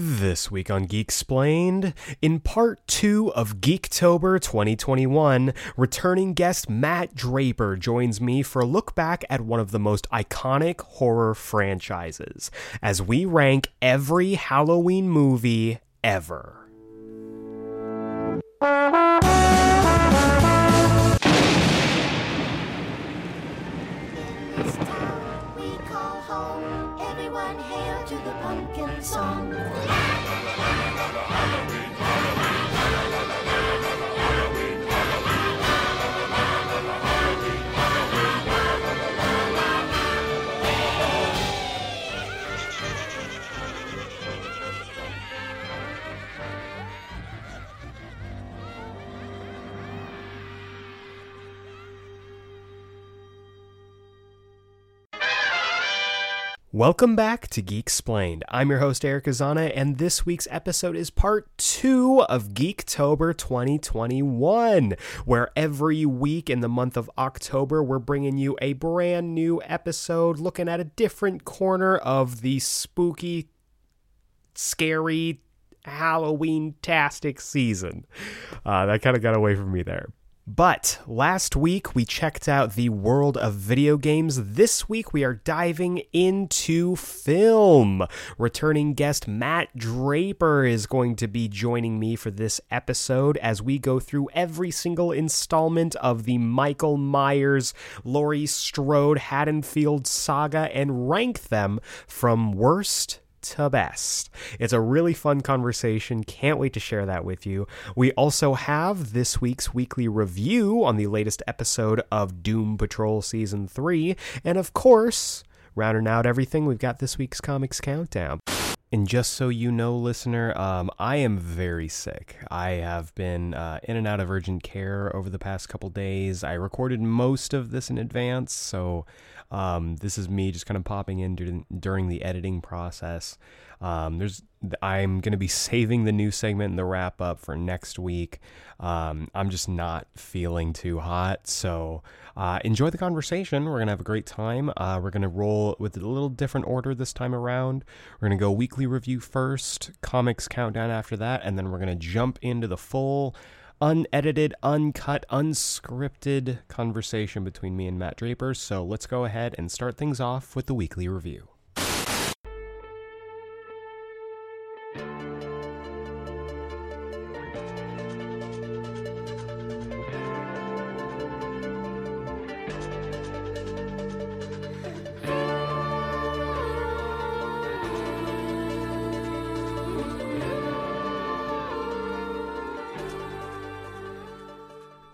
This week on Geek Explained, in part two of Geektober 2021, returning guest Matt Draper joins me for a look back at one of the most iconic horror franchises as we rank every Halloween movie ever. Pumpkin song. Welcome back to Geek Explained. I'm your host Eric Azana, and this week's episode is part two of Geektober 2021, where every week in the month of October we're bringing you a brand new episode, looking at a different corner of the spooky, scary Halloween-tastic season. Uh, that kind of got away from me there. But last week we checked out the world of video games. This week we are diving into film. Returning guest Matt Draper is going to be joining me for this episode as we go through every single installment of the Michael Myers, Laurie Strode, Haddonfield saga and rank them from worst to best. It's a really fun conversation. Can't wait to share that with you. We also have this week's weekly review on the latest episode of Doom Patrol Season 3. And of course, rounding out everything, we've got this week's Comics Countdown. And just so you know, listener, um, I am very sick. I have been uh, in and out of urgent care over the past couple days. I recorded most of this in advance, so um, this is me just kind of popping in during, during the editing process. Um, there's I'm going to be saving the new segment and the wrap up for next week. Um, I'm just not feeling too hot, so uh, enjoy the conversation. We're gonna have a great time. Uh, we're gonna roll with a little different order this time around. We're gonna go weekly review first, comics countdown after that, and then we're gonna jump into the full unedited, uncut, unscripted conversation between me and Matt Draper. So let's go ahead and start things off with the weekly review.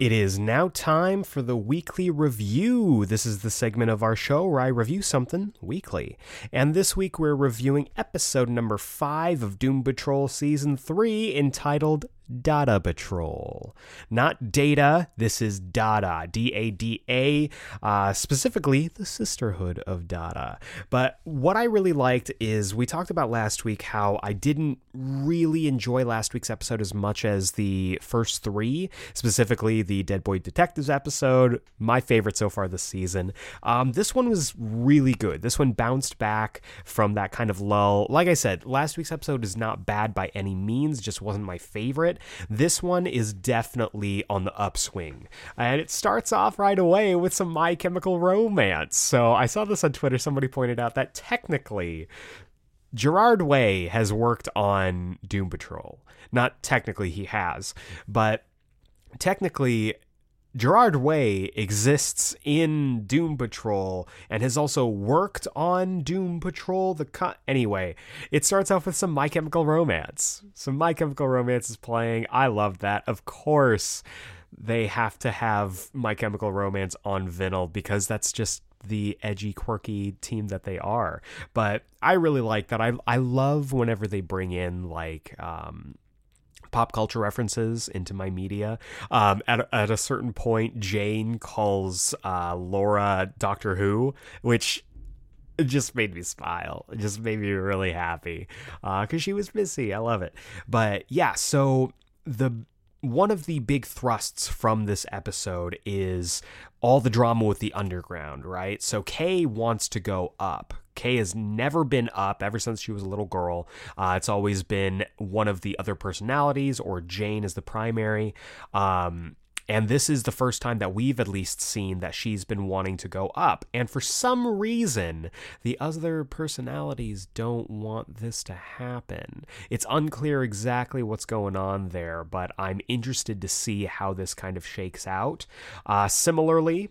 It is now time for the weekly review. This is the segment of our show where I review something weekly. And this week we're reviewing episode number 5 of Doom Patrol Season 3 entitled Dada Patrol. Not Data, this is Dada, D A D A, uh, specifically the Sisterhood of Dada. But what I really liked is we talked about last week how I didn't really enjoy last week's episode as much as the first three, specifically the Dead Boy Detectives episode, my favorite so far this season. Um, this one was really good. This one bounced back from that kind of lull. Like I said, last week's episode is not bad by any means, just wasn't my favorite. This one is definitely on the upswing. And it starts off right away with some My Chemical Romance. So I saw this on Twitter. Somebody pointed out that technically, Gerard Way has worked on Doom Patrol. Not technically, he has, but technically, Gerard Way exists in Doom Patrol and has also worked on Doom Patrol. The co- anyway, it starts off with some My Chemical Romance. Some My Chemical Romance is playing. I love that. Of course, they have to have My Chemical Romance on vinyl because that's just the edgy, quirky team that they are. But I really like that. I I love whenever they bring in like um pop culture references into my media. Um, at, at a certain point, Jane calls uh, Laura Doctor Who, which just made me smile. It just made me really happy because uh, she was Missy. I love it. But yeah, so the one of the big thrusts from this episode is all the drama with the underground, right? So Kay wants to go up. Kay has never been up ever since she was a little girl. Uh, it's always been one of the other personalities, or Jane is the primary. Um, and this is the first time that we've at least seen that she's been wanting to go up. And for some reason, the other personalities don't want this to happen. It's unclear exactly what's going on there, but I'm interested to see how this kind of shakes out. Uh, similarly,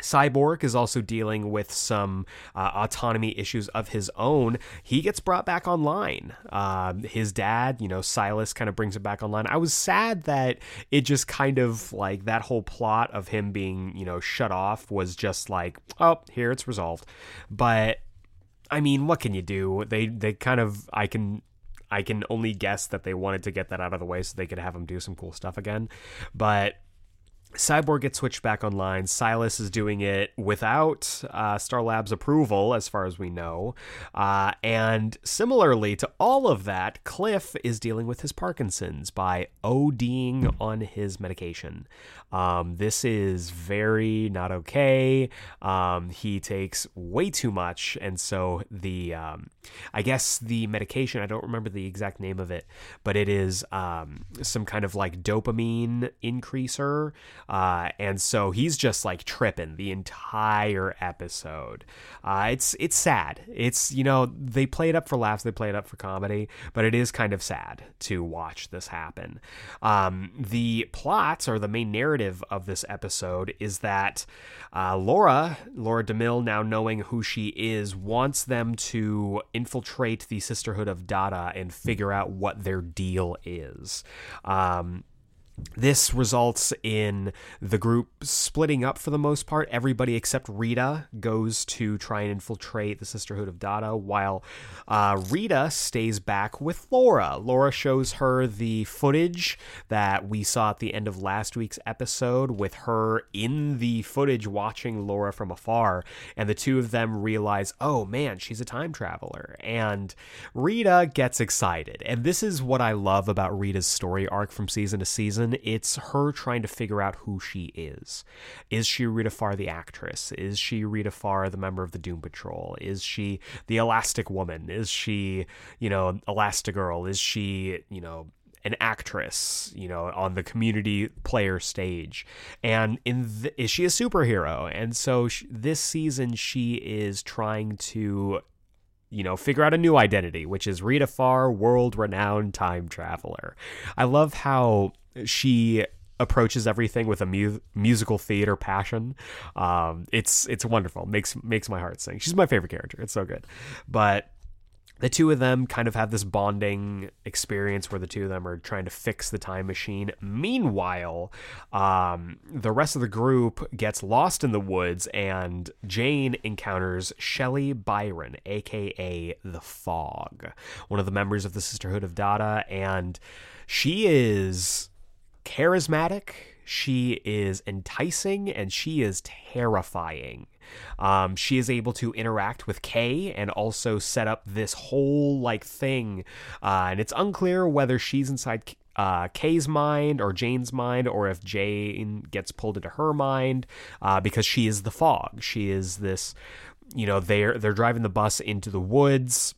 Cyborg is also dealing with some uh, autonomy issues of his own. He gets brought back online. Uh, his dad, you know, Silas, kind of brings it back online. I was sad that it just kind of like that whole plot of him being, you know, shut off was just like, oh, here it's resolved. But I mean, what can you do? They they kind of I can I can only guess that they wanted to get that out of the way so they could have him do some cool stuff again. But Cyborg gets switched back online. Silas is doing it without uh, Star Labs approval, as far as we know. Uh, and similarly to all of that, Cliff is dealing with his Parkinson's by ODing on his medication. Um, this is very not okay. Um, he takes way too much, and so the um, I guess the medication I don't remember the exact name of it, but it is um, some kind of like dopamine increaser, uh, and so he's just like tripping the entire episode. Uh, it's it's sad. It's you know they play it up for laughs, they play it up for comedy, but it is kind of sad to watch this happen. Um, the plots or the main narrative of this episode is that uh, Laura, Laura DeMille, now knowing who she is, wants them to infiltrate the Sisterhood of Dada and figure out what their deal is. Um, this results in the group splitting up for the most part. Everybody except Rita goes to try and infiltrate the Sisterhood of Dada, while uh, Rita stays back with Laura. Laura shows her the footage that we saw at the end of last week's episode, with her in the footage watching Laura from afar, and the two of them realize, oh man, she's a time traveler. And Rita gets excited. And this is what I love about Rita's story arc from season to season it's her trying to figure out who she is. Is she Rita Farr the actress? Is she Rita Farr the member of the Doom Patrol? Is she the Elastic Woman? Is she, you know, Elastigirl? Is she, you know, an actress, you know, on the community player stage, and in the, is she a superhero? And so sh- this season, she is trying to you know, figure out a new identity, which is Rita Farr, world renowned time traveler. I love how she approaches everything with a mu- musical theater passion. Um, it's it's wonderful. makes makes my heart sing. She's my favorite character. It's so good. But the two of them kind of have this bonding experience where the two of them are trying to fix the time machine. Meanwhile, um, the rest of the group gets lost in the woods, and Jane encounters Shelley Byron, aka the Fog, one of the members of the Sisterhood of Dada, and she is charismatic, she is enticing, and she is terrifying. Um, she is able to interact with Kay and also set up this whole like thing, uh, and it's unclear whether she's inside uh, Kay's mind or Jane's mind, or if Jane gets pulled into her mind, uh, because she is the fog. She is this, you know, they're they're driving the bus into the woods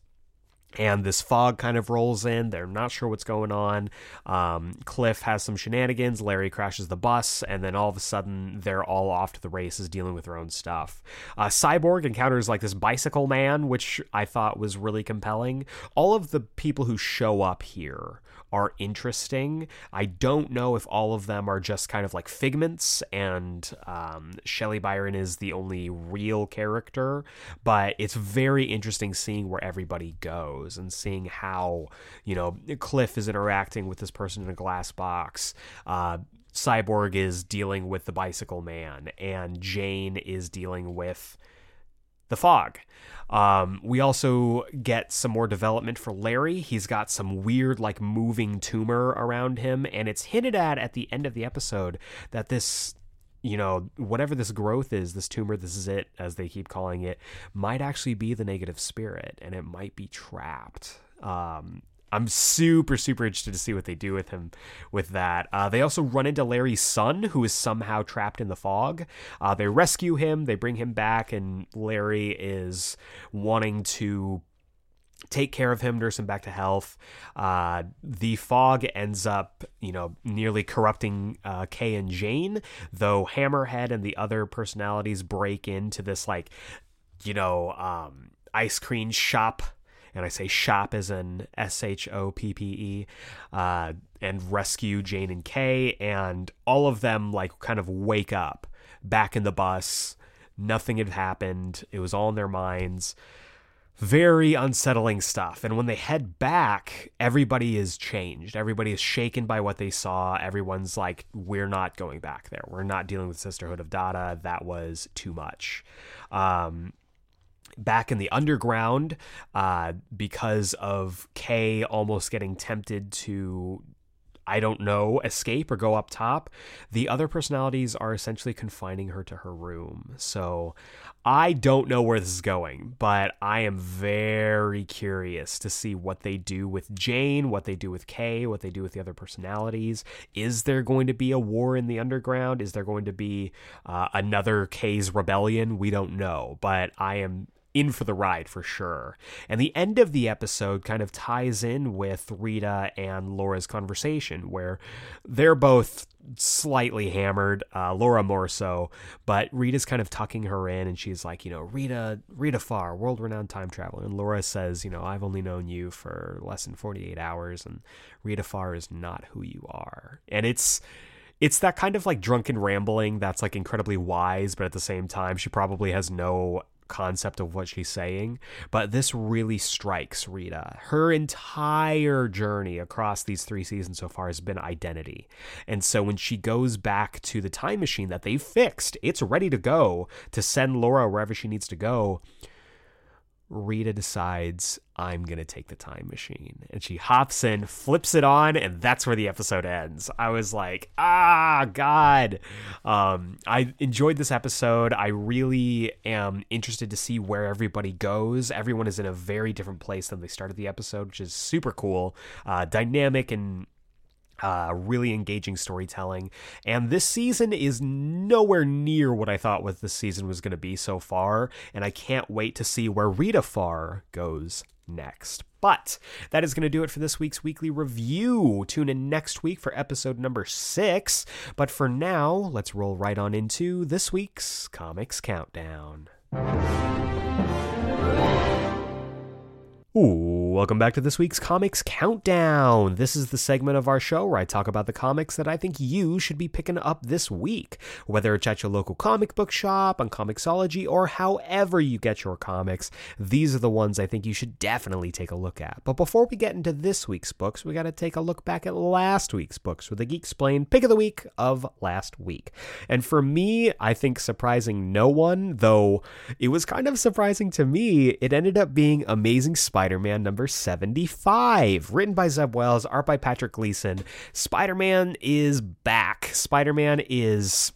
and this fog kind of rolls in. They're not sure what's going on. Um, Cliff has some shenanigans. Larry crashes the bus, and then all of a sudden, they're all off to the races dealing with their own stuff. Uh, Cyborg encounters like this bicycle man, which I thought was really compelling. All of the people who show up here are interesting. I don't know if all of them are just kind of like figments, and um, Shelley Byron is the only real character, but it's very interesting seeing where everybody goes and seeing how, you know, Cliff is interacting with this person in a glass box. Uh, Cyborg is dealing with the bicycle man, and Jane is dealing with the fog. Um, we also get some more development for Larry. He's got some weird, like, moving tumor around him, and it's hinted at at the end of the episode that this, you know, whatever this growth is, this tumor, this is it, as they keep calling it, might actually be the negative spirit, and it might be trapped. Um, I'm super, super interested to see what they do with him with that. Uh, they also run into Larry's son, who is somehow trapped in the fog. Uh, they rescue him, they bring him back, and Larry is wanting to take care of him, nurse him back to health. Uh, the fog ends up, you know, nearly corrupting uh, Kay and Jane, though Hammerhead and the other personalities break into this, like, you know, um, ice cream shop and I say shop as in S H O P P E, uh, and rescue Jane and Kay, and all of them like kind of wake up back in the bus. Nothing had happened. It was all in their minds. Very unsettling stuff. And when they head back, everybody is changed. Everybody is shaken by what they saw. Everyone's like, we're not going back there. We're not dealing with Sisterhood of Dada. That was too much. Um, back in the underground uh, because of Kay almost getting tempted to I don't know, escape or go up top. The other personalities are essentially confining her to her room. So I don't know where this is going, but I am very curious to see what they do with Jane, what they do with Kay, what they do with the other personalities. Is there going to be a war in the underground? Is there going to be uh, another Kay's rebellion? We don't know, but I am in for the ride for sure. And the end of the episode kind of ties in with Rita and Laura's conversation, where they're both slightly hammered, uh, Laura more so, but Rita's kind of tucking her in, and she's like, you know, Rita, Rita Farr, world renowned time traveler. And Laura says, you know, I've only known you for less than 48 hours, and Rita Farr is not who you are. And it's, it's that kind of like drunken rambling that's like incredibly wise, but at the same time, she probably has no concept of what she's saying, but this really strikes Rita. Her entire journey across these three seasons so far has been identity. And so when she goes back to the time machine that they've fixed, it's ready to go to send Laura wherever she needs to go. Rita decides I'm going to take the time machine. And she hops in, flips it on, and that's where the episode ends. I was like, ah, God. Um, I enjoyed this episode. I really am interested to see where everybody goes. Everyone is in a very different place than they started the episode, which is super cool, uh, dynamic, and uh, really engaging storytelling. And this season is nowhere near what I thought what this season was going to be so far. And I can't wait to see where Rita Farr goes next. But that is going to do it for this week's weekly review. Tune in next week for episode number six. But for now, let's roll right on into this week's Comics Countdown. Welcome back to this week's Comics Countdown. This is the segment of our show where I talk about the comics that I think you should be picking up this week, whether it's at your local comic book shop, on Comixology, or however you get your comics. These are the ones I think you should definitely take a look at. But before we get into this week's books, we got to take a look back at last week's books with the Geek Explain pick of the week of last week. And for me, I think surprising no one, though it was kind of surprising to me, it ended up being Amazing Spider Spider Man number 75. Written by Zeb Wells, art by Patrick Gleason. Spider Man is back. Spider Man is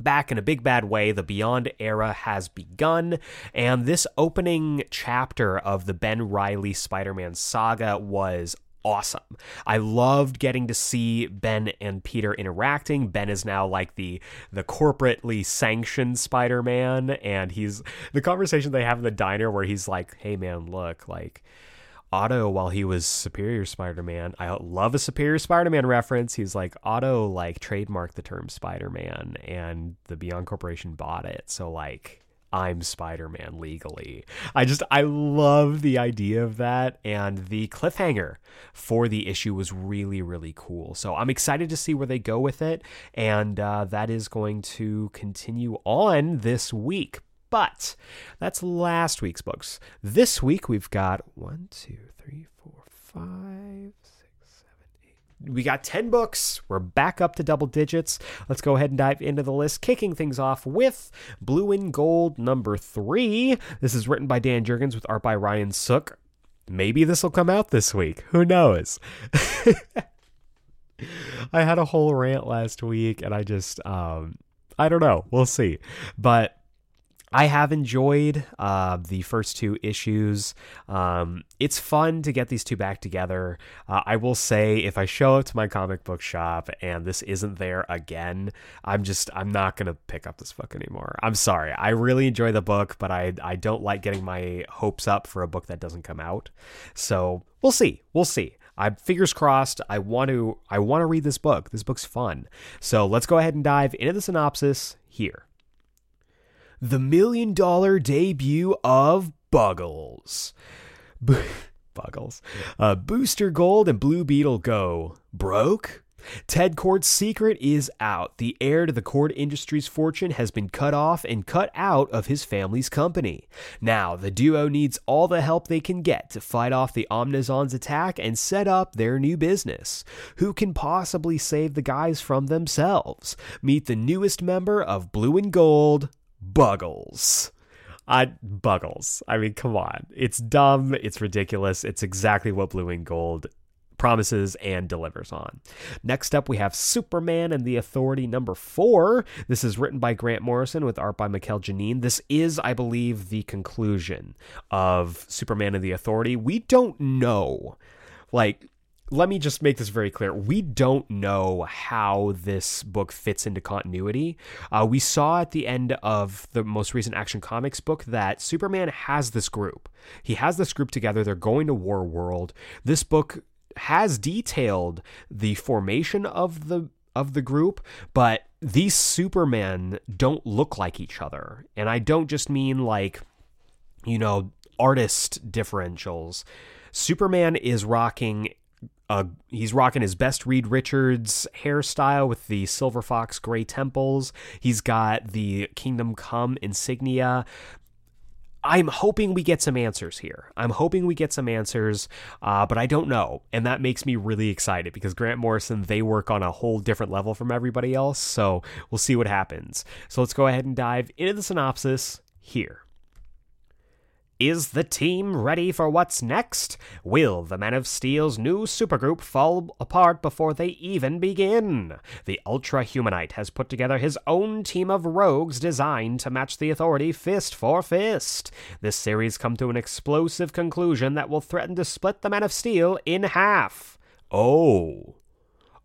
back in a big bad way. The Beyond era has begun, and this opening chapter of the Ben Riley Spider Man saga was awesome. I loved getting to see Ben and Peter interacting. Ben is now like the the corporately sanctioned Spider-Man and he's the conversation they have in the diner where he's like, "Hey man, look, like Otto, while he was Superior Spider-Man, I love a Superior Spider-Man reference. He's like Otto, like trademarked the term Spider-Man, and the Beyond Corporation bought it. So like, I'm Spider Man legally. I just, I love the idea of that. And the cliffhanger for the issue was really, really cool. So I'm excited to see where they go with it. And uh, that is going to continue on this week. But that's last week's books. This week we've got one, two, three, four, five, we got 10 books. We're back up to double digits. Let's go ahead and dive into the list, kicking things off with Blue and Gold number three. This is written by Dan Jurgens with art by Ryan Sook. Maybe this will come out this week. Who knows? I had a whole rant last week and I just, um, I don't know. We'll see. But I have enjoyed uh, the first two issues. Um, it's fun to get these two back together. Uh, I will say, if I show up to my comic book shop and this isn't there again, I'm just I'm not gonna pick up this book anymore. I'm sorry. I really enjoy the book, but I I don't like getting my hopes up for a book that doesn't come out. So we'll see. We'll see. I fingers crossed. I want to I want to read this book. This book's fun. So let's go ahead and dive into the synopsis here. The million dollar debut of Buggles. B- Buggles. Uh, Booster Gold and Blue Beetle go broke. Ted Kord's secret is out. The heir to the Kord Industries fortune has been cut off and cut out of his family's company. Now, the duo needs all the help they can get to fight off the Omnizon's attack and set up their new business. Who can possibly save the guys from themselves? Meet the newest member of Blue and Gold, Buggles. I Buggles. I mean, come on. It's dumb. It's ridiculous. It's exactly what Blue and Gold promises and delivers on. Next up, we have Superman and the Authority number four. This is written by Grant Morrison with art by Mikel Janín. This is, I believe, the conclusion of Superman and the Authority. We don't know. Like, let me just make this very clear. We don't know how this book fits into continuity. Uh, we saw at the end of the most recent Action Comics book that Superman has this group. He has this group together. They're going to War World. This book has detailed the formation of the of the group, but these Supermen don't look like each other. And I don't just mean like, you know, artist differentials. Superman is rocking uh, he's rocking his best Reed Richards hairstyle with the silver fox gray temples. He's got the Kingdom Come insignia. I'm hoping we get some answers here. I'm hoping we get some answers, uh, but I don't know. And that makes me really excited because Grant Morrison, they work on a whole different level from everybody else. So we'll see what happens. So let's go ahead and dive into the synopsis here. Is the team ready for what's next? Will the Men of Steel's new supergroup fall apart before they even begin? The Ultra Humanite has put together his own team of rogues designed to match the Authority fist for fist. This series come to an explosive conclusion that will threaten to split the Men of Steel in half. Oh.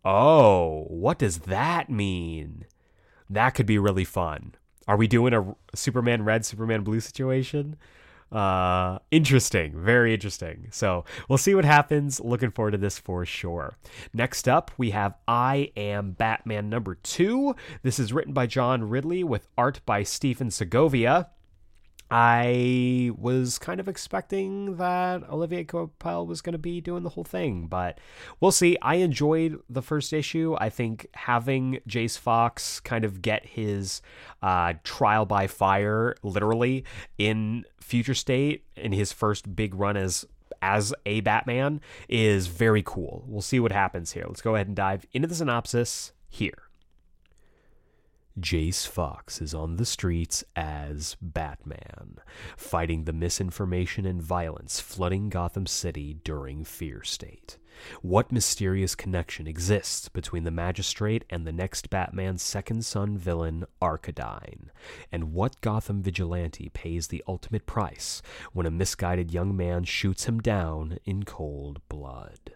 Oh, what does that mean? That could be really fun. Are we doing a Superman red, Superman blue situation? Uh interesting. Very interesting. So we'll see what happens. Looking forward to this for sure. Next up we have i am batman number two. This is written by john ridley with art by stephen segovia I was kind of expecting that Olivier Coipel was going to be doing the whole thing, but we'll see. I enjoyed the first issue. I think having Jace Fox kind of get his uh, trial by fire, literally, in Future State in his first big run as as a Batman is very cool. We'll see what happens here. Let's go ahead and dive into the synopsis here. Jace Fox is on the streets as Batman, fighting the misinformation and violence flooding Gotham City during Fear State. What mysterious connection exists between the magistrate and the next Batman's second son villain, Arcadyne? And what Gotham vigilante pays the ultimate price when a misguided young man shoots him down in cold blood?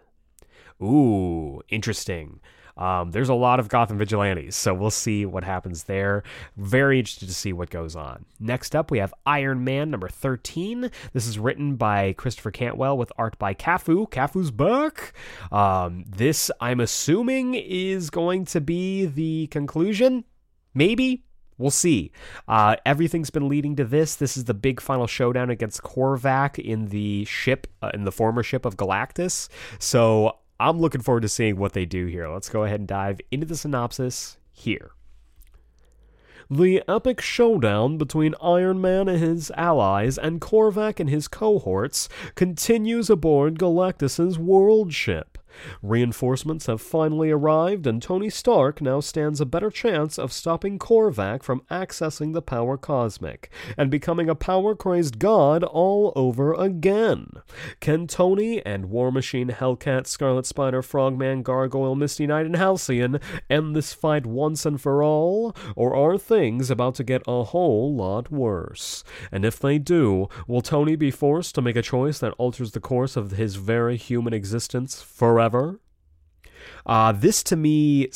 Ooh, interesting. Um, there's a lot of Gotham vigilantes, so we'll see what happens there. Very interested to see what goes on. Next up, we have Iron Man number 13. This is written by Christopher Cantwell with art by Cafu. Cafu's back. Um, this, I'm assuming, is going to be the conclusion. Maybe. We'll see. Uh, everything's been leading to this. This is the big final showdown against Korvac in the ship, uh, in the former ship of Galactus. So I'm looking forward to seeing what they do here. Let's go ahead and dive into the synopsis here. The epic showdown between Iron Man and his allies and Korvac and his cohorts continues aboard Galactus's world ship. Reinforcements have finally arrived, and Tony Stark now stands a better chance of stopping Korvac from accessing the power cosmic and becoming a power crazed god all over again. Can Tony and War Machine, Hellcat, Scarlet Spider, Frogman, Gargoyle, Misty Knight, and Halcyon end this fight once and for all? Or are things about to get a whole lot worse? And if they do, will Tony be forced to make a choice that alters the course of his very human existence forever? Uh, this to me,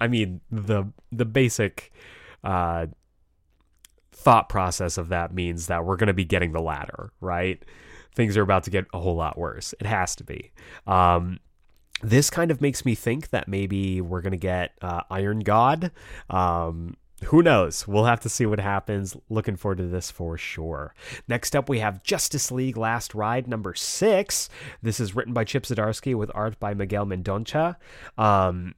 I mean, the the basic uh, thought process of that means that we're going to be getting the latter, right? Things are about to get a whole lot worse. It has to be. Um, this kind of makes me think that maybe we're going to get uh, Iron God. Um, who knows? We'll have to see what happens. Looking forward to this for sure. Next up, we have Justice League Last Ride number six. This is written by Chip Zdarsky with art by Miguel Mendonça. Um,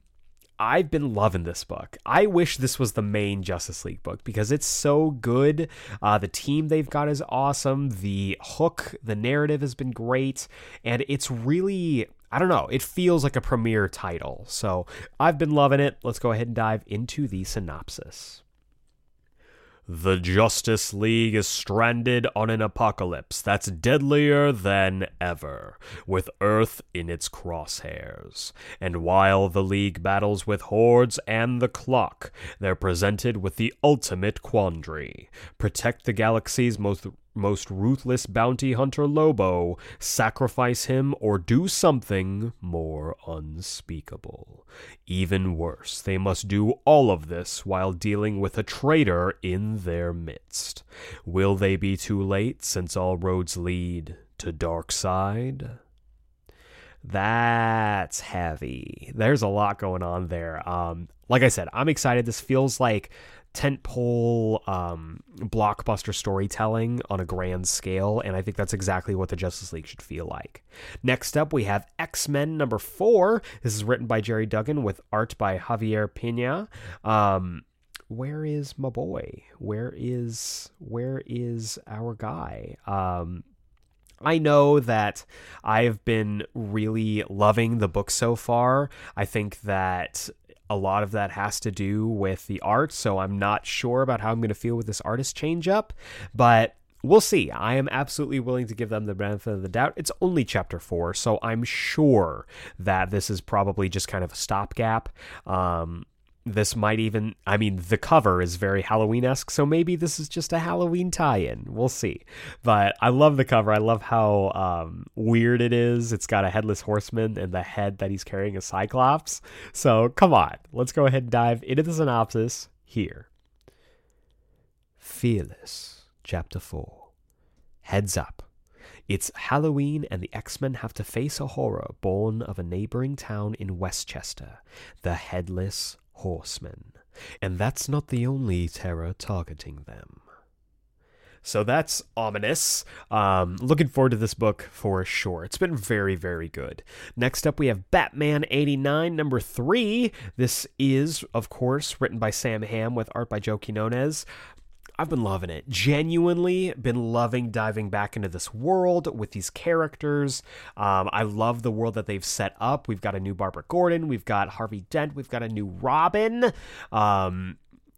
I've been loving this book. I wish this was the main Justice League book because it's so good. Uh, the team they've got is awesome. The hook, the narrative has been great. And it's really, I don't know, it feels like a premiere title. So I've been loving it. Let's go ahead and dive into the synopsis. The Justice League is stranded on an apocalypse that's deadlier than ever, with Earth in its crosshairs. And while the League battles with hordes and the clock, they're presented with the ultimate quandary protect the galaxy's most most ruthless bounty hunter Lobo, sacrifice him, or do something more unspeakable. Even worse, they must do all of this while dealing with a traitor in their midst. Will they be too late since all roads lead to Darkseid? That's heavy. There's a lot going on there. Um, like I said, I'm excited. This feels like tentpole um, blockbuster storytelling on a grand scale, and I think that's exactly what the Justice League should feel like. Next up, we have X Men number four. This is written by Gerry Duggan with art by Javier Pina. Um, where is my boy? Where is where is our guy? Um, I know that I've been really loving the book so far. I think that a lot of that has to do with the art, so I'm not sure about how I'm going to feel with this artist change up, but we'll see. I am absolutely willing to give them the benefit of the doubt. It's only chapter four, so I'm sure that this is probably just kind of a stopgap. Um, this might even i mean the cover is very halloween-esque so maybe this is just a halloween tie-in. We'll see. But i love the cover. I love how um, weird it is. It's got a headless horseman and the head that he's carrying a cyclops. So come on. Let's go ahead and dive into the synopsis here. Fearless chapter 4 heads up. It's Halloween, and the X Men have to face a horror born of a neighboring town in Westchester. The Headless Horseman. And that's not the only terror targeting them. So that's ominous. Um, looking forward to this book for sure. It's been very, very good. Next up, we have Batman 89, number three. This is, of course, written by Sam Hamm with art by Joe Quinones. I've been loving it. Genuinely been loving diving back into this world with these characters. Um, I love the world that they've set up. We've got a new Barbara Gordon, we've got Harvey Dent, we've got a new Robin. Um,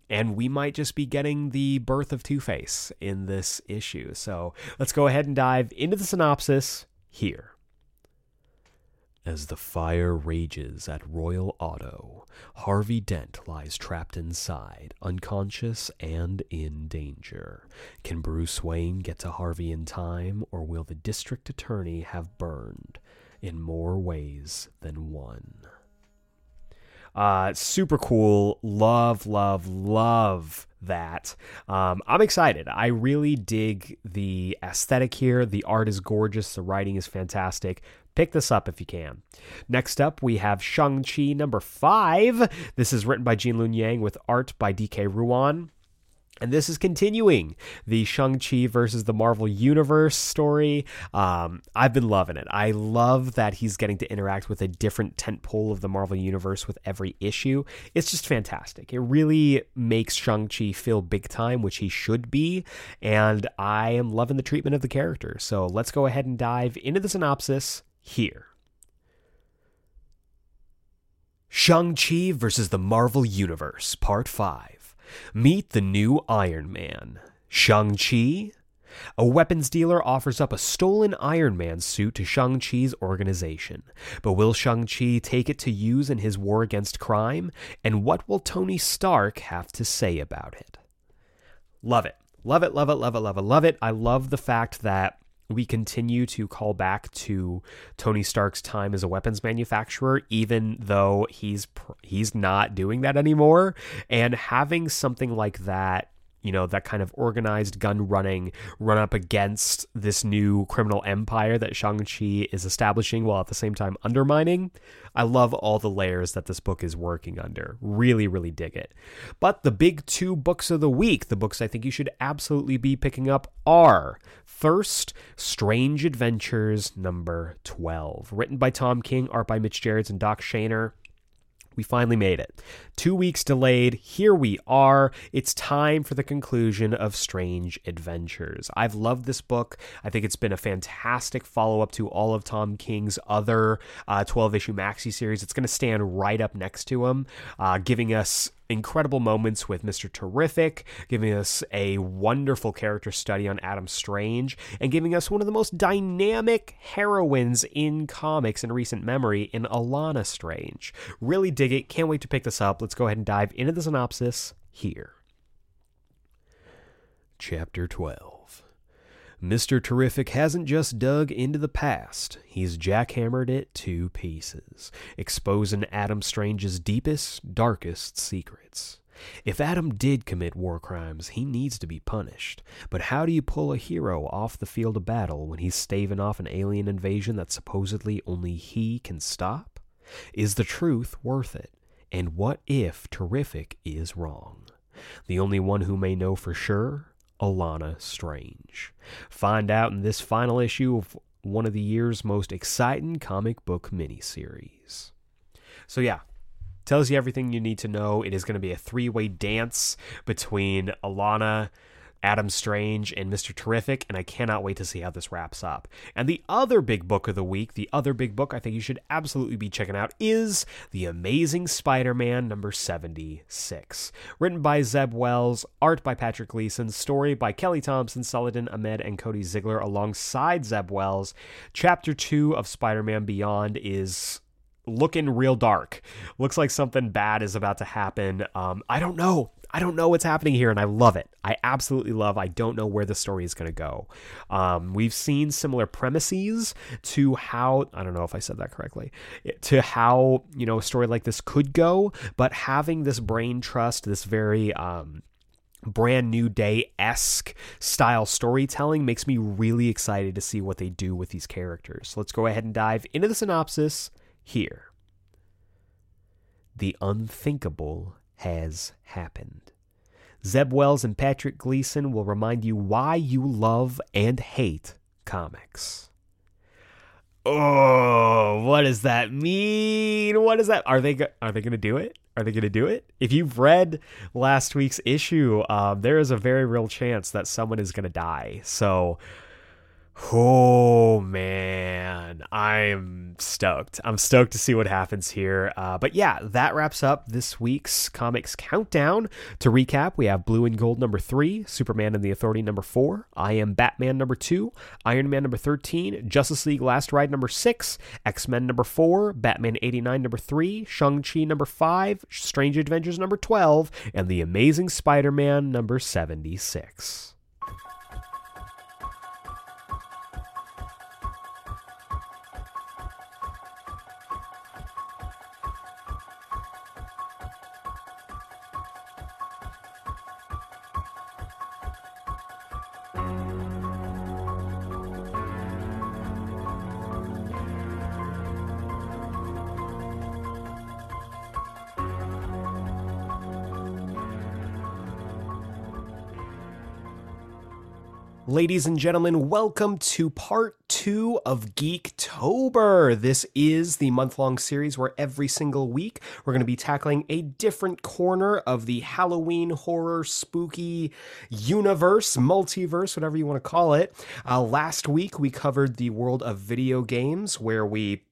and we might just be getting the birth of Two Face in this issue. So let's go ahead and dive into the synopsis here. As the fire rages at Royal Auto, Harvey Dent lies trapped inside, unconscious and in danger. Can Bruce Wayne get to Harvey in time, or will the district attorney have burned in more ways than one? Uh, super cool. Love, love, love that. Um, I'm excited. I really dig the aesthetic here. The art is gorgeous. The writing is fantastic. Pick this up if you can. Next up, we have Shang-Chi number five. This is written by Gene Luen Yang with art by Dike Ruan. And this is continuing the Shang-Chi versus the Marvel Universe story. Um, I've been loving it. I love that he's getting to interact with a different tentpole of the Marvel Universe with every issue. It's just fantastic. It really makes Shang-Chi feel big time, which he should be. And I am loving the treatment of the character. So let's go ahead and dive into the synopsis here. Shang-Chi versus the Marvel Universe, Part 5. Meet the new Iron Man. Shang-Chi? A weapons dealer offers up a stolen Iron Man suit to Shang-Chi's organization. But will Shang-Chi take it to use in his war against crime? And what will Tony Stark have to say about it? Love it. Love it, love it, love it, love it, love it. I love the fact that we continue to call back to Tony Stark's time as a weapons manufacturer, even though he's he's not doing that anymore. And having something like that you know, that kind of organized gun running run up against this new criminal empire that Shang-Chi is establishing while at the same time undermining. I love all the layers that this book is working under. Really, really dig it. But the big two books of the week, the books I think you should absolutely be picking up are first, Strange Adventures number 12, written by Tom King, art by Mitch Gerads and Doc Shaner. We finally made it. Two weeks delayed. Here we are. It's time for the conclusion of Strange Adventures. I've loved this book. I think it's been a fantastic follow up to all of Tom King's other 12 uh, issue maxi series. It's going to stand right up next to him, uh, giving us incredible moments with Mr. Terrific, giving us a wonderful character study on Adam Strange, and giving us one of the most dynamic heroines in comics in recent memory in Alana Strange. Really dig it. Can't wait to pick this up. Let's go ahead and dive into the synopsis here. Chapter 12 Mr. Terrific hasn't just dug into the past, he's jackhammered it to pieces, exposing Adam Strange's deepest, darkest secrets. If Adam did commit war crimes, he needs to be punished. But how do you pull a hero off the field of battle when he's staving off an alien invasion that supposedly only he can stop? Is the truth worth it? And what if Terrific is wrong? The only one who may know for sure Alana Strange. Find out in this final issue of one of the year's most exciting comic book miniseries. So, yeah, tells you everything you need to know. It is going to be a three way dance between Alana Adam Strange and Mr. Terrific, and I cannot wait to see how this wraps up. And the other big book of the week, the other big book I think you should absolutely be checking out is The Amazing Spider Man number 76. Written by Zeb Wells, art by Patrick Gleason, story by Kelly Thompson, Saladin Ahmed, and Cody Ziglar alongside Zeb Wells. Chapter 2 of Spider Man Beyond is looking real dark. Looks like something bad is about to happen. Um, I don't know. I don't know what's happening here, and I love it. I absolutely love. I don't know where the story is going to go. Um, we've seen similar premises to how I don't know if I said that correctly to how you know a story like this could go, but having this brain trust, this very um, brand new day esque style storytelling makes me really excited to see what they do with these characters. So let's go ahead and dive into the synopsis here. The unthinkable has happened. Zeb Wells and Patrick Gleason will remind you why you love and hate comics. Oh, what does that mean? What is that? Are they are they going to do it? Are they going to do it? If you've read last week's issue, um, there is a very real chance that someone is going to die. So Oh man, I'm stoked. I'm stoked to see what happens here. Uh, but yeah, that wraps up this week's comics countdown. To recap, we have Blue and Gold number three, Superman and the Authority number four, I Am Batman number two, Iron Man number 13, Justice League Last Ride number six, X Men number four, Batman 89 number three, Shang-Chi number five, Strange Adventures number 12, and The Amazing Spider Man number 76. Ladies and gentlemen, welcome to part two of Geektober. This is the month long series where every single week we're going to be tackling a different corner of the Halloween horror spooky universe, multiverse, whatever you want to call it. Uh, last week we covered the world of video games where we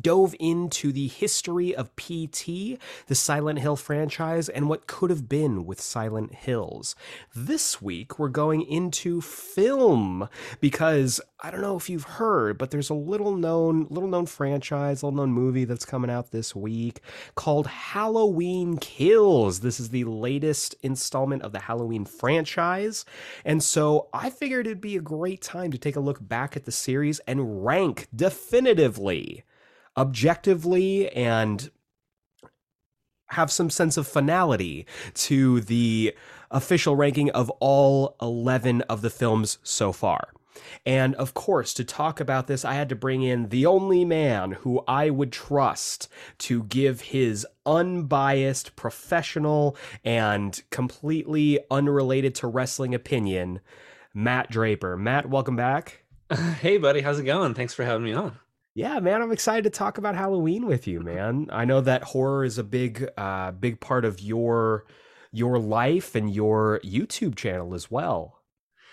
dove into the history of PT, the Silent Hill franchise, and what could have been with Silent Hills. This week, we're going into film because I don't know if you've heard, but there's a little known, little known franchise, little known movie that's coming out this week called Halloween Kills. This is the latest installment of the Halloween franchise. And so I figured it'd be a great time to take a look back at the series and rank definitively objectively and have some sense of finality to the official ranking of all 11 of the films so far. And of course, to talk about this, I had to bring in the only man who I would trust to give his unbiased, professional, and completely unrelated to wrestling opinion, Matt Draper. Matt, welcome back. Hey, buddy, how's it going? Thanks for having me on. Yeah, man, I'm excited to talk about Halloween with you, man. I know that horror is a big, uh, big part of your your life and your YouTube channel as well.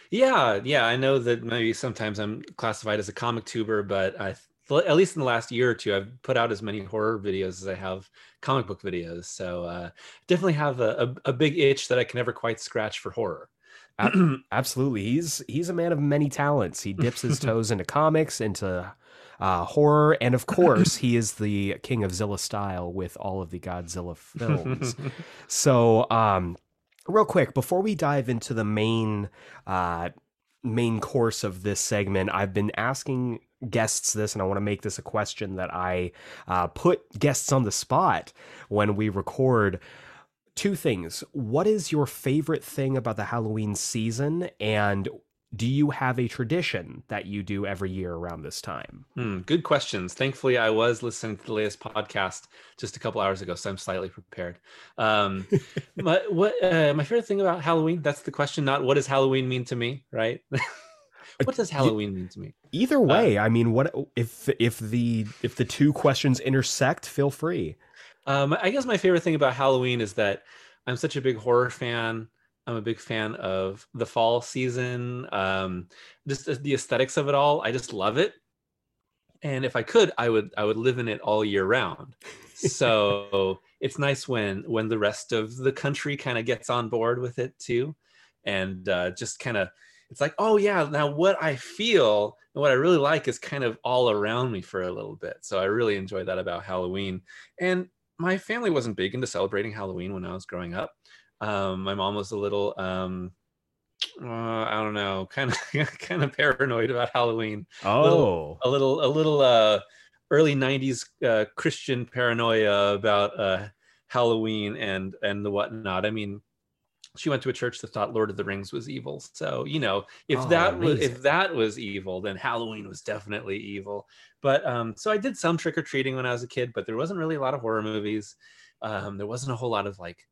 Yeah, yeah, I know that maybe sometimes I'm classified as a comic tuber, but I at least in the last year or two, I've put out as many horror videos as I have comic book videos. So uh, definitely have a, a, a big itch that I can never quite scratch for horror. Absolutely, he's he's a man of many talents. He dips his toes into comics, into uh, horror, and of course, he is the king of Zilla style with all of the Godzilla films. so, um, real quick before we dive into the main uh, main course of this segment, I've been asking guests this, and I want to make this a question that I uh, put guests on the spot when we record. Two things. What is your favorite thing about the Halloween season? And do you have a tradition that you do every year around this time? Hmm, good questions. Thankfully, I was listening to the latest podcast just a couple hours ago, so I'm slightly prepared. Um, my, what uh, my favorite thing about Halloween? That's the question. Not what does Halloween mean to me, right? what does Halloween mean to me? Either way, uh, I mean, what if if the if the two questions intersect? Feel free. Um, I guess my favorite thing about Halloween is that I'm such a big horror fan. I'm a big fan of the fall season. Um, just the aesthetics of it all. I just love it. And if I could, I would I would live in it all year round. So it's nice when when the rest of the country kind of gets on board with it too, and uh, just kind of it's like, oh yeah, now what I feel and what I really like is kind of all around me for a little bit. So I really enjoy that about Halloween. And my family wasn't big into celebrating Halloween when I was growing up. Um, my mom was a little, um, uh, I don't know, kind of kind of paranoid about Halloween. Oh, a little, a little, a little uh, early '90s uh, Christian paranoia about uh, Halloween and and the whatnot. I mean, she went to a church that thought Lord of the Rings was evil. So you know, if Oh, that was if that was evil, then Halloween was definitely evil. But um, so I did some trick or treating when I was a kid, but there wasn't really a lot of horror movies. Um, there wasn't a whole lot of like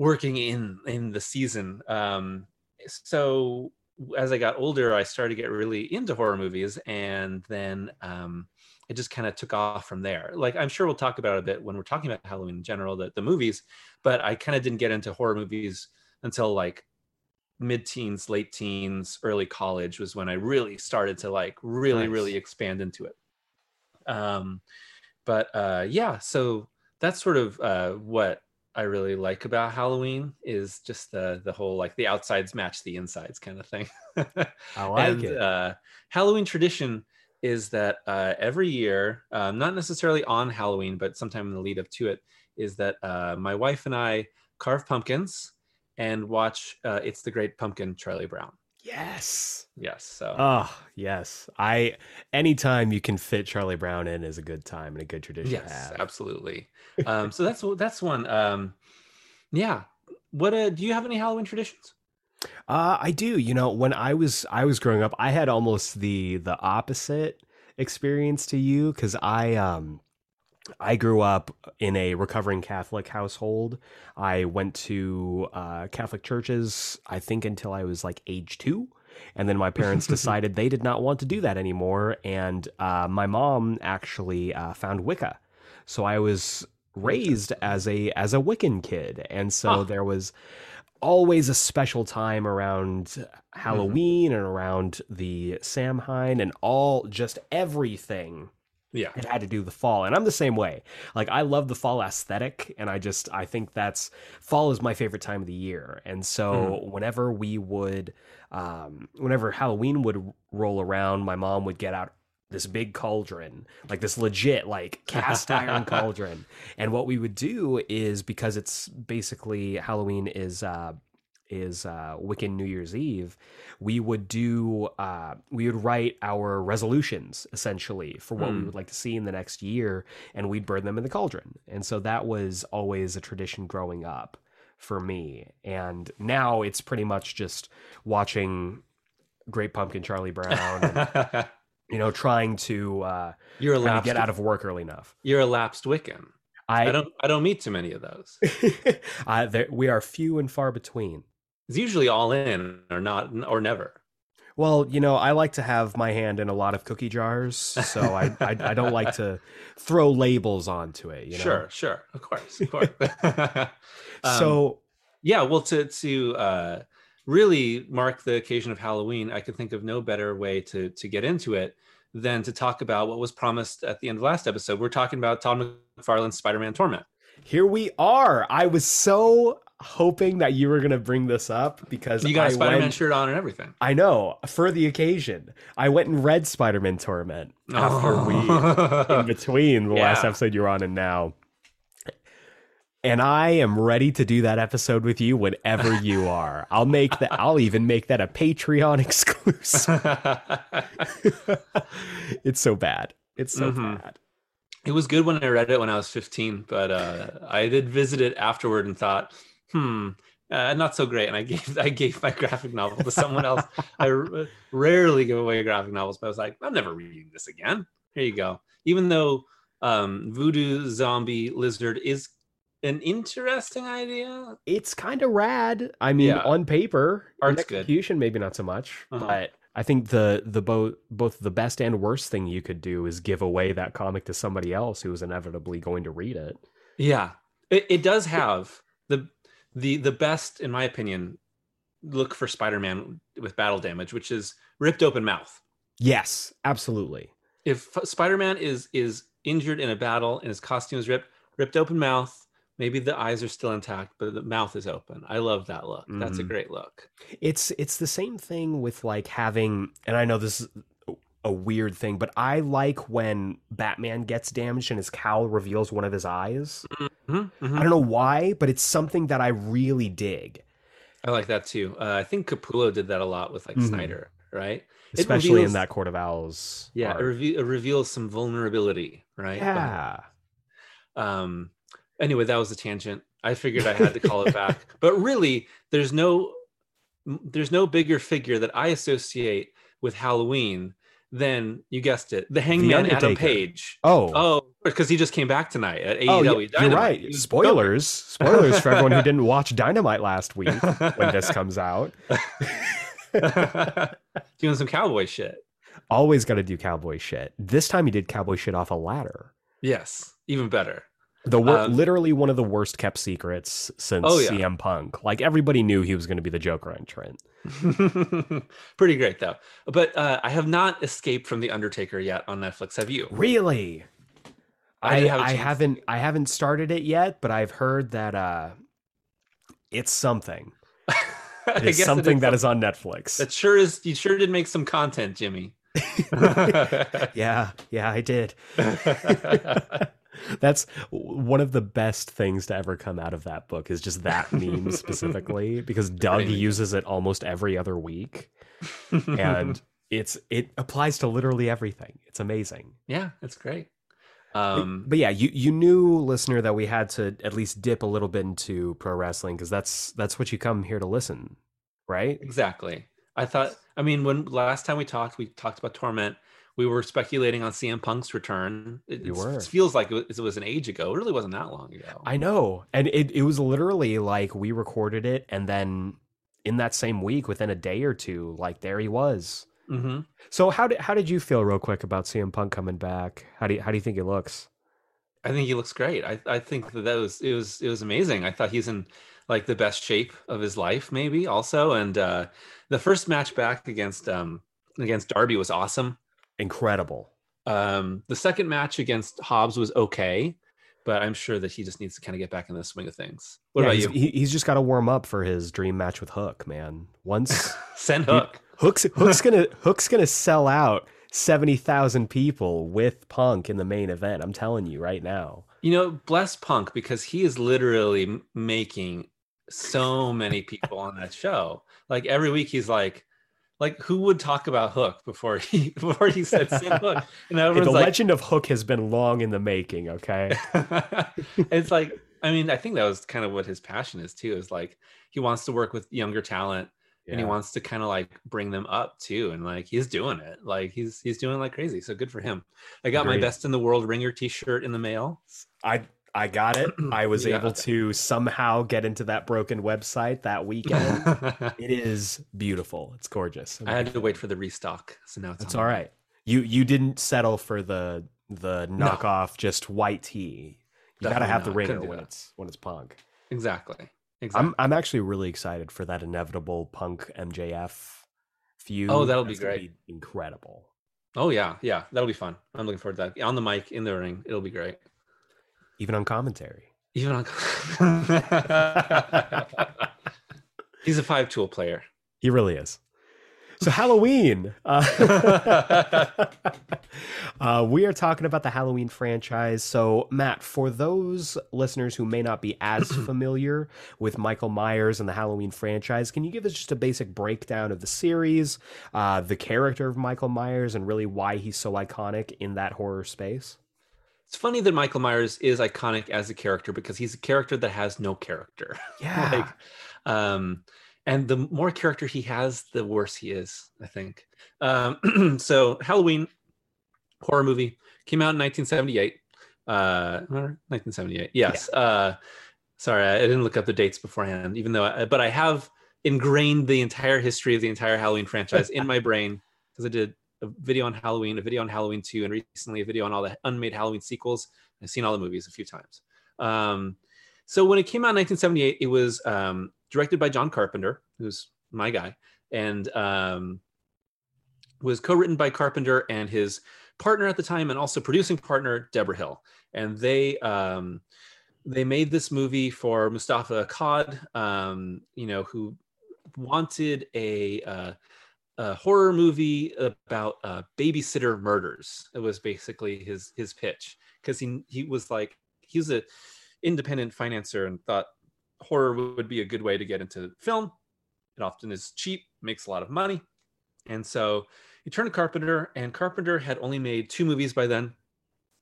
working in in the season. Um, so as I got older, I started to get really into horror movies, and then um, it just kind of took off from there. Like I'm sure we'll talk about it a bit when we're talking about Halloween in general, the, the movies, but I kind of didn't get into horror movies until like mid-teens, late teens, early college was when I really started to like really, Nice. really expand into it. Um, but uh, yeah, so that's sort of uh, what I really like about Halloween is just the the whole like the outsides match the insides kind of thing. I like and it. uh, Halloween tradition is that uh, every year, um, not necessarily on Halloween, but sometime in the lead up to it, is that uh, my wife and I carve pumpkins and watch uh, "It's the Great Pumpkin" Charlie Brown. Yes. Yes, so Oh, yes. I anytime you can fit Charlie Brown in is a good time and a good tradition yes, absolutely. Um, so that's that's one. Um, yeah. What uh, do you have any Halloween traditions? Uh, I do. You know, when I was I was growing up, I had almost the the opposite experience to you because I um I grew up in a recovering Catholic household. I went to uh, Catholic churches, I think, until I was like age two. And then my parents decided they did not want to do that anymore. And uh, my mom actually uh, found Wicca. So I was raised as a as a Wiccan kid. And so Huh. there was always a special time around Halloween and around the Samhain and all just everything Yeah. it had to do the fall and i'm the same way. Like i love the fall aesthetic and i just i think that's fall is my favorite time of the year. And so whenever we would um whenever halloween would roll around my mom would get out this big cauldron like this legit like cast iron cauldron. And what we would do is because it's basically halloween is uh is uh, Wiccan New Year's Eve, we would do uh, we would write our resolutions essentially for what we Hmm. would like to see in the next year, and we'd burn them in the cauldron. And so that was always a tradition growing up for me. And now it's pretty much just watching Great Pumpkin Charlie Brown, and, you know, trying to uh, you're a trying to lapsed get out of work early enough. you're a lapsed Wiccan. I, I don't I don't meet too many of those. I there, we are few and far between. It's usually all in or not or never. Well, you know, I like to have my hand in a lot of cookie jars, so I I, I don't like to throw labels onto it. You know? Sure, sure, of course, of course. Um, so yeah, well, to to uh, really mark the occasion of Halloween, I can think of no better way to to get into it than to talk about what was promised at the end of last episode. We're talking about Todd McFarlane's Spider-Man Torment. here we are. I was so hoping that you were going to bring this up because You got a I Spider-Man went- shirt on and everything. I know for the occasion. I went and read Spider-Man Torment after we in between the last episode you're on and now. And I am ready to do that episode with you whenever you are. I'll make that I'll even make that a Patreon exclusive. it's so bad. It's so Mhm. bad. It was good when I read it when I was 15, but uh, I did visit it afterward and thought, hmm, uh, not so great. And I gave I gave my graphic novel to someone else. I r- rarely give away graphic novels, but I was like, I'm never reading this again. Here you go. Even though um, Voodoo Zombie Lizard is an interesting idea. It's kind of rad. I mean, Yeah. on paper, Art's good. execution maybe not so much, Uh-huh. but I think the the both both the best and worst thing you could do is give away that comic to somebody else who is inevitably going to read it. Yeah, it, it does have the the the best, in my opinion. Look for Spider-Man with battle damage, which is ripped open mouth. Yes, absolutely. if Spider-Man is is injured in a battle and his costume is ripped, ripped open mouth, maybe the eyes are still intact, but the mouth is open. I love that look. That's a Mhm. great look. It's it's the same thing with like having and I know this is a weird thing, but I like when Batman gets damaged and his cowl reveals one of his eyes. Mhm, mhm. I don't know why, but it's something that I really dig. I like that too. Uh, I think Capullo did that a lot with like Mhm. Snyder, right? Especially reveals- in that Court of Owls. Yeah, it, it reveals some vulnerability, right? Yeah. um anyway that was a tangent i figured i had to call it back but really there's no there's no bigger figure that i associate with halloween than you guessed it the hangman adam Undertaker. page Oh. oh because he just came back tonight at AEW Oh, yeah, you're right. Spoilers. Spoilers for everyone who didn't watch Dynamite last week when this comes out. doing some cowboy shit Always got to do cowboy shit. This time he did cowboy shit off a ladder. yes even better The wor- Um, literally one of the worst kept secrets since Oh, yeah. CM Punk. Like everybody knew he was going to be the Joker on Trent. pretty great though but uh, i have not escaped from the undertaker yet on netflix have you Really? I have I haven't. I haven't started it yet, but I've heard that uh it's something. It's it something that is on Netflix. That sure is. You sure did make some content, Jimmy. yeah, yeah, I did. That's one of the best things to ever come out of that book is just that meme specifically because Doug uses it almost every other week and it's it applies to literally everything. It's amazing. yeah, it's great. But- Um, but yeah, you you knew listener that we had to at least dip a little bit into pro wrestling because that's that's what you come here to listen, right? exactly. I thought. I mean, when last time we talked, we talked about Torment. We were speculating on CM Punk's return. It, We were. it feels like it was, it was an age ago. It really wasn't that long ago. I know. And it, it was literally like we recorded it and then in that same week, within a day or two, like there he was. hmm So how did how did you feel real quick about CM Punk coming back? How do you, how do you think he looks? I think he looks great. I, I think that, that was it was it was amazing. I thought he's in like the best shape of his life, maybe also. And uh, the first match back against um against Darby was awesome. Incredible. Um, the second match against Hobbs was okay, but I'm sure that he just needs to kind of get back in the swing of things. What Yeah, about he's, you? he- he's just got to warm up for his dream match with Hook, man. Once Send Hook. Hook's Hook's gonna Hook's gonna sell out seventy thousand people with Punk in the main event. I'm telling you right now. You know, bless Punk because he is literally making so many people on that show. Like every week, he's like, like who would talk about Hook before he before he said send Hook? And Hey, the like, legend of Hook has been long in the making. Okay. it's like I mean, I think that was kind of what his passion is too. Is like he wants to work with younger talent and he wants to kind of like bring them up too. And like he's doing it. Like he's he's doing like crazy. So good for him. I got my best in the world ringer T-shirt in the mail. I I got it. I was Yeah. able to somehow get into that broken website that weekend. it is beautiful. It's gorgeous. I had to wait for the restock, so now it's That's all right. You you didn't settle for the the knockoff just white tee. You gotta Definitely have the ringer when that. it's when it's punk. Exactly. Exactly. I'm I'm actually really excited for that inevitable punk MJF feud. Oh, that'll be That's gonna great. incredible. oh yeah, yeah, that'll be fun. I'm looking forward to that. On the mic, in the ring, it'll be great. Even on commentary. Even on. He's a five tool player. He really is. So Halloween. Uh, uh, we are talking about the Halloween franchise. So Matt, for those listeners who may not be as familiar with Michael Myers and the Halloween franchise, can you give us just a basic breakdown of the series, uh, the character of Michael Myers, and really why he's so iconic in that horror space? It's funny that Michael Myers is iconic as a character because he's a character that has no character. Yeah. like, um, and the more character he has, the worse he is. I think. Um, so Halloween horror movie came out in 1978. Uh, 1978. Yes. Uh, sorry, I didn't look up the dates beforehand, even though, I, but I have ingrained the entire history of the entire Halloween franchise in my brain because I did a video on Halloween, a video on Halloween 2, and recently a video on all the unmade Halloween sequels. I've seen all the movies a few times. Um, so when it came out in 1978, it was um, directed by John Carpenter, who's my guy, and um, was co-written by Carpenter and his partner at the time, and also producing partner Debra Hill. And they um, they made this movie for Moustapha Akkad, um, you know, who wanted a, uh, a horror movie about uh, babysitter murders. It was basically his his pitch because he he was like he was a independent financier and thought horror would be a good way to get into film. It often is cheap, makes a lot of money, and so he turned to Carpenter. And Carpenter had only made two movies by then,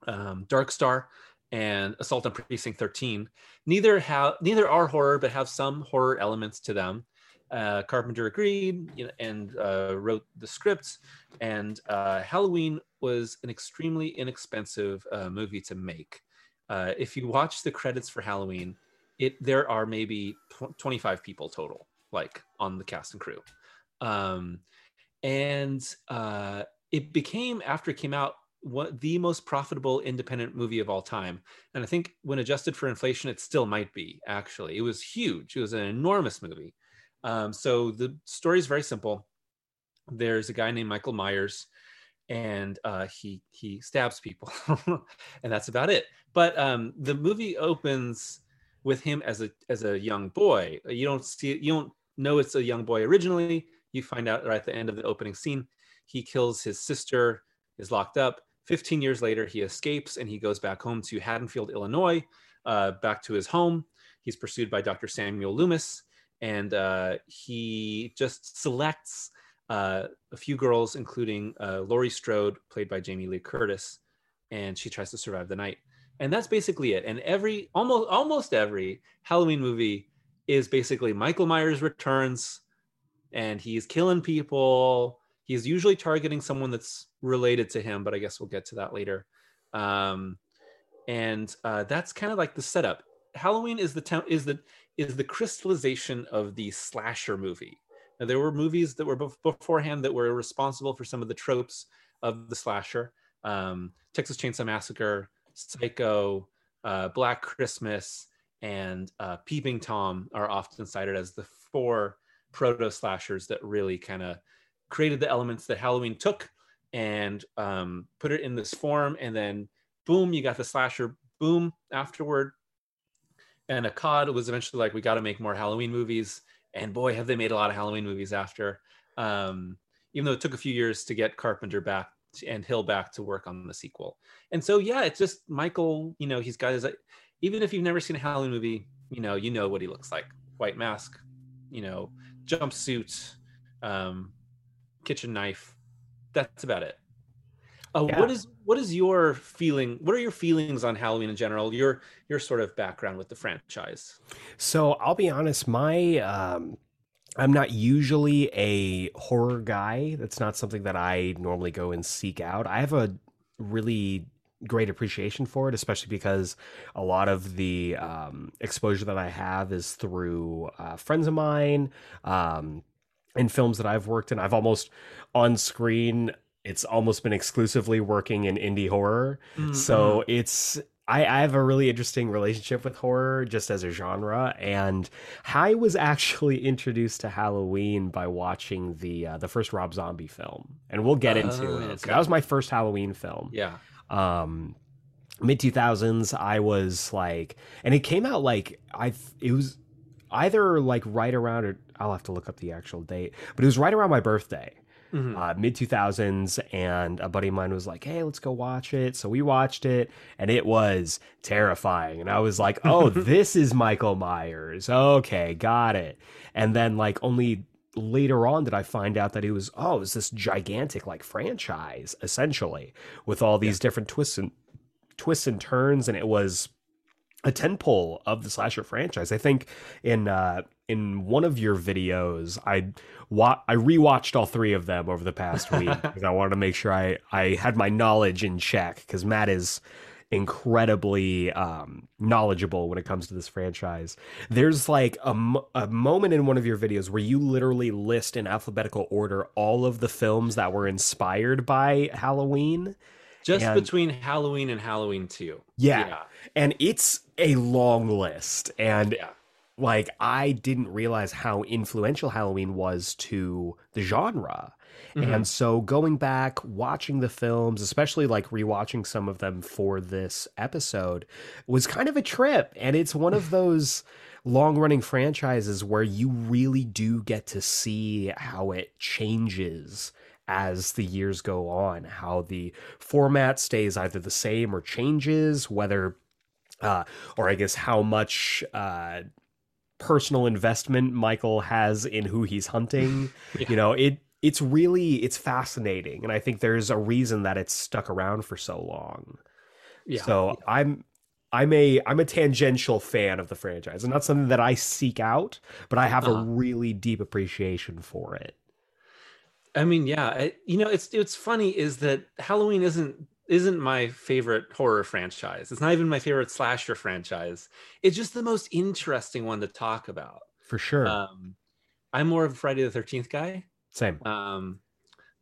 um, Dark Star and Assault on Precinct 13. Neither have neither are horror, but have some horror elements to them. Uh, Carpenter agreed you know, and uh, wrote the scripts. And uh, Halloween was an extremely inexpensive uh, movie to make. Uh, if you watch the credits for Halloween, it there are maybe tw- 25 people total, like on the cast and crew. Um, and uh, it became after it came out what the most profitable independent movie of all time and i think when adjusted for inflation it still might be actually it was huge it was an enormous movie um, so the story is very simple. There's a guy named michael myers and uh, he he stabs people and that's about it. But um, the movie opens with him as a as a young boy. You don't see you don't know it's a young boy originally. You find out right at the end of the opening scene he kills his sister is locked up. 15 years later he escapes and he goes back home to haddonfield illinois uh, back to his home. He's pursued by dr samuel loomis and uh, he just selects uh, a few girls including uh, laurie strode played by jamie lee curtis and she tries to survive the night. And that's basically it. And every almost almost every halloween movie is basically michael myers returns and he's killing people. He's usually targeting someone that's related to him but i guess we'll get to that later. Um, and uh, that's kind of like the setup halloween is the town is the is the crystallization of the slasher movie now, there were movies that were bef- beforehand that were responsible for some of the tropes of the slasher um, texas chainsaw massacre psycho uh, black christmas and uh, peeping tom are often cited as the four proto slashers that really kind of created the elements that Halloween took and um, put it in this form, and then boom, you got the slasher. Boom, afterward, and Akkad was eventually like, we got to make more Halloween movies, and boy, have they made a lot of Halloween movies after. Um, even though it took a few years to get Carpenter back and Hill back to work on the sequel. And so yeah, it's just Michael, you know, he's got his even if you've never seen a Halloween movie, you know, you know what he looks like. White mask, you know, jumpsuit, um, kitchen knife. That's about it. Uh, Yeah. What is what is your feeling? What are your feelings on Halloween in general? Your your sort of background with the franchise. So I'll be honest, my um I'm not usually a horror guy. That's not something that I normally go and seek out. I have a really great appreciation for it, especially because a lot of the um, exposure that I have is through uh, friends of mine um, and films that I've worked in. I've almost on screen. It's almost been exclusively working in indie horror. So it's I, I have a really interesting relationship with horror just as a genre, and I was actually introduced to Halloween by watching the uh, the first Rob Zombie film, and we'll get into Oh, it. So okay. that was my first Halloween film. yeah. Um, mid two thousands, I was like, and it came out like I it was either like right around or I'll have to look up the actual date, but it was right around my birthday Mhm. uh, mid 2000s and a buddy of mine was like hey let's go watch it so we watched it and it was terrifying and i was like oh this is michael myers okay got it and then like only later on did i find out that it was oh it was this gigantic like franchise essentially with all these different twists and twists and turns and it was a tentpole of the slasher franchise. I think in uh, in one of your videos, I wa- I rewatched all three of them over the past week because I wanted to make sure I I had my knowledge in check because Matt is incredibly um, knowledgeable when it comes to this franchise. There's like a, mo- a moment in one of your videos where you literally list in alphabetical order all of the films that were inspired by Halloween. Just And- between Halloween and Halloween 2. Yeah. And it's a long list. And Yeah. Like I didn't realize how influential Halloween was to the genre. Mhm. And so going back, watching the films, especially like rewatching some of them for this episode, was kind of a trip. And it's one of those long running franchises where you really do get to see how it changes as the years go on, how the format stays either the same or changes, whether uh, or I guess how much uh, personal investment Michael has in who he's hunting. Yeah. You know, it it's really it's fascinating, and I think there's a reason that it's stuck around for so long. Yeah. So I'm I'm a I'm a tangential fan of the franchise, and not something that I seek out, but I have a Uh-huh. really deep appreciation for it. I mean, yeah, I, you know, it's it's funny is that Halloween isn't isn't my favorite horror franchise. It's not even my favorite slasher franchise. It's just the most interesting one to talk about. For sure. Um, I'm more of a Friday the Thirteenth guy. Same. Um,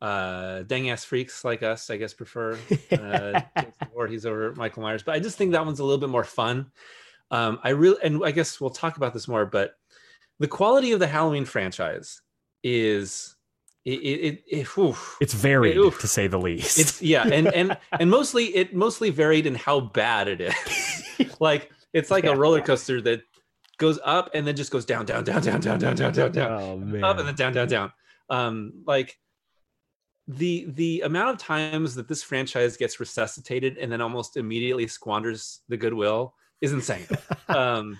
uh, dang ass freaks like us, I guess, prefer uh, Jason Voorhees over Michael Myers. But I just think that one's a little bit more fun. Um, I really, and I guess we'll talk about this more, but the quality of the Halloween franchise is it it, it, it whew. it's varied Oof. to say the least. it's yeah, and and and mostly it mostly varied in how bad it is. like it's like Yeah. a roller coaster that goes up and then just goes down, down, down, down, down, down, down, down, down oh man. up and then down, down, down. Um, like the the amount of times that this franchise gets resuscitated and then almost immediately squanders the goodwill is insane. um,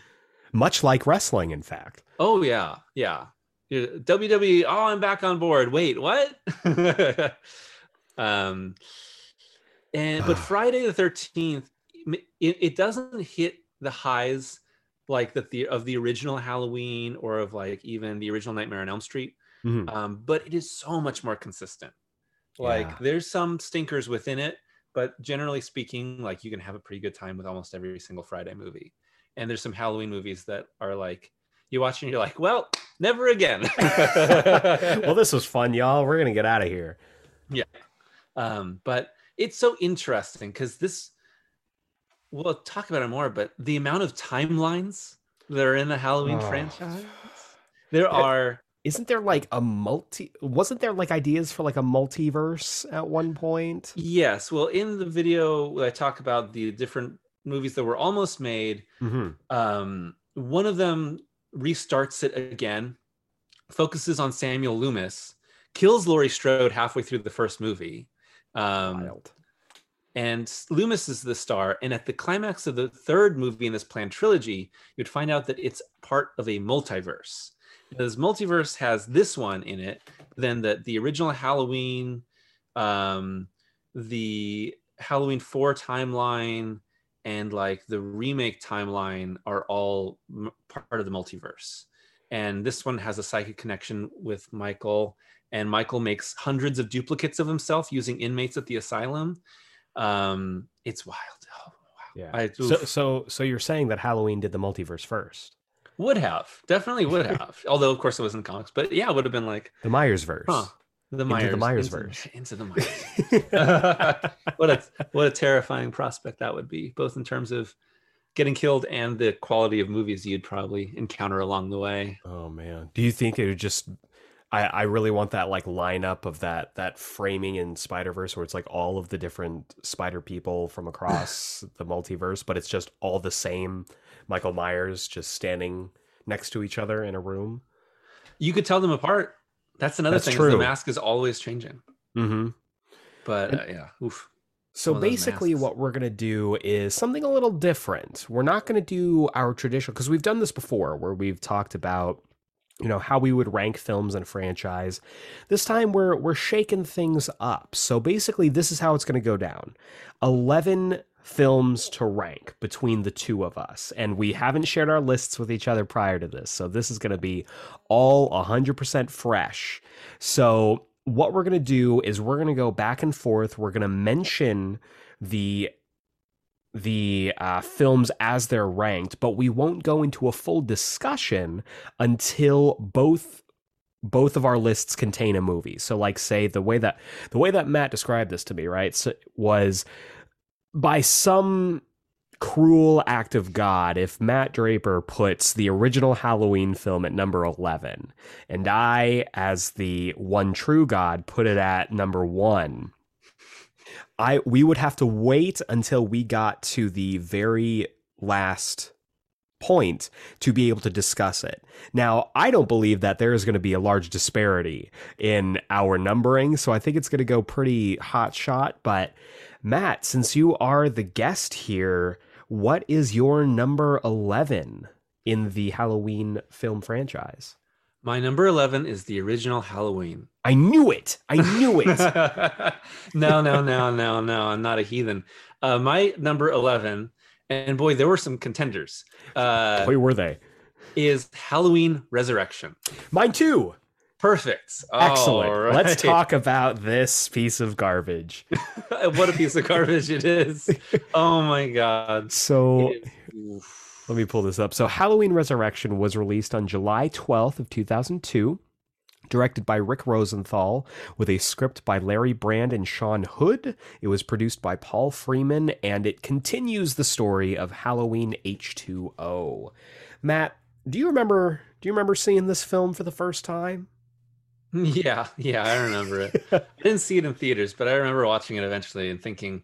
Much like wrestling, in fact. oh yeah, yeah. WWE. Oh, I'm back on board. Wait, what? um, and but Friday the Thirteenth, it, it doesn't hit the highs like the, the of the original Halloween or of like even the original Nightmare on Elm Street Mhm. um, but it is so much more consistent. Like Yeah. there's some stinkers within it, but generally speaking, like you can have a pretty good time with almost every single Friday movie. And there's some Halloween movies that are like you watch and you're like, well, never again. well, this was fun, y'all. We're gonna get out of here. Yeah, um, but it's so interesting because this we'll talk about it more, but the amount of timelines that are in the Halloween Oh. franchise, there are isn't there like a multi wasn't there like ideas for like a multiverse at one point? Yes. Well, in the video, I talk about the different movies that were almost made. Mm-hmm. Um, one of them restarts it again, focuses on Samuel Loomis, kills Laurie Strode halfway through the first movie. Um, Wild. and Loomis is the star. And at the climax of the third movie in this planned trilogy, you'd find out that it's part of a multiverse. This multiverse has this one in it, then the the original Halloween, um, the Halloween four timeline, and like the remake timeline are all m- part of the multiverse. And this one has a psychic connection with Michael, and Michael makes hundreds of duplicates of himself using inmates at the asylum. Um, it's wild. Oh, wow. Yeah. I- so so so you're saying that Halloween did the multiverse first. Would have definitely would have. Although of course it was in comics, but yeah, it would have been like, The Myers verse. huh, the Into Myers, the Myers into, verse. into the Myers. what a what a terrifying prospect that would be, both in terms of getting killed and the quality of movies you'd probably encounter along the way. Oh man. Do you think it would just I, I really want that like lineup of that that framing in Spider Verse where it's like all of the different spider people from across the multiverse, but it's just all the same Michael Myers just standing next to each other in a room. You could tell them apart. That's another That's thing. true. The mask is always changing. Mm-hmm. But uh, yeah, oof. So One of those basically, what we're going to do is something a little different. We're not going to do our traditional, because we've done this before where we've talked about. You know how we would rank films and franchise. This time we're we're shaking things up. So basically, this is how it's going to go down: eleven films to rank between the two of us, and we haven't shared our lists with each other prior to this. So this is going to be all hundred percent fresh. So what we're going to do is we're going to go back and forth. We're going to mention the the uh, films as they're ranked, but we won't go into a full discussion until both both of our lists contain a movie. So like say the way that the way that Matt described this to me, right, so, was by some cruel act of God if Matt Draper puts the original Halloween film at number 11 and I as the one true God put it at number 1 I we would have to wait until we got to the very last point to be able to discuss it. Now, I don't believe that there is going to be a large disparity in our numbering, so I think it's going to go pretty hot shot, but Matt, since you are the guest here, what is your number 11 in the Halloween film franchise? My number 11 is the original Halloween. I knew it. I knew it. no, no, no, no, no. I'm not a heathen. Uh, my number 11, and boy, there were some contenders, uh, Boy, were they. is Halloween Resurrection. Mine too. Perfect. Excellent. All Let's talk about this piece of garbage. what a piece of garbage it is. Oh my God. So, It is- oof. let me pull this up. So, Halloween Resurrection was released on July 12th of 2002, directed by Rick Rosenthal with a script by Larry Brand and Sean Hood. It was produced by Paul Freeman and it continues the story of Halloween H2O. Matt, do you remember do you remember seeing this film for the first time? Yeah, yeah, I remember it. I didn't see it in theaters, but I remember watching it eventually and thinking,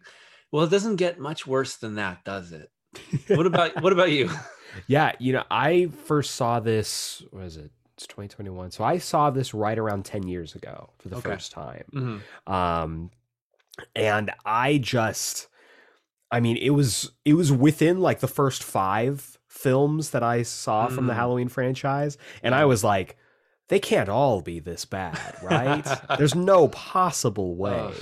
well, it doesn't get much worse than that, does it? What about what about you? Yeah, you know, I first saw this, what is it? It's 2021. So I saw this right around 10 years ago for the Okay. first time. Mhm. Um and I just I mean, it was it was within like the first 5 films that I saw from the Mm. Halloween franchise and I was like they can't all be this bad, right? There's no possible way.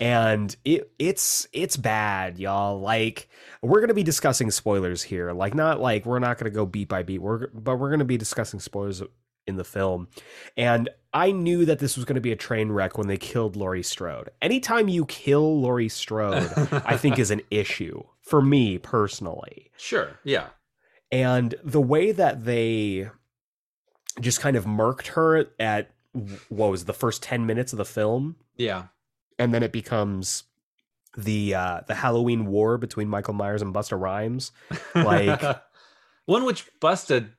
And it it's it's bad y'all. Like we're going to be discussing spoilers here. Like not like we're not going to go beat by beat. We're but we're going to be discussing spoilers in the film. And i knew that this was going to be a train wreck when they killed laurie strode. Anytime you kill laurie strode i think is an issue for me personally. Sure. Yeah. and the way that they just kind of murked her at what was the first 10 minutes of the film Yeah. and then it becomes the uh the Halloween war between Michael Myers and Busta Rhymes. Like- one which Busta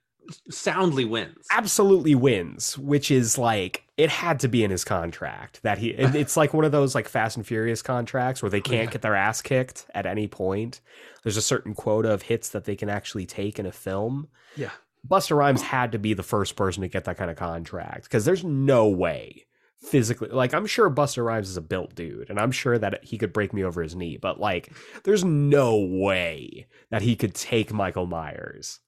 soundly wins. absolutely wins, which is like it had to be in his contract that he. It's like one of those like Fast and Furious contracts where they can't yeah. get their ass kicked at any point. There's a certain quota of hits that they can actually take in a film. Yeah. Busta Rhymes had to be the first person to get that kind of contract because there's no way physically like I'm sure Busta Rhymes is a built dude and I'm sure that he could break me over his knee, but like there's no way that he could take Michael Myers.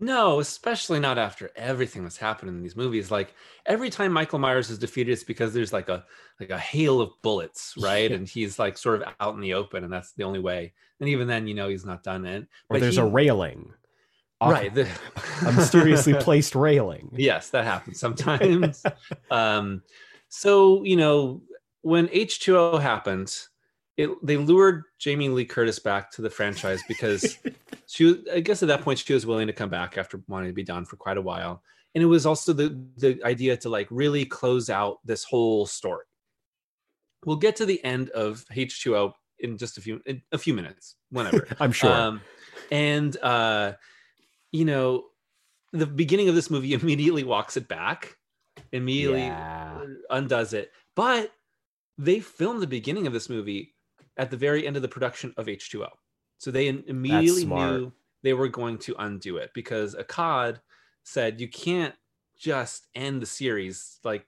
No, especially not after everything that's happened in these movies. Like every time Michael Myers is defeated, it's because there's like a like a hail of bullets, right? And he's like sort of out in the open, and that's the only way. And even then, you know, he's not done it. Or But there's he- a railing. Right. the- a mysteriously placed railing. yes, that happens sometimes. um, so you know, when H2O happened, it they lured Jamie Lee Curtis back to the franchise because she I guess at that point she was willing to come back after wanting to be done for quite a while. And it was also the the idea to like really close out this whole story. We'll get to the end of H2O in just a few in a few minutes, whenever. I'm sure. Um, and uh, you know, the beginning of this movie immediately walks it back, immediately Yeah. undoes it. But they filmed the beginning of this movie at the very end of the production of H2O. So they immediately knew they were going to undo it because Akkad said you can't just end the series like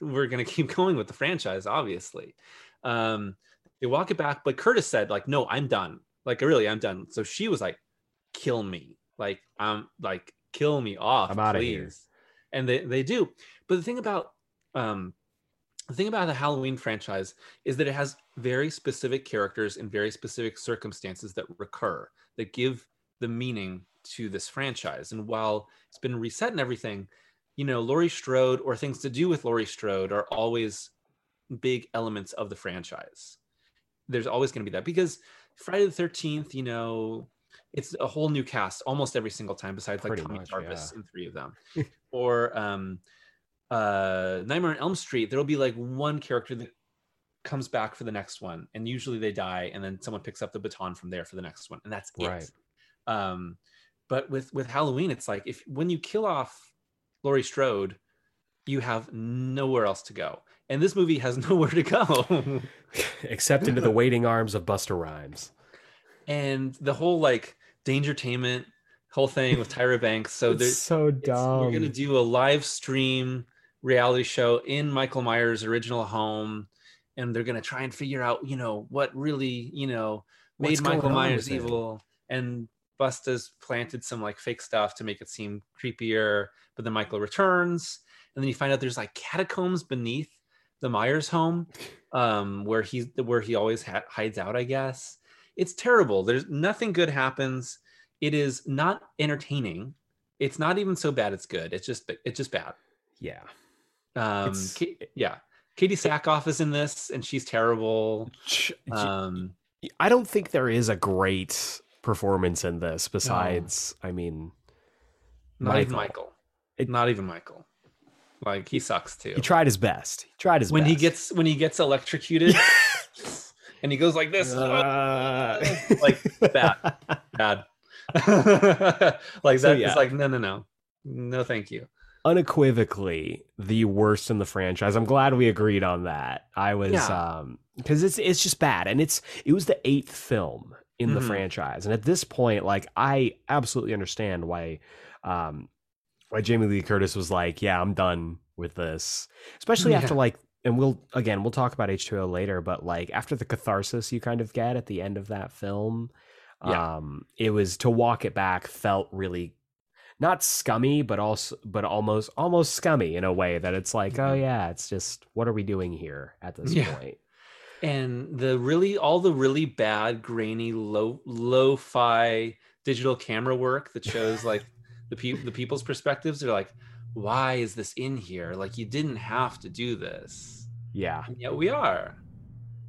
we're going to keep going with the franchise obviously. Um they walk it back but Curtis said like no, I'm done. Like really I'm done. So she was like kill me. Like I'm like kill me off I'm here. And they they do. But the thing about um the thing about the Halloween franchise is that it has very specific characters in very specific circumstances that recur that give the meaning to this franchise. And while it's been reset and everything, you know, Laurie Strode or things to do with Laurie Strode are always big elements of the franchise. There's always going to be that because Friday the 13th, you know, it's a whole new cast almost every single time, besides like Pretty Tommy much, Jarvis yeah. in three of them. or um uh Nightmare on Elm Street, there'll be like one character that comes back for the next one, and usually they die, and then someone picks up the baton from there for the next one, and that's Right. it. Um, but with with Halloween, it's like if when you kill off Laurie Strode, you have nowhere else to go, and this movie has nowhere to go. Except into the waiting arms of Busta Rhymes. and the whole like Dangertainment whole thing with Tyra Banks. So there's so dumb. we're gonna do a live stream reality show in Michael Myers' original home, and they're gonna try and figure out, you know, what really, you know, made What's Michael Myers it? evil. And Busta's planted some like fake stuff to make it seem creepier, but then Michael returns, and then you find out there's like catacombs beneath the Myers home, um, where he's where he always ha- hides out. I guess it's terrible. There's nothing good happens. It is not entertaining. It's not even so bad. It's good. It's just it's just bad. yeah. Um, yeah, Katee Sackhoff is in this, and she's terrible. Um, I don't think there is a great performance in this besides, I mean, not even Michael. Michael. It- not even Michael. Like he sucks too. he tried his best. He tried his best. when best. he gets when he gets electrocuted, and he goes like this, Uh, like bad, bad. like So, that. yeah. It's like no, no, no, no, thank you. unequivocally the worst in the franchise. I'm glad we agreed on that. I was Yeah. um because it's it's just bad and it's it was the eighth film in the Mhm. franchise. And at this point, like I absolutely understand why um why Jamie Lee Curtis was like, Yeah, I'm done with this. Especially Yeah. after like and we'll again we'll talk about H2O later, but like after the catharsis you kind of get at the end of that film, Yeah. um, it was to walk it back felt really not scummy, but also but almost almost scummy in a way that it's like, oh Mhm. yeah, it's just what are we doing here at this Yeah. point? and the really all the really bad grainy low lo-fi digital camera work that shows like the pe- the people's perspectives they're like why is this in here like you didn't have to do this Yeah. and yet we are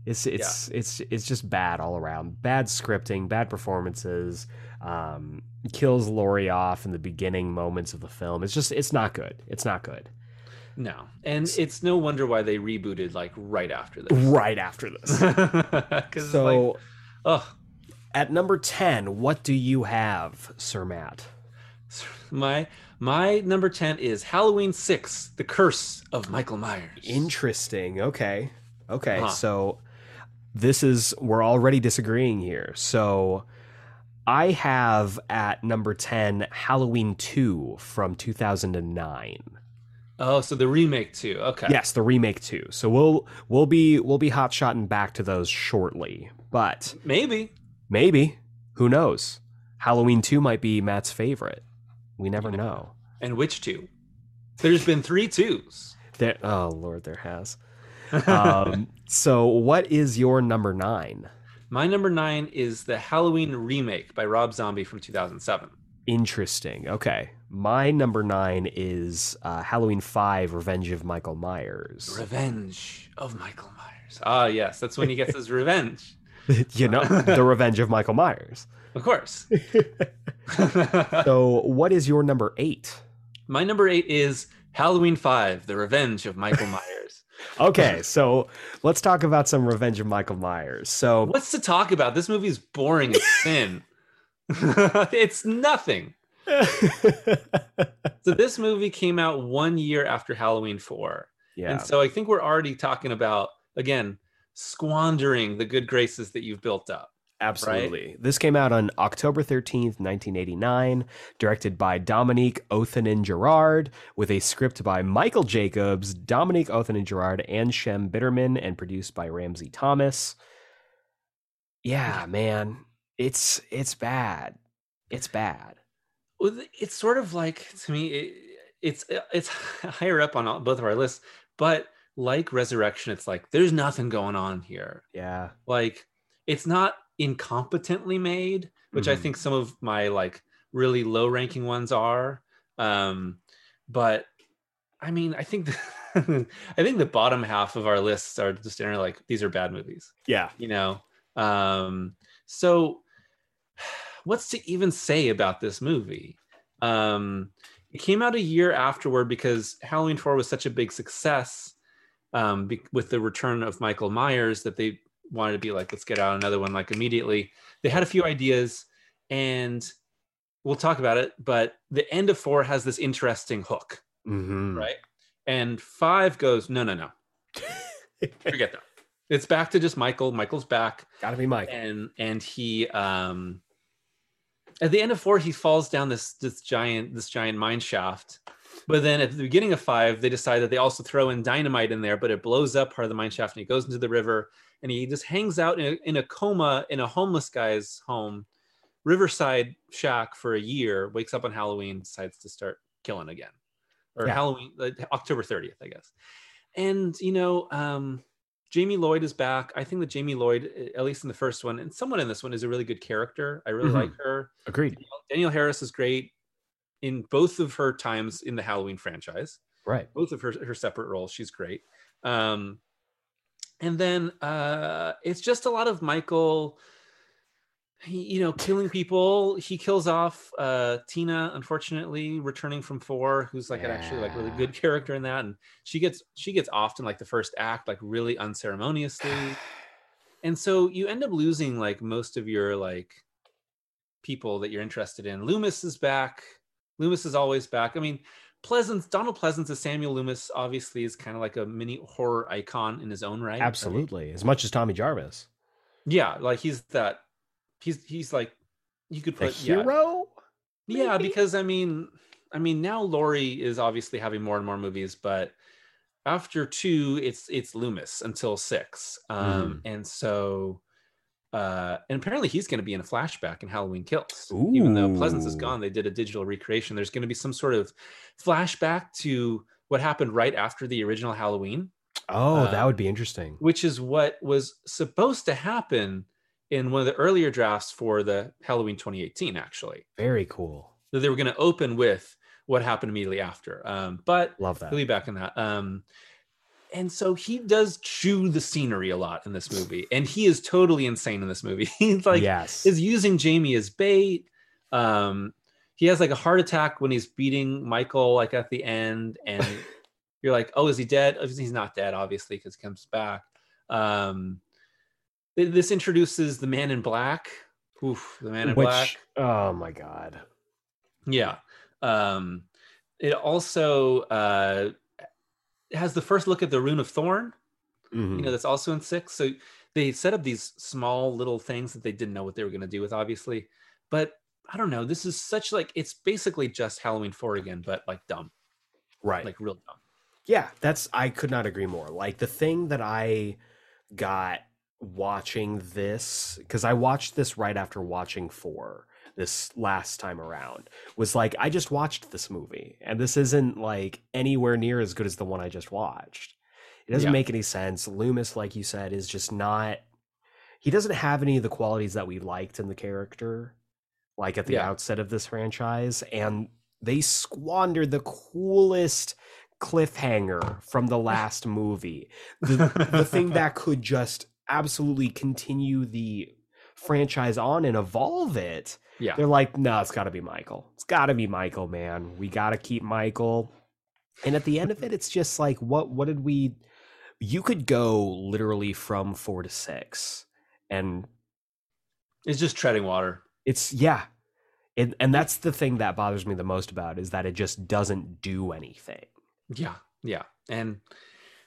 It's it's it's it's just bad all around. Bad scripting, bad performances. Um, kills Laurie off in the beginning moments of the film. It's just it's not good. It's not good. no and it's no wonder why they rebooted like right after this Right after this. 'Cause it's so like, oh at number ten, what do you have, Sir Matt? My my number 10 is Halloween 6, The Curse of Michael Myers. Interesting. Okay. Okay. Huh. So this is we're already disagreeing here. So I have at number 10 Halloween 2 from 2009. oh, so the remake too. Okay. Yes, the remake 2. So we'll we'll be we'll be hot shotting back to those shortly. But Maybe. maybe who knows? Halloween 2 might be Matt's favorite. We never know. And which two? There's been three twos. There oh lord there has. Um so what is your number 9? My number nine is the Halloween remake by Rob Zombie from 2007. Interesting. Okay. My number nine is uh, Halloween 5 Revenge of Michael Myers. Revenge of Michael Myers. Ah, yes, that's when he gets his revenge. you know, The Revenge of Michael Myers. Of course. So, what is your number eight? My number eight is Halloween 5, The Revenge of Michael Myers. Okay, so let's talk about some Revenge of Michael Myers. So, What's to talk about? This movie is boring as sin. it's nothing. So this movie came out one year after Halloween 4. yeah, And so I think we're already talking about, again, squandering the good graces that you've built up. Absolutely. This came out on October 13th, 1989, directed by Dominique Othenin Girard, with a script by Michael Jacobs, Dominique Othenin Girard, and Shem Bitterman, and produced by Ramsey Thomas. Yeah, man. It's it's bad. It's bad. Well, it's sort of like to me, it, it's it's higher up on all, both of our lists, but like Resurrection, it's like there's nothing going on here. Yeah. Like it's not incompetently made, which I Mhm. think some of my like really low ranking ones are. Um, but I mean, I think the, I think the bottom half of our lists are just generally like these are bad movies. Yeah. you know um so what's to even say about this movie um it came out a year afterward because halloween 4 was such a big success um be- with the return of michael myers that they wanted to be like let's get out another one like immediately. They had a few ideas and we'll talk about it but the end of 4 has this interesting hook Mm-hmm. right? And 5 goes no no no. Forget that. It's back to just michael. Michael's back. Gotta be Mike. and and he um at the end of four he falls down this this giant this giant mine shaft. But then at the beginning of five they decide that they also throw in dynamite in there but it blows up part of the mine shaft and he goes into the river and he just hangs out in a, in a coma in a homeless guy's home riverside shack for a year wakes up on halloween decides to start killing again or Yeah. halloween october 30th i guess and you know um Jamie Lloyd is back. I think that Jamie Lloyd, uh, at least in the first one, and someone in this one, is a really good character. I really Mhm. like her. Agreed. Danielle Harris is great in both of her times in the Halloween franchise. Right. Both of her her separate roles, she's great. Um, and then uh, it's just a lot of Michael. You know, killing people. He kills off uh, Tina, unfortunately, returning from four, who's like an actually like really good character in that, and she gets she gets often like the first act, like really unceremoniously. And so you end up losing like most of your like people that you're interested in. Loomis is back. Loomis is always back. I mean pleasence donald pleasence as samuel loomis obviously is kind of like a mini horror icon in his own right? Absolutely. As much as Tommy Jarvis. yeah like he's that he's he's like you could put yeah, hero? yeah maybe? because i mean i mean now Laurie is obviously having more and more movies but after two it's it's loomis until six um and so uh and apparently he's going to be in a flashback in halloween kills even though pleasence is gone they did a digital recreation there's going to be some sort of flashback to what happened right after the original halloween Oh, that Uh, would be interesting. which is what was supposed to happen in one of the earlier drafts for the halloween 2018 actually Very cool. that they were going to open with what happened immediately after. Um, but Love that. he'll be back in that. Um, and so he does chew the scenery a lot in this movie, and he is totally insane in this movie. He's like yes. is using Jamie as bait. Um, he has like a heart attack when he's beating Michael like at the end, and you're like, oh, is he dead? He's not dead, obviously, because he comes back. Um, this introduces the Man in Black. Oof, the Man in Which, Black. oh my God. Yeah. Um, it also uh, has the first look at the Rune of Thorn. Mhm. You know, that's also in six. So they set up these small little things that they didn't know what they were going to do with, obviously. But I don't know. This is such like it's basically just Halloween four again, but like dumb, right. like real dumb. Yeah, that's I could not agree more. Like the thing that I got watching this cuz I watched this right after watching 4 this last time around was like I just watched this movie and this isn't like anywhere near as good as the one I just watched. It doesn't Yeah. make any sense. Loomis like you said is just not he doesn't have any of the qualities that we liked in the character like at the Yeah. outset of this franchise and they squandered the coolest cliffhanger from the last movie the, the thing that could just absolutely continue the franchise on and evolve it Yeah. they're like no it's got to be michael it's got to be michael man we got to keep michael and at the end of it it's just like what what did we you could go literally from 4 to 6 and It's just treading water. it's yeah and and that's the thing that bothers me the most about is that it just doesn't do anything Yeah, yeah, and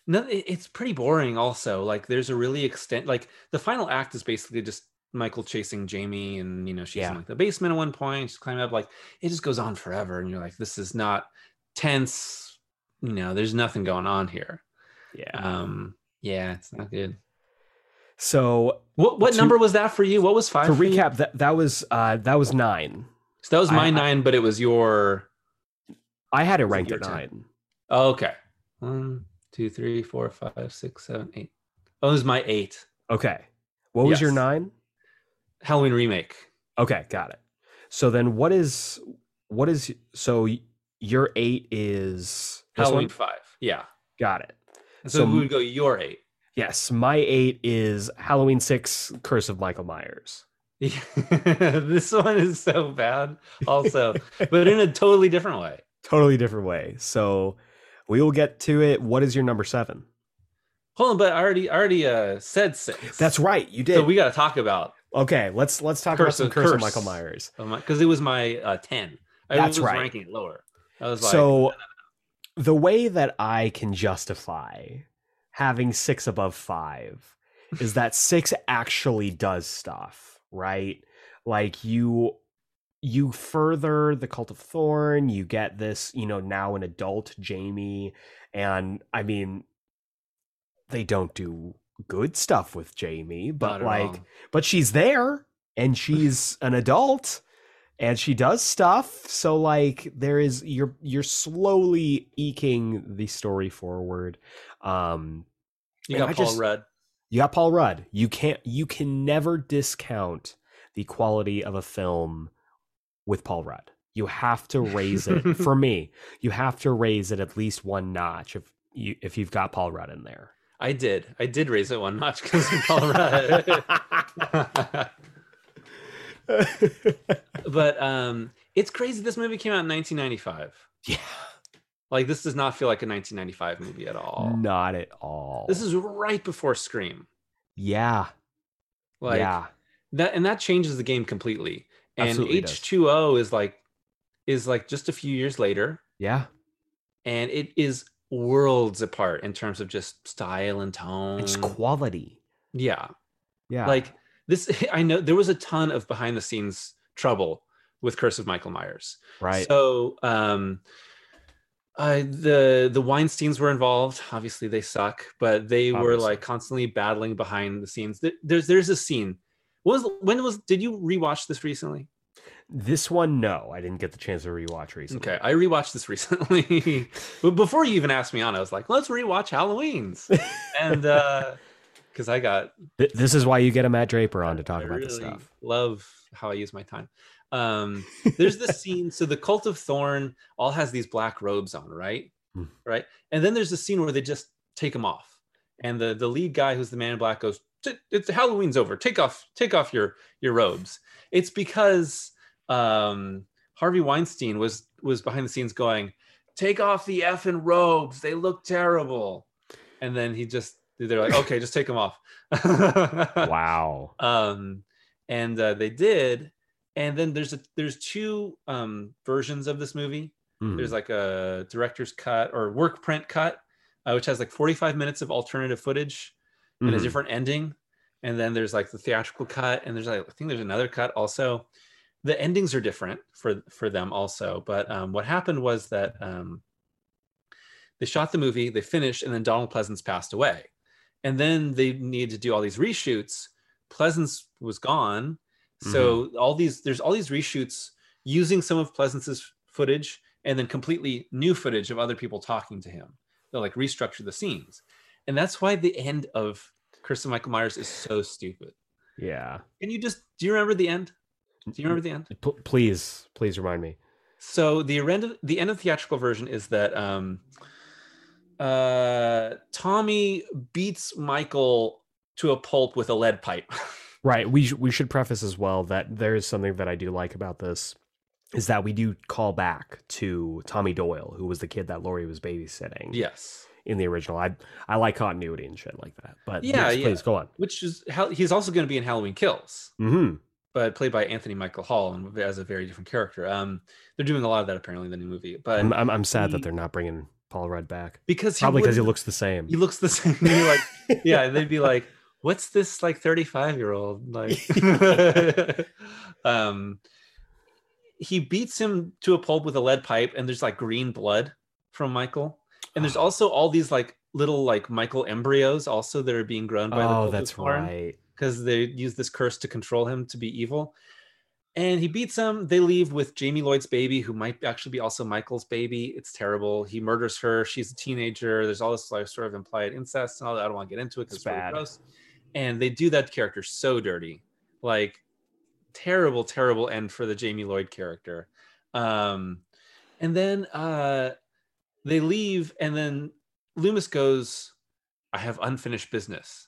no, it's pretty boring. Also, like there's a really extent. Like the final act is basically just Michael chasing Jamie, and you know she's Yeah. in like the basement at one point. She's climbing up. Like it just goes on forever, and you're like, this is not tense. You know, there's nothing going on here. yeah Um, yeah, it's not good. so What what To- number was that for you? What was five? to you? recap that that was uh that was 9 So that was my I- nine, but it was your. i had it ranked at 9 Oh, okay. One, two, three, four, five, six, seven, eight. Oh, it was my eight. okay what was your Yes. 9 Halloween remake. Okay, got it. So then what is what is so your 8 is Halloween five. Yeah. Got it. So, So- who would go your eight? Yes, my 8 is Halloween 6 Curse of Michael Myers. this one is so bad, also, but in a totally different way. Totally different way. So we will get to it. What is your number 7? Hold on, but I already I already uh, said six. That's right, you did. So we got to talk about okay, let's let's talk about some Curse, of Curse. Michael Myers. because it was my uh, ten. I That's was right. ranking it lower. I was like, so the way that I can justify having 6 above 5 is that 6 actually does stuff, right? Like you you further the cult of thorn, you get this, you know, now an adult Jamie and I mean they don't do good stuff with Jamie, but like all. but she's there and she's an adult and she does stuff. So like there is you're you're slowly eking the story forward. Um you got I Paul just- Rudd. you got paul rudd. You can't you can never discount the quality of a film with paul rudd. You have to raise it for me you have to raise it at least one notch if you if you've got paul rudd in there I did. I did raise it one notch because of Rudd. but um, it's crazy. This movie came out in 1995. yeah Like this does not feel like a 1995 movie at all. not at all This is right before Scream. yeah Like yeah that, and that changes the game completely. And Absolutely. H2O is like is like just a few years later, yeah and it is worlds apart in terms of just style and tone. it's quality yeah, yeah like this. I know there was a ton of behind the scenes trouble with Curse of Michael Myers. right So um uh, the the Weinsteins were involved. Obviously, they suck, but they were like constantly battling behind the scenes. There's there's a scene. What was when was did you rewatch this recently? This one, no, I didn't get the chance to rewatch recently. Okay, I rewatched this recently. but before you even asked me on, I was like, let's rewatch Halloween's, and uh because I got this is why you get a Matt Draper on to talk I about this stuff. Love how I use my time. Um, there's this scene. So the cult of Thorn all has these black robes on, right? Hmm. Right. And then there's a scene where they just take them off, and the the lead guy, who's the man in black, goes, "It's Halloween's over. Take off, take off your your robes." It's because um, Harvey Weinstein was was behind the scenes going, "Take off the effing robes. They look terrible." And then he just they're like, "Okay, just take them off." Wow. um and uh, they did and then there's a there's two um versions of this movie Mhm. there's like a director's cut or work print cut uh, which has like 45 minutes of alternative footage and a Mhm. different ending and then there's like the theatrical cut and there's like i think there's another cut also the endings are different for for them also but um, what happened was that um, they shot the movie they finished and then donald pleasence passed away and then they needed to do all these reshoots pleasence was gone so all these there's all these reshoots using some of pleasence's footage and then completely new footage of other people talking to him they'll like restructure the scenes and that's why the end of Curse of Michael Myers is so stupid. Yeah. Can you just do you remember the end? Do you remember the end? P- please, please remind me. So the end of the end of the theatrical version is that um uh Tommy beats Michael to a pulp with a lead pipe. Right. We sh- we should preface as well that there is something that I do like about this is that we do call back to Tommy Doyle, who was the kid that Laurie was babysitting yes. in the original. I I like continuity and shit like that. But Yeah, yes, yeah. please go on. Which is how he's also going to be in Halloween Kills, hmm but played by Anthony Michael Hall and as a very different character. Um they're doing a lot of that apparently in the new movie. But I'm, I'm I'm sad he- that they're not bringing Paul Rudd back. because he Probably because he looks the same. he looks the same. Like, yeah, they'd be like, "What's this like 35 year old like?" um, he beats him to a pulp with a lead pipe, and there's like green blood from Michael, and there's Oh. also all these like little like Michael embryos also that are being grown by the oh, that's Thorn right. Because they use this curse to control him to be evil. And he beats them. They leave with Jamie Lloyd's baby, who might actually be also Michael's baby. It's terrible. He murders her. She's a teenager. There's all this like sort of implied incest and all that. I don't want to get into it because It's it's really gross. And they do that character so dirty, like terrible, terrible end for the Jamie Lloyd character. Um, and then uh, they leave, and then Loomis goes, "I have unfinished business."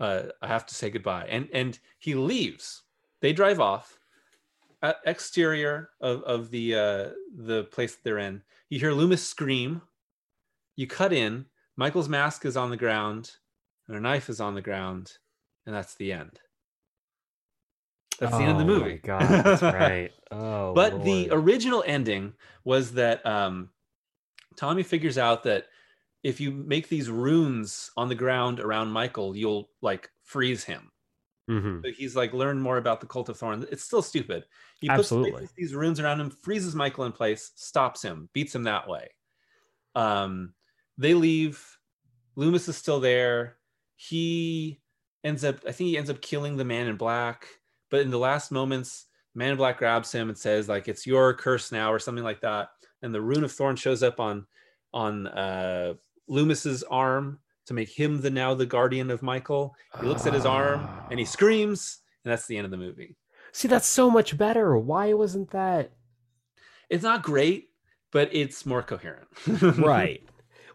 Uh, I have to say goodbye. And and he leaves. They drive off. Uh, exterior of, of the uh, the place that they're in. You hear Loomis scream. You cut in. Michael's mask is on the ground, and a knife is on the ground, and that's the end. That's the end of the Oh my movie. God, that's right. Oh, But the original ending was that um, Tommy figures out that if you make these runes on the ground around Michael, you'll like freeze him. Mhm. So he's like learn more about the cult of Thorn. It's still stupid. He puts Absolutely. these runes around him, freezes Michael in place, stops him, beats him that way. Um, they leave. Loomis is still there. He ends up, I think he ends up killing the man in black. But in the last moments, Man in Black grabs him and says, like, it's your curse now, or something like that. And the rune of thorn shows up on on uh Loomis's arm to make him the now the guardian of Michael. He looks at his arm and he Ah. screams, and that's the end of the movie. See, that's so much better. Why wasn't that It's not great, but it's more coherent. right?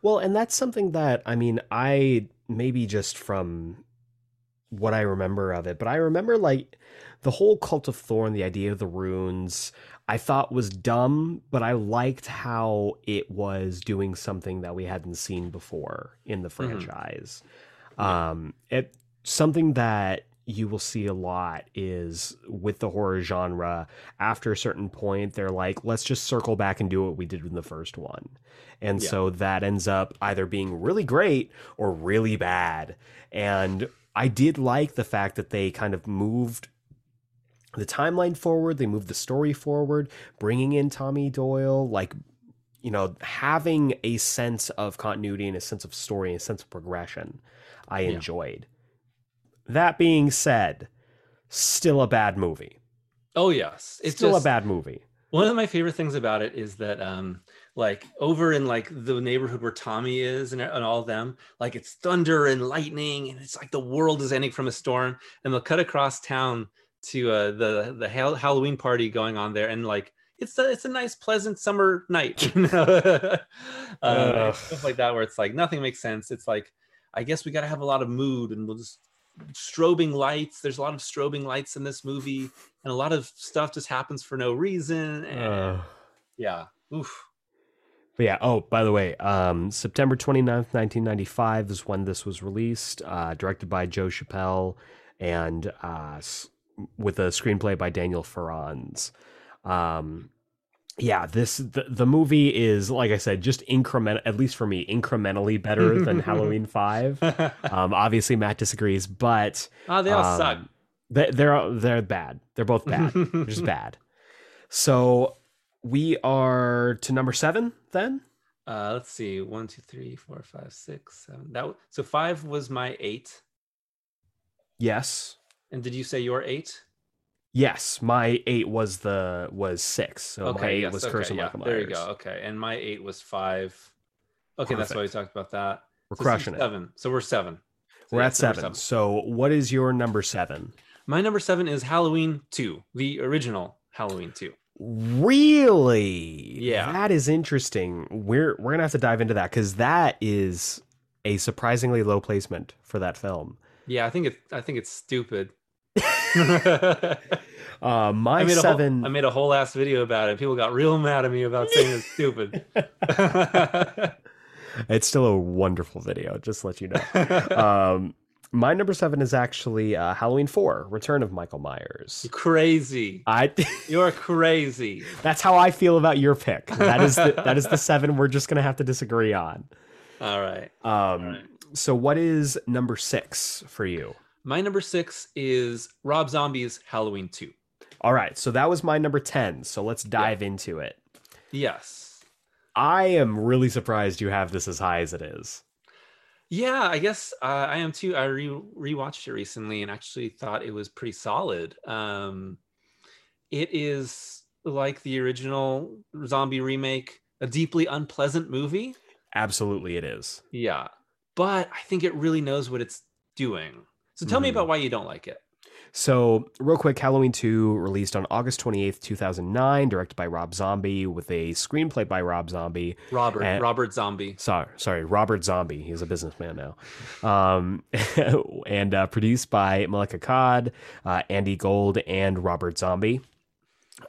Well, and that's something that I mean, I maybe just from what I remember of it, but I remember like the whole cult of thorn, the idea of the runes, I thought was dumb, but I liked how it was doing something that we hadn't seen before in the franchise. Um, it something that you will see a lot is with the horror genre. After a certain point, they're like, let's just circle back and do what we did in the first one. And Yeah. so that ends up either being really great or really bad. And I did like the fact that they kind of moved the timeline forward, they moved the story forward, bringing in Tommy Doyle, like, you know, having a sense of continuity and a sense of story and a sense of progression. I Yeah. enjoyed. That being said, still a bad movie. oh yes, it's still just, a bad movie. One of my favorite things about it is that, um, like over in like the neighborhood where Tommy is and, and all of them, like it's thunder and lightning, and it's like the world is ending from a storm, and they'll cut across town to uh, the the Hal- Halloween party going on there, and like it's a it's a nice pleasant summer night, you know, Ugh. stuff like that, where it's like nothing makes sense. It's like I guess we got to have a lot of mood, and we'll just strobing lights. There's a lot of strobing lights in this movie, and a lot of stuff just happens for no reason. And Uh, yeah, oof. But yeah, oh, by the way, um, September 29th, 1995 is when this was released, uh, directed by Joe Chappelle and uh, with a screenplay by Daniel Farrands. Um, yeah, this the, the movie is like I said, just increment at least for me, incrementally better than Halloween Five. Um, obviously, Matt disagrees, but oh, they all um, suck. they, they're they're bad. They're both bad. they're just bad. So we are to number seven then. Uh, let's see. One, two, three, four, five, six, seven. That so five was my eight. Yes. And did you say your eight? Yes, my eight was the was six. So my eight yes, was okay, Curse of yeah, Michael Myers. There you go. Okay, and my eight was five. Okay, that's why we talked about that. We're So crushing it. Seven. So we're seven. So We're at number seven. So what is your number seven? My number seven is Halloween two, the original Halloween two. Really? Yeah. That is interesting. We're we're gonna have to dive into that because that is a surprisingly low placement for that film. Yeah, I think it. I think it's stupid. I Uh, my made a seven. Whole, I made a whole ass video about it. People got real mad at me about saying it's stupid. it's still a wonderful video. Just to let you know. um, my number seven is actually uh, Halloween Four: Return of Michael Myers. crazy. I. You're crazy. That's how I feel about your pick. That is the, that is the seven we're just gonna have to disagree on. All right. Um, right. So what is number six for you? My number six is Rob Zombie's Halloween 2. All right, so that was my number ten. So let's dive into it. Yes. I am really surprised you have this as high as it is. Yeah, I guess uh, I am too. I re rewatched it recently and actually thought it was pretty solid. Um, it is like the original zombie remake, a deeply unpleasant movie. Absolutely, it is. Yeah, but I think it really knows what it's doing. So tell me Mhm. about why you don't like it. So, real quick, Halloween 2 released on August 28th, 2009, directed by Rob Zombie with a screenplay by Rob Zombie. Robert, Uh, Robert Zombie. Sorry, sorry, Robert Zombie. He's a businessman now. Um, and uh, produced by Malek Akkad, uh, Andy Gould, and Robert Zombie.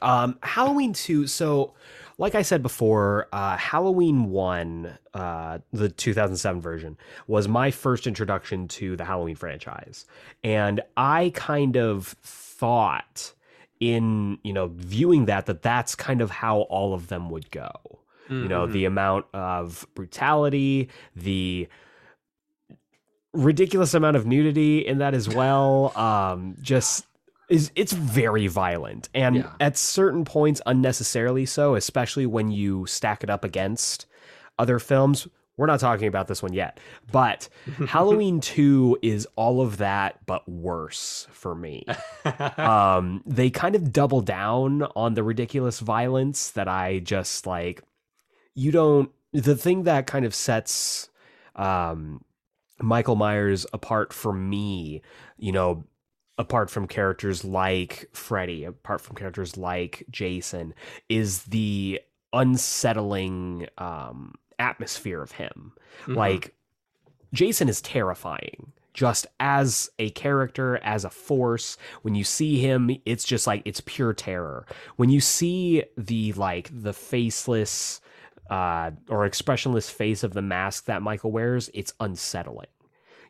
Um, Halloween 2. So, like I said before, uh, Halloween 1, uh, the 2007 version, was my first introduction to the Halloween franchise. And I kind of thought in, you know, viewing that, that that's kind of how all of them would go you know the amount of brutality the ridiculous amount of nudity in that as well um just is it's very violent. And Yeah. at certain points unnecessarily so especially when you stack it up against other films. We're not talking about this one yet but halloween 2 is all of that but worse for me. Um they kind of double down on the ridiculous violence that i just like you don't the thing that kind of sets um michael myers apart from me you know apart from characters like freddy apart from characters like jason is the unsettling um atmosphere of him. Mhm. like Jason is terrifying. Just as a character as a force when you see him it's just like it's pure terror. When you see the like the faceless uh or expressionless face of the mask that Michael wears it's unsettling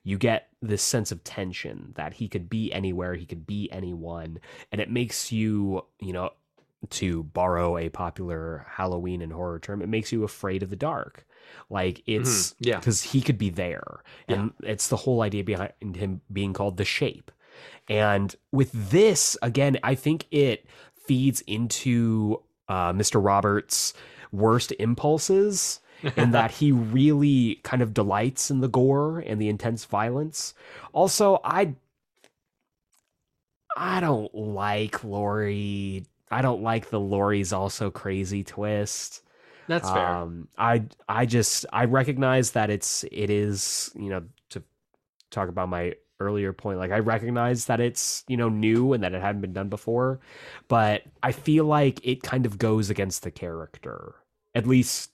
you get this sense of tension that he could be anywhere he could be anyone and it makes you you know to borrow a popular halloween and horror term it makes you afraid of the dark like it's Mhm. Yeah. because he could be there and it's the whole idea behind him being called the shape and with this again i think it feeds into uh, mr roberts worst impulses in that he really kind of delights in the gore and the intense violence also i i don't like Laurie. i don't like the Laurie's also crazy twist That's fair. um, I I just I recognize that it's it is you know to talk about my earlier point like I recognize that it's you know new and that it hadn't been done before, but I feel like it kind of goes against the character at least.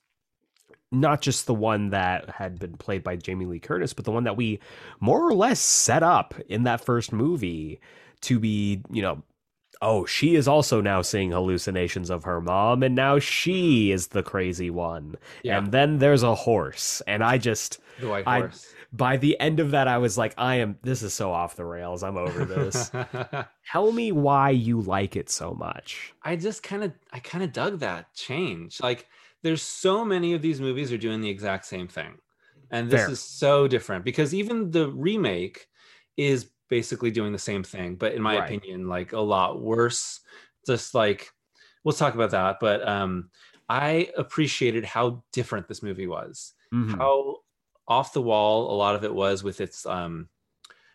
Not just the one that had been played by Jamie Lee Curtis, but the one that we more or less set up in that first movie to be, you know, oh, she is also now seeing hallucinations of her mom, and now she is the crazy one. Yeah. And then there's a horse, and I just the white I- horse. by the end of that, I was like, I am. This is so off the rails. I'm over this. Tell me why you like it so much. I just kind of I kind of dug that change. Like there's so many of these movies are doing the exact same thing. And this Fair. is so different because even the remake is basically doing the same thing, but in my Right. opinion, like a lot worse. Just like we'll talk about that, but um I appreciated how different this movie was. Mhm. How off the wall a lot of it was with its um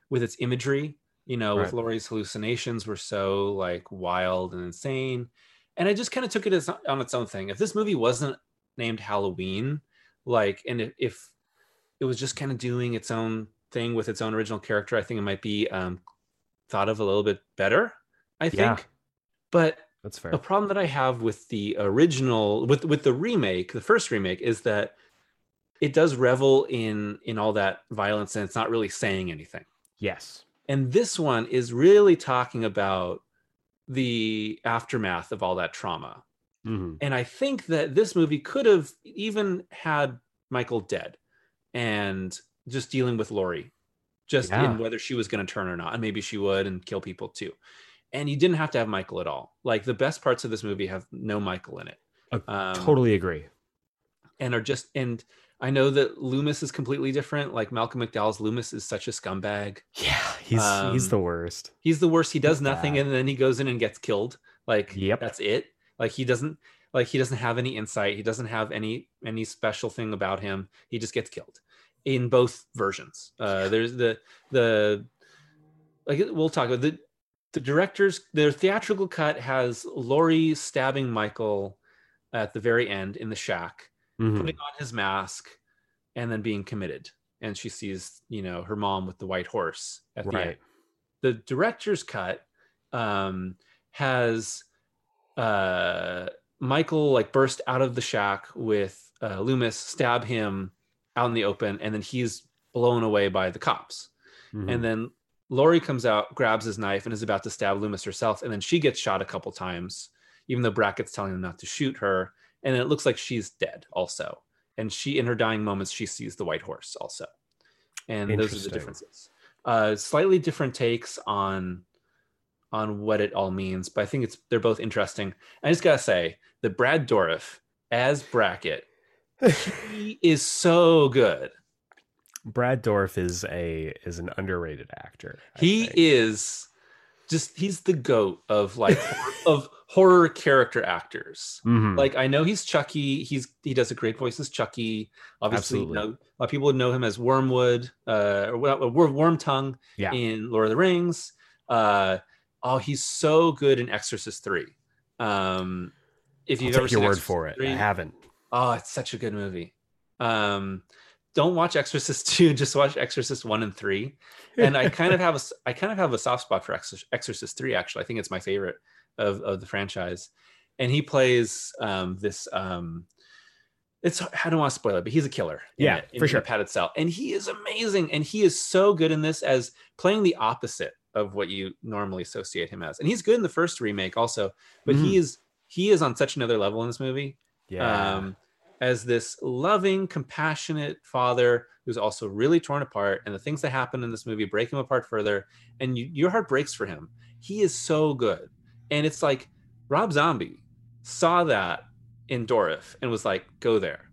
with its imagery you know with Laurie's hallucinations were so like wild and insane and I just kind of took it as on its own thing if this movie wasn't named Halloween like and if, it was just kind of doing its own thing with its own original character I think it might be um thought of a little bit better I think Yeah. but That's fair. a problem that I have with the original with with the remake, the first remake, is that it does revel in in all that violence and it's not really saying anything. Yes. And this one is really talking about the aftermath of all that trauma. Mhm. And I think that this movie could have even had Michael dead and just dealing with Laurie, just Yeah. in whether she was going to turn or not. And maybe she would and kill people too. And you didn't have to have Michael at all. Like the best parts of this movie have no Michael in it. I Um, Totally agree. And are just, and I know that Loomis is completely different. Like Malcolm McDowell's Loomis is such a scumbag. Yeah, he's he's Um, the worst. He's the worst. He does He's nothing bad. and then he goes in and gets killed. Like Yep. that's it. Like he doesn't like he doesn't have any insight. He doesn't have any any special thing about him. He just gets killed in both versions. Uh there's the the like we'll talk about the the director's their theatrical cut has Laurie stabbing Michael at the very end in the shack Mhm. putting on his mask and then being committed and she sees you know her mom with the white horse at the end the director's cut um has uh michael like burst out of the shack with uh loomis stab him out in the open and then he's blown away by the cops Mhm. and then Laurie comes out, grabs his knife, and is about to stab Loomis herself. And then she gets shot a couple times, even though Brackett's telling him not to shoot her. And it looks like she's dead also. And she, in her dying moments, she sees the white horse also. And those are the differences. Uh, slightly different takes on on what it all means, but I think it's they're both interesting. I just gotta say that Brad Dourif as Brackett, he is so good. Brad Dourif is a is an underrated actor. I he think. is just he's the goat of like of horror character actors Mhm. like i know he's chucky he's he does a great voice as chucky obviously you know, a lot of people would know him as wormwood uh or worm, tongue Yeah. in lord of the rings uh oh he's so good in exorcist 3 um if I'll you've take ever your seen word for it. I haven't. Oh, it's such a good movie. Um, don't watch Exorcist two. Just watch Exorcist one and three. And I kind of have a I kind of have a soft spot for Exorcist three. Actually, I think it's my favorite of of the franchise. And he plays um, this. Um, it's I don't want to spoil it, but he's a killer. Yeah, it, for the sure. padded cell, and he is amazing. And he is so good in this as playing the opposite of what you normally associate him as. And he's good in the first remake also, but he is he is on such another level in this movie yeah. um, as this loving, compassionate father who's also really torn apart, and the things that happen in this movie break him apart further, and you, your heart breaks for him. He is so good, and it's like Rob Zombie saw that in Dourif and was like, "Go there,"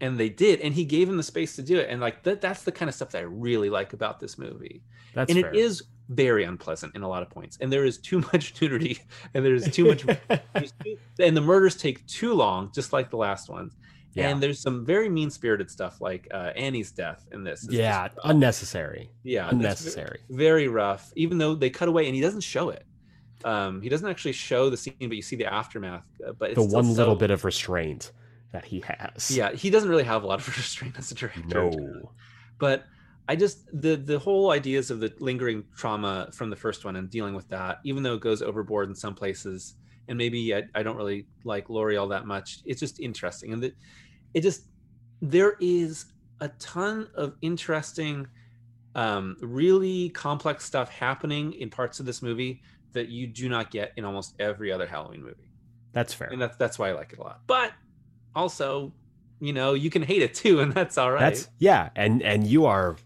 and they did, and he gave him the space to do it, and like that, that's the kind of stuff that I really like about this movie That's and fair. it is very unpleasant in a lot of points and there is too much nudity and there's too much and the murders take too long just like the last ones Yeah. and there's some very mean spirited stuff like uh, annie's death in this yeah, unnecessary. yeah Unnecessary. very rough even though they cut away and he doesn't show it um he doesn't actually show the scene but you see the aftermath uh, but it's The one little bit of restraint that he has. yeah he doesn't really have a lot of restraint as a director No. but I just the the whole ideas of the lingering trauma from the first one and dealing with that, even though it goes overboard in some places, and maybe I, I don't really like Laurie all that much. It's just interesting, and the, it just there is a ton of interesting, um, really complex stuff happening in parts of this movie that you do not get in almost every other Halloween movie, That's fair. and that's that's why I like it a lot. But also, you know, you can hate it too, and that's all right. That's yeah, and and you are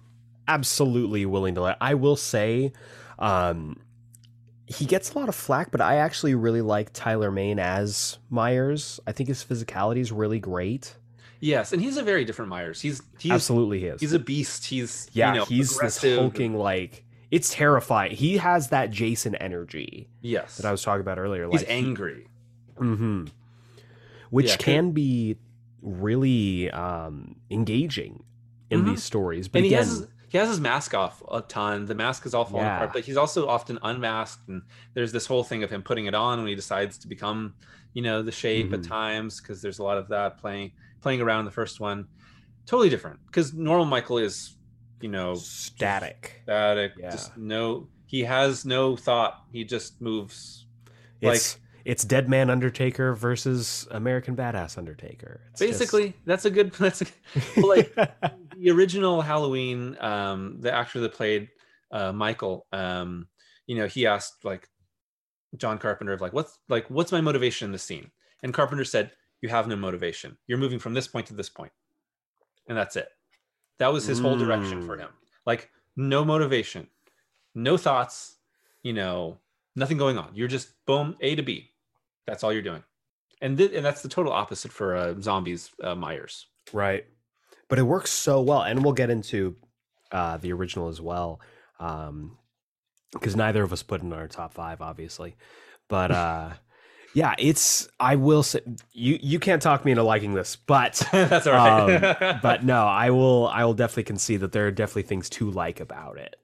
absolutely willing to let. I will say, um, he gets a lot of flack, but I actually really like Tyler Mane as Myers. I think his physicality is really great. Yes, and he's a very different Myers. He's he's absolutely he is. he's a beast. He's yeah, you know, he's this hulking like it's terrifying. He has that Jason energy Yes, that I was talking about earlier. he's like angry. hmm Which Yeah, can be really um, engaging in Mhm. these stories. But and he has his, he has his mask off a ton. The mask is all falling Yeah. apart, but he's also often unmasked. And there's this whole thing of him putting it on when he decides to become, you know, the shape at Mhm. times because there's a lot of that playing playing around in the first one. Totally different because normal Michael is, you know, static. static. Yeah. Just no. He has no thought. He just moves. Like- It's it's Dead Man Undertaker versus American Badass Undertaker. It's just- Basically, that's a good. That's a, like the original Halloween, um, the actor that played uh, Michael, um, you know, he asked like John Carpenter of like, what's like, what's my motivation in the scene? And Carpenter said, you have no motivation. You're moving from this point to this point, and that's it. That was his whole direction for Mm. him. Like, no motivation, no thoughts, you know, nothing going on. You're just boom, A to B. That's all you're doing. And, th- and that's the total opposite for uh, zombies, uh, Myers. right, but it works so well, and we'll get into uh, the original as well, because neither of us put in our top five, obviously. But uh, yeah, it's I will say you you can't talk me into liking this, but That's all right. um, but no, I will I will definitely concede that there are definitely things to like about it.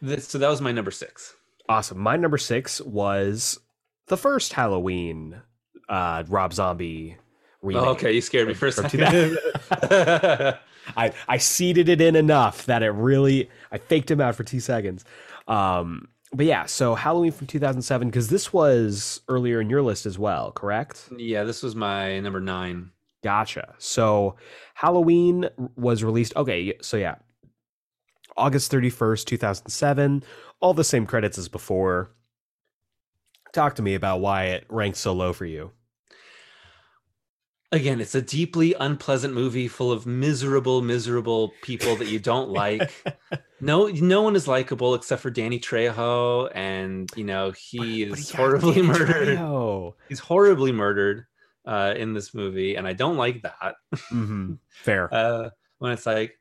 This- so that was my number six. Awesome. My number six was the first Halloween uh, Rob Zombie remake. Oh, okay, you scared me for a second. I I seeded it in enough that it really I faked him out for two seconds. Um, but yeah, so Halloween from 2007 because this was earlier in your list as well, correct? yeah, this was my number nine. Gotcha. So Halloween was released. Okay, so yeah, August 31st, 2007. All the same credits as before. Talk to me about why it ranks so low for you. Again, it's a deeply unpleasant movie full of miserable, miserable people that you don't like. no, no one is likable except for Danny Trejo, and you know he But is horribly Danny murdered. Trejo. He's horribly murdered uh, in this movie, and I don't like that. Mhm. Fair. uh, when it's like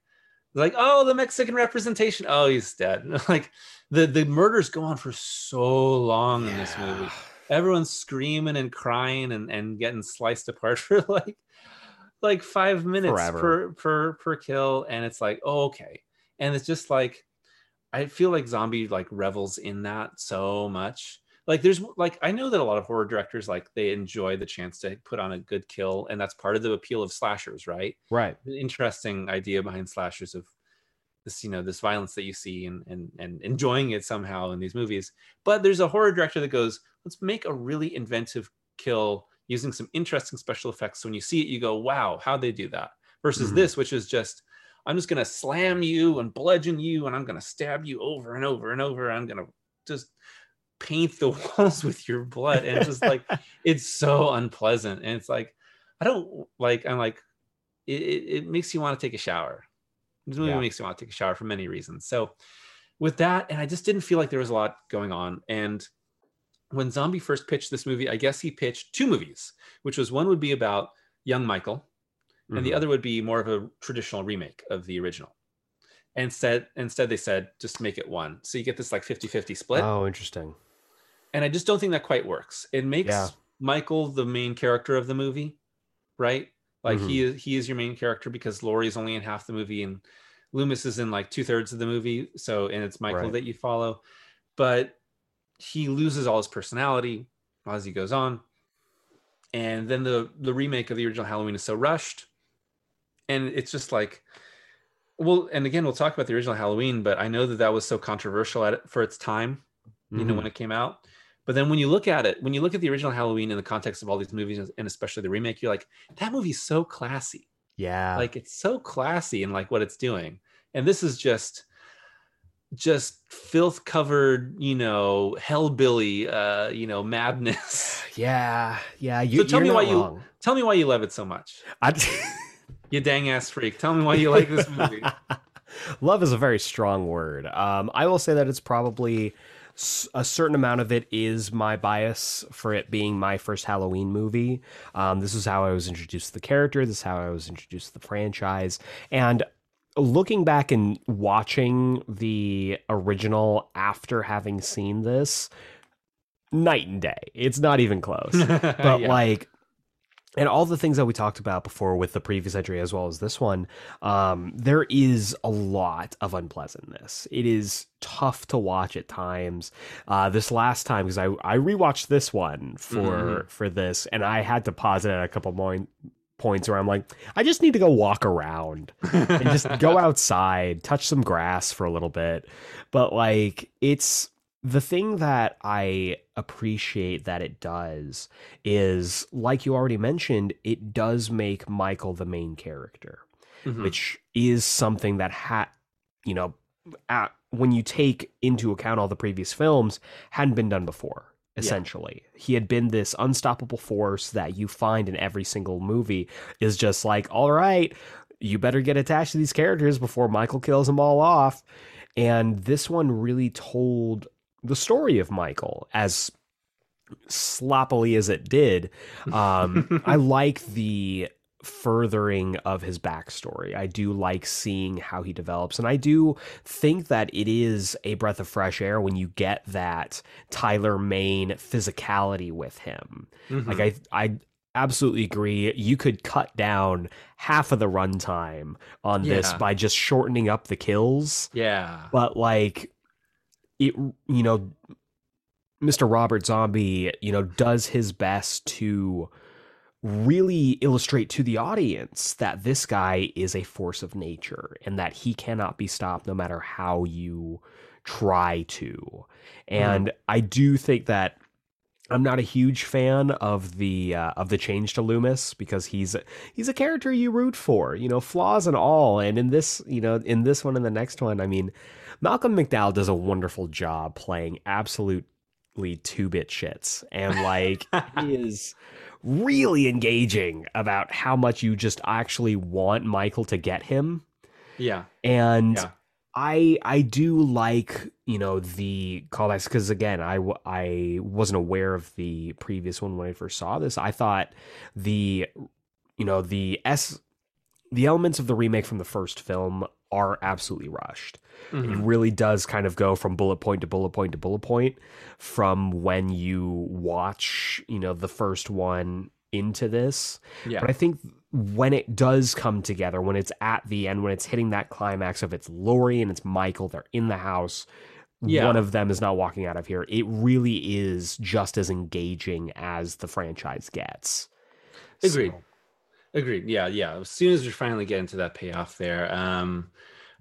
like oh the mexican representation oh he's dead like the the murders go on for so long in this movie everyone's screaming and crying and and getting sliced apart for like like five minutes Forever. per per per kill and it's like oh, okay and it's just like i feel like zombie like revels in that so much like there's like i know that a lot of horror directors like they enjoy the chance to put on a good kill and that's part of the appeal of slashers right Right. interesting idea behind slashers of this you know this violence that you see and and and enjoying it somehow in these movies. But there's a horror director that goes let's make a really inventive kill using some interesting special effects. So when you see it you go wow how'd they do that? Versus Mhm. this which is just i'm just going to slam you and bludgeon you and i'm going to stab you over and over and over i'm going to just paint the walls with your blood. And it's just like it's so unpleasant. And it's like i don't like i'm like it, it, it makes you want to take a shower this really Yeah. makes you want to take a shower for many reasons so with that and i just didn't feel like there was a lot going on and when zombie first pitched this movie i guess he pitched two movies which was one would be about young michael and the Mhm. other would be more of a traditional remake of the original and instead instead they said just make it one so you get this like 50-50 split Oh, interesting. and I just don't think that quite works. It makes Yeah. Michael the main character of the movie, right? Like mm-hmm. he is he is your main character because Laurie is only in half the movie and Loomis is in like two thirds of the movie. So and it's Michael Right. that you follow, but he loses all his personality as he goes on. And then the the remake of the original Halloween is so rushed, and it's just like. Well, and again, we'll talk about the original Halloween, but I know that that was so controversial at it for its time you know when mm-hmm. it came out but then when you look at it when you look at the original halloween in the context of all these movies and especially the remake you're like that movie's so classy yeah. like it's so classy in like what it's doing and this is just just filth covered you know hellbilly uh you know madness yeah. Yeah. You, So tell me why you- tell me why you love it so much I, you dang ass freak tell me why you like this movie love is a very strong word. Um, I will say that it's probably a certain amount of it is my bias for it being my first Halloween movie. Um, this is how I was introduced to the character. This is how I was introduced to the franchise. And looking back and watching the original after having seen this, night and day. It's not even close. But Yeah. like and all the things that we talked about before with the previous entry as well as this one um, there is a lot of unpleasantness. It is tough to watch at times. Uh, this last time because I, I rewatched this one for for this and i had to pause it at a couple more points where i'm like i just need to go walk around and just go outside, touch some grass for a little bit. But like it's the thing that I appreciate that it does is like you already mentioned, it does make Michael the main character, Mhm. which is something that had you know at, when you take into account all the previous films hadn't been done before essentially he had been this unstoppable force that you find in every single movie is just like all right you better get attached to these characters before Michael kills them all off. And this one really told the story of Michael as sloppily as it did. Um, I like the furthering of his backstory. I do like seeing how he develops. And I do think that it is a breath of fresh air when you get that Tyler Mane physicality with him. Mhm. Like I I absolutely agree. You could cut down half of the runtime on this by just shortening up the kills. yeah. But like it you know Mr. Robert Zombie, you know, does his best to really illustrate to the audience that this guy is a force of nature and that he cannot be stopped no matter how you try to. And I do think that I'm not a huge fan of the uh, of the change to Loomis because he's he's a character you root for, you know, flaws and all. And in this, you know, in this one and the next one, I mean, Malcolm McDowell does a wonderful job playing absolutely two bit shits, and like he is really engaging about how much you just actually want Michael to get him Yeah. and Yeah. I I do like you know the callbacks because again I I wasn't aware of the previous one when I first saw this. I thought the you know the s the elements of the remake from the first film are absolutely rushed. It Mhm. really does kind of go from bullet point to bullet point to bullet point from when you watch you know the first one into this. Yeah. But I think when it does come together, when it's at the end, when it's hitting that climax of it's Laurie and it's Michael, they're in the house. Yeah. One of them is not walking out of here. It really is just as engaging as the franchise gets. Agreed. So- Agreed. Yeah, yeah. As soon as we finally get into that payoff there, um,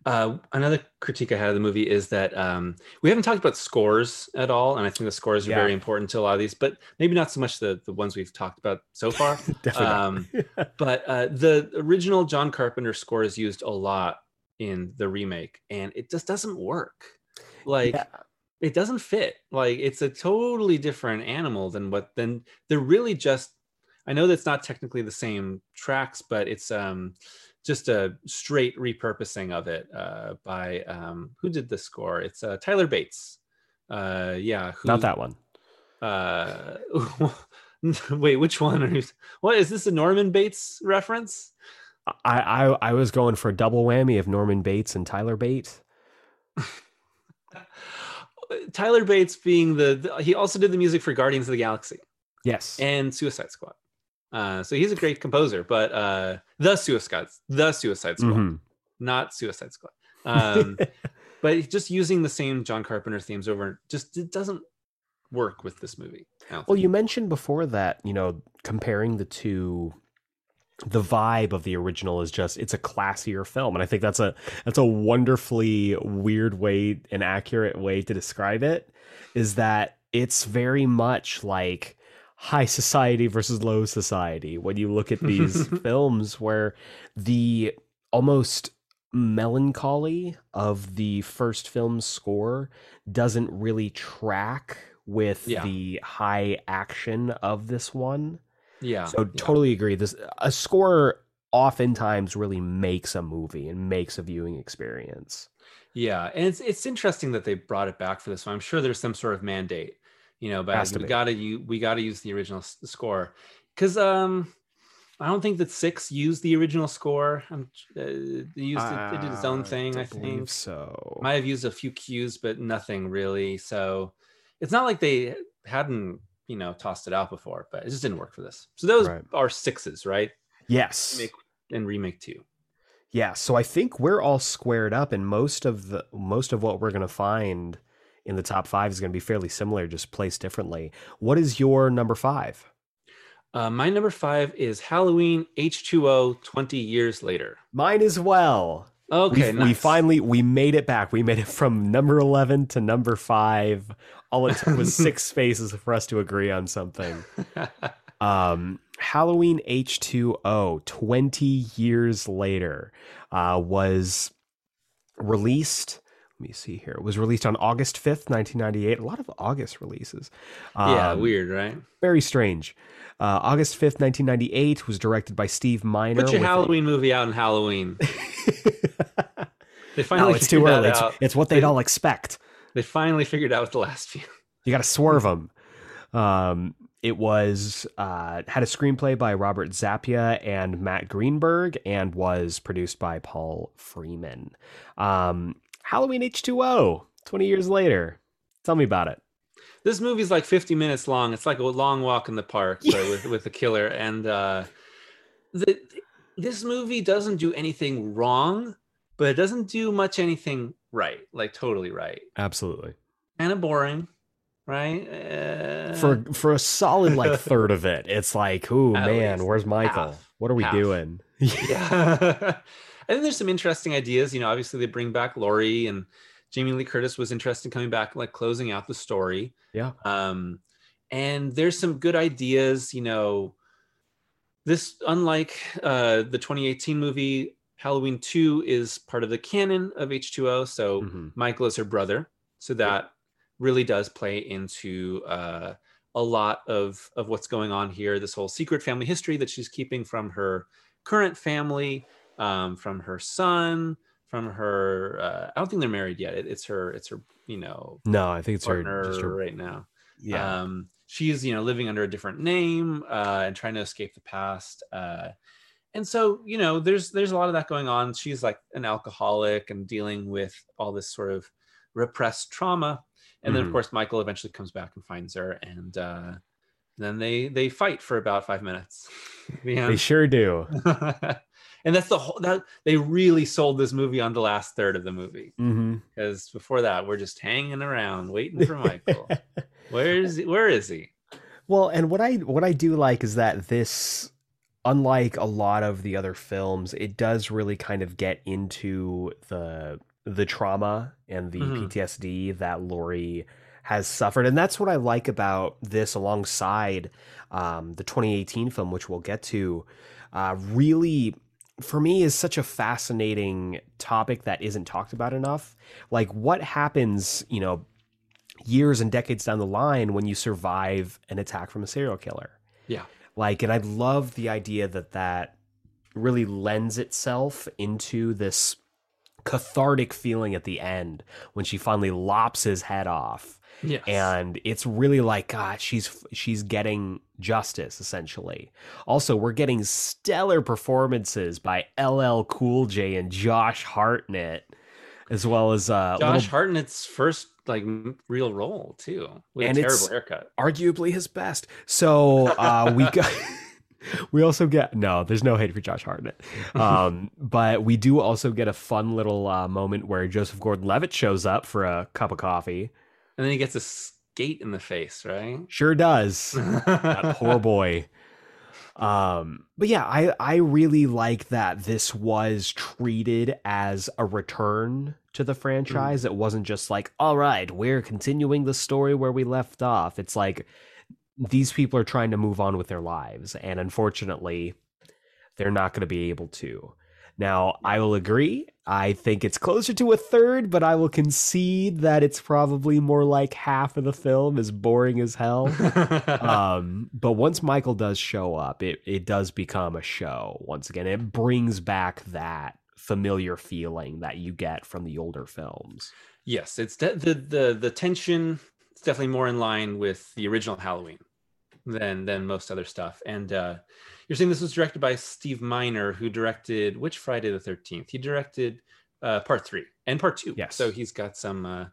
uh, another critique I had of the movie is that um, we haven't talked about scores at all, and I think the scores are Yeah. very important to a lot of these, but maybe not so much the the ones we've talked about so far. Definitely. um, but uh, the original John Carpenter score is used a lot in the remake, and it just doesn't work. Like Yeah. it doesn't fit. Like it's a totally different animal than what. Then they're really just. I know that's not technically the same tracks, but it's um just a straight repurposing of it uh, by um, who did the score? It's uh, Tyler Bates. Uh, yeah, who, Not that one. uh wait which one are you what is this a norman bates reference I, I I was going for a double whammy of Norman Bates and Tyler Bates. tyler bates being the, the- he also did the music for guardians of the galaxy Yes. and suicide squad uh so he's a great composer but uh the suicide the suicide squad Mhm. not suicide squad um but just using the same john carpenter themes over just it doesn't work with this movie Well, think. you mentioned before that, you know, comparing the two the vibe of the original is just it's a classier film and I think that's a that's a wonderfully weird way an accurate way to describe it is that it's very much like high society versus low society when you look at these films where the almost melancholy of the first film's score doesn't really track with Yeah. the high action of this one. yeah So yeah. totally agree. This a score oftentimes really makes a movie and makes a viewing experience. Yeah, and it's it's interesting that they brought it back for this one. I'm sure there's some sort of mandate, you know, but we gotta you we gotta use the original s- score because um I don't think that six used the original score. I'm uh, they used it, it did its own Uh, thing. I, don't think so. might have used a few cues, but nothing really. So it's not like they hadn't you know tossed it out before, but it just didn't work for this. So those Right. are sixes, right? yes. Remake and remake two. Yeah, so I think we're all squared up, and most of the most of what we're gonna find in the top five is gonna be fairly similar, just placed differently. What is your number five? Uh, my number five is Halloween H2O 20 years later. Mine as well. Okay, we, we finally we made it back. We made it from number eleven to number five. All it took was six spaces for us to agree on something. Um, Halloween H2O, 20 years later, uh, was released. Let me see here. It was released on August 5th, 1998. A lot of August releases. yeah, Um, weird, right? Very strange. Uh, August 5th, 1998 was directed by Steve Miner. Put your Halloween movie out in Halloween. They no, finally it's too early. It's, it's what they'd all expect. They finally figured out with the last few. You got to swerve them. Um, it was uh, had a screenplay by Robert Zappia and Matt Greenberg, and was produced by Paul Freeman. Um, Halloween H two O. Twenty years later, tell me about it. This movie's like 50 minutes long. It's like a long walk in the park but with with the killer. And uh, the this movie doesn't do anything wrong, but it doesn't do much anything right, like totally right. Absolutely. Kind of boring, right? Uh, For for a solid like third of it, it's like, oh man, least where's Michael? half. What are we Half. doing? yeah. I think there's some interesting ideas. You know, obviously they bring back Laurie and Jamie Lee Curtis was interested in coming back, like closing out the story. Yeah. Um, and there's some good ideas. You know, this unlike uh, the 2018 movie Halloween 2 is part of the canon of H2O. So Mhm. Michael is her brother. So that really does play into uh, a lot of, of what's going on here. This whole secret family history that she's keeping from her current family, um, from her son, from her. Uh, I don't think they're married yet. It, it's her. It's her. You know, No, I think it's her, her. right now. Yeah. Um, she's you know living under a different name uh, and trying to escape the past. Uh, and so you know there's there's a lot of that going on. She's like an alcoholic and dealing with all this sort of repressed trauma. And then of Mhm. course Michael eventually comes back and finds her, and uh, then they they fight for about five minutes. The they sure do. and that's the whole that they really sold this movie on the last third of the movie because before that we're just hanging around waiting for Michael. Where is he? Where is he? Well, and what I what I do like is that this unlike a lot of the other films, it does really kind of get into the the trauma and the Mhm. PTSD that Laurie has suffered. And that's what I like about this alongside um, the 2018 film, which we'll get to. Uh, really, for me, is such a fascinating topic that isn't talked about enough. Like, what happens, you know, years and decades down the line when you survive an attack from a serial killer? Yeah. Like, and I love the idea that that really lends itself into this cathartic feeling at the end when she finally lops his head off Yes. and it's really like god she's she's getting justice essentially. Also we're getting stellar performances by ll cool j and josh hartnett as well as uh Josh little, Hartnett's first like real role too, with And a it's- terrible haircut. arguably his best. So uh we got we also get no there's no hate for josh hartnett. Um but we do also get a fun little uh, moment where joseph gordon-levitt shows up for a cup of coffee And then he gets a skate in the face, right? sure does that poor boy. Um, but yeah, I I really like that this was treated as a return to the franchise. It wasn't just like, all right, we're continuing the story where we left off. It's like these people are trying to move on with their lives, and unfortunately, they're not going to be able to. Now, I will agree. I think it's closer to a third, but I will concede that it's probably more like half of the film is boring as hell. um, but once Michael does show up, it it does become a show once again. It brings back that familiar feeling that you get from the older films. yes, it's de- the the the tension. It's definitely more in line with the original Halloween than than most other stuff. And uh, you're saying this was directed by Steve Miner, who directed which Friday the Thirteenth? He directed uh, part three and part two. Yes. So he's got some. Uh,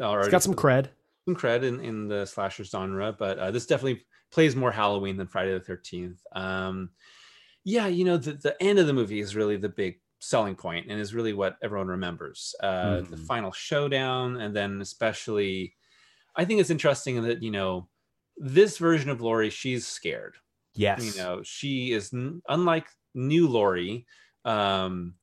already got some cred. some cred in, in the slasher genre, but uh, this definitely plays more Halloween than Friday the Thirteenth. Um, yeah, you know, the, the end of the movie is really the big selling point and is really what everyone remembers. Uh, The Mhm. final showdown, and then especially, I think it's interesting that you know this version of Laurie, she's scared Yes. you know she is n- unlike new laurie um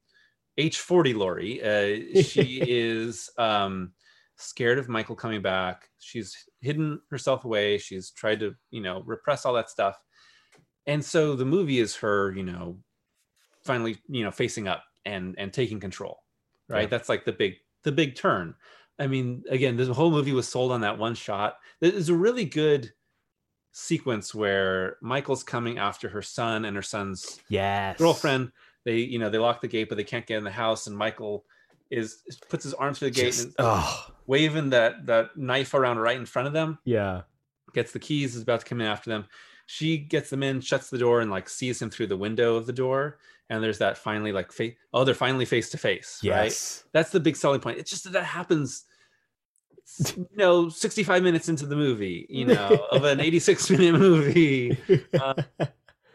h40 laurie uh, she is um scared of michael coming back. She's hidden herself away. She's tried to you know repress all that stuff. And so the movie is her you know finally you know facing up and and taking control right? Yeah. that's like the big the big turn. I mean again this whole movie was sold on that one shot. There's a really good sequence where michael's coming after her son and her son's yes. girlfriend they you know they lock the gate but they can't get in the house and michael is puts his arms through the gate Just, and oh, waving that that knife around right in front of them yeah. gets the keys is about to come in after them she gets them in shuts the door and like sees him through the window of the door and there's that finally like face oh they're finally face to face right Yes. that's the big selling point it's just that that happens you know 65 minutes into the movie you know of an 86 minute movie Uh,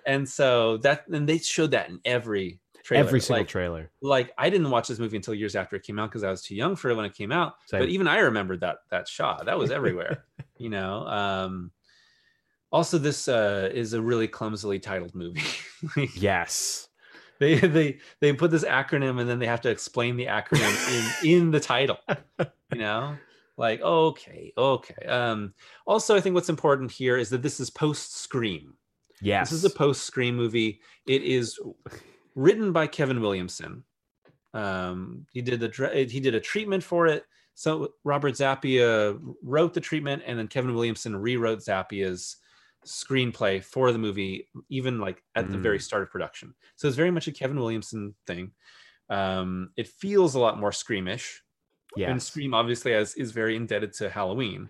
and so that and they showed that in every trailer Every single like, trailer. like i didn't watch this movie until years after it came out because i was too young for it when it came out Same. but even i remembered that that shot that was everywhere you know um also this uh is a really clumsily titled movie Yes. they they they put this acronym and then they have to explain the acronym in in the title you know like okay okay. Um also i think what's important here is that this is post scream Yes. this is a post scream movie. It is written by kevin williamson. Um he did the he did a treatment for it. So robert zappia wrote the treatment and then kevin williamson rewrote zappia's screenplay for the movie even like at the very start of production. So it's very much a kevin williamson thing. Um it feels a lot more screamish and. Scream obviously has is very indebted to Halloween.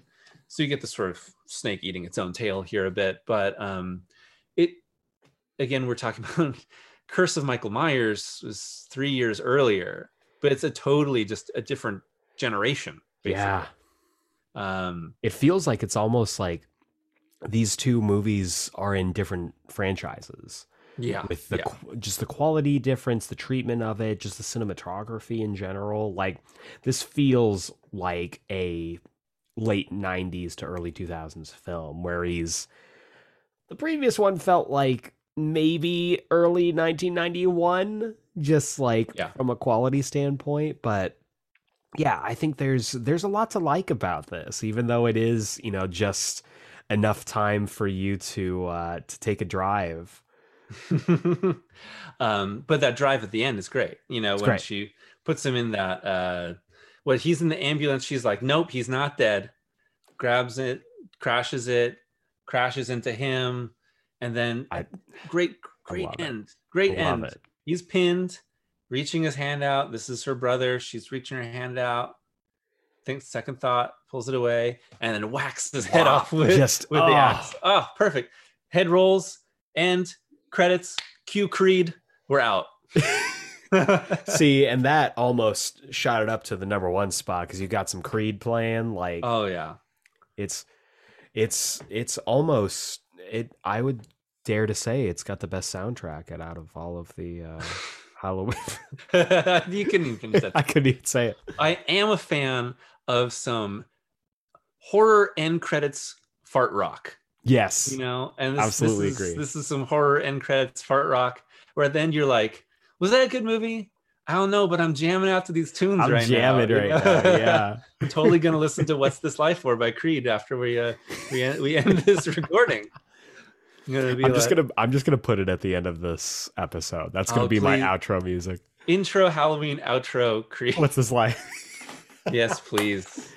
So you get the sort of snake eating its own tail here a bit, but um it again we're talking about Curse of Michael Myers was 3 years earlier, but it's a totally just a different generation basically. Yeah. Um It feels like it's almost like these two movies are in different franchises yeah. with the yeah. just the quality difference, the treatment of it, just the cinematography in general. Like this feels like a late 90s to early 2000s film where he's the previous one felt like maybe early 1991 just like Yeah. from a quality standpoint but yeah i think there's there's a lot to like about this even though it is you know just enough time for you to uh to take a drive um, but that drive at the end is great. You know, It's when great. she puts him in that uh when he's in the ambulance, she's like, Nope, he's not dead. Grabs it, crashes it, crashes into him, and then I- great, great love it. end. Great end. it. He's pinned, reaching his hand out. This is her brother. She's reaching her hand out. Thinks second thought, pulls it away, and then whacks his head Wow. off with, Just- with the oh. axe. Oh, perfect. Head rolls, and credits, cue Creed, we're out. See, and that almost shot it up to the number one spot because you got some Creed playing. Like oh yeah. it's, it's, it's almost it. I would dare to say it's got the best soundtrack out of all of the uh, Halloween. you can even finish that. I couldn't even say it. I am a fan of some horror end credits fart rock. Yes, you know and this, Absolutely this is, agree. this is some horror end credits fart rock where then you're like was that a good movie i don't know but i'm jamming out to these tunes I'm right jamming now you right know? now. Yeah, i'm totally gonna listen to what's this life for by creed after we uh we end, we end this recording i'm I'm just gonna I'm just gonna put it at the end of this episode. That's gonna Oh, be my outro music. intro Halloween outro Creed. What's this life? yes, please.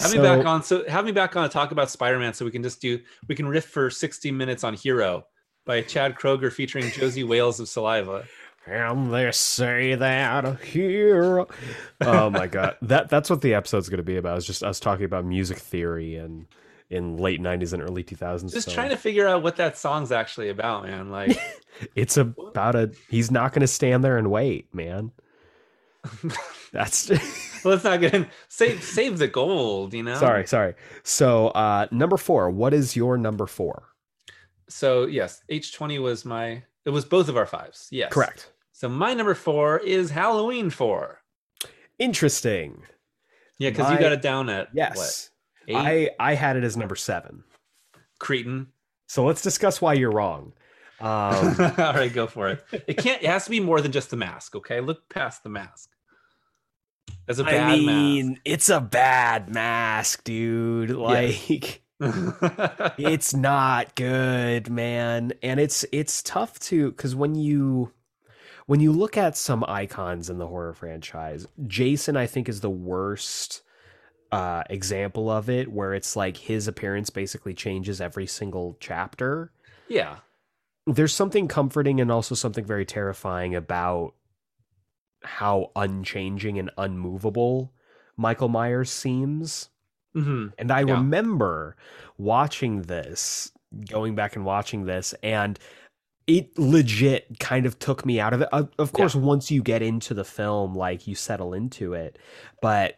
Have So- me back on. So have me back on to talk about Spider-Man, so we can just do we can riff for sixty minutes on Hero by Chad Kroeger featuring Josie Wales of Saliva. And they say that a hero. Oh my god, that that's what the episode's going to be about. Is just us talking about music theory and in late '90s and early 2000s. Just film. trying to figure out what that song's actually about, man. Like, It's about a. He's not going to stand there and wait, man. That's let's not get in. Save save the gold, you know. sorry, sorry. So uh number four. What is your number four? So yes, H twenty was my. It was both of our fives. Yes, Correct. So my number four is Halloween four. Interesting. Yeah, because you got it down at Yes, what, eight? I I had it as number seven. Cretin. So let's discuss why you're wrong. Um, All right, go for it. It can't. It has to be more than just the mask. Okay, look past the mask. As a bad I mean, it's a bad mask, dude. Like mask. it's not good, man. And it's it's tough to cuz when you when you look at some icons in the horror franchise, Jason I think is the worst uh example of it where it's like his appearance basically changes every single chapter. yeah, There's something comforting and also something very terrifying about how unchanging and unmovable Michael Myers seems. hmm And I Yeah. remember watching this, going back and watching this, and it legit kind of took me out of it. Of, of course, once you get into the film, like you settle into it, but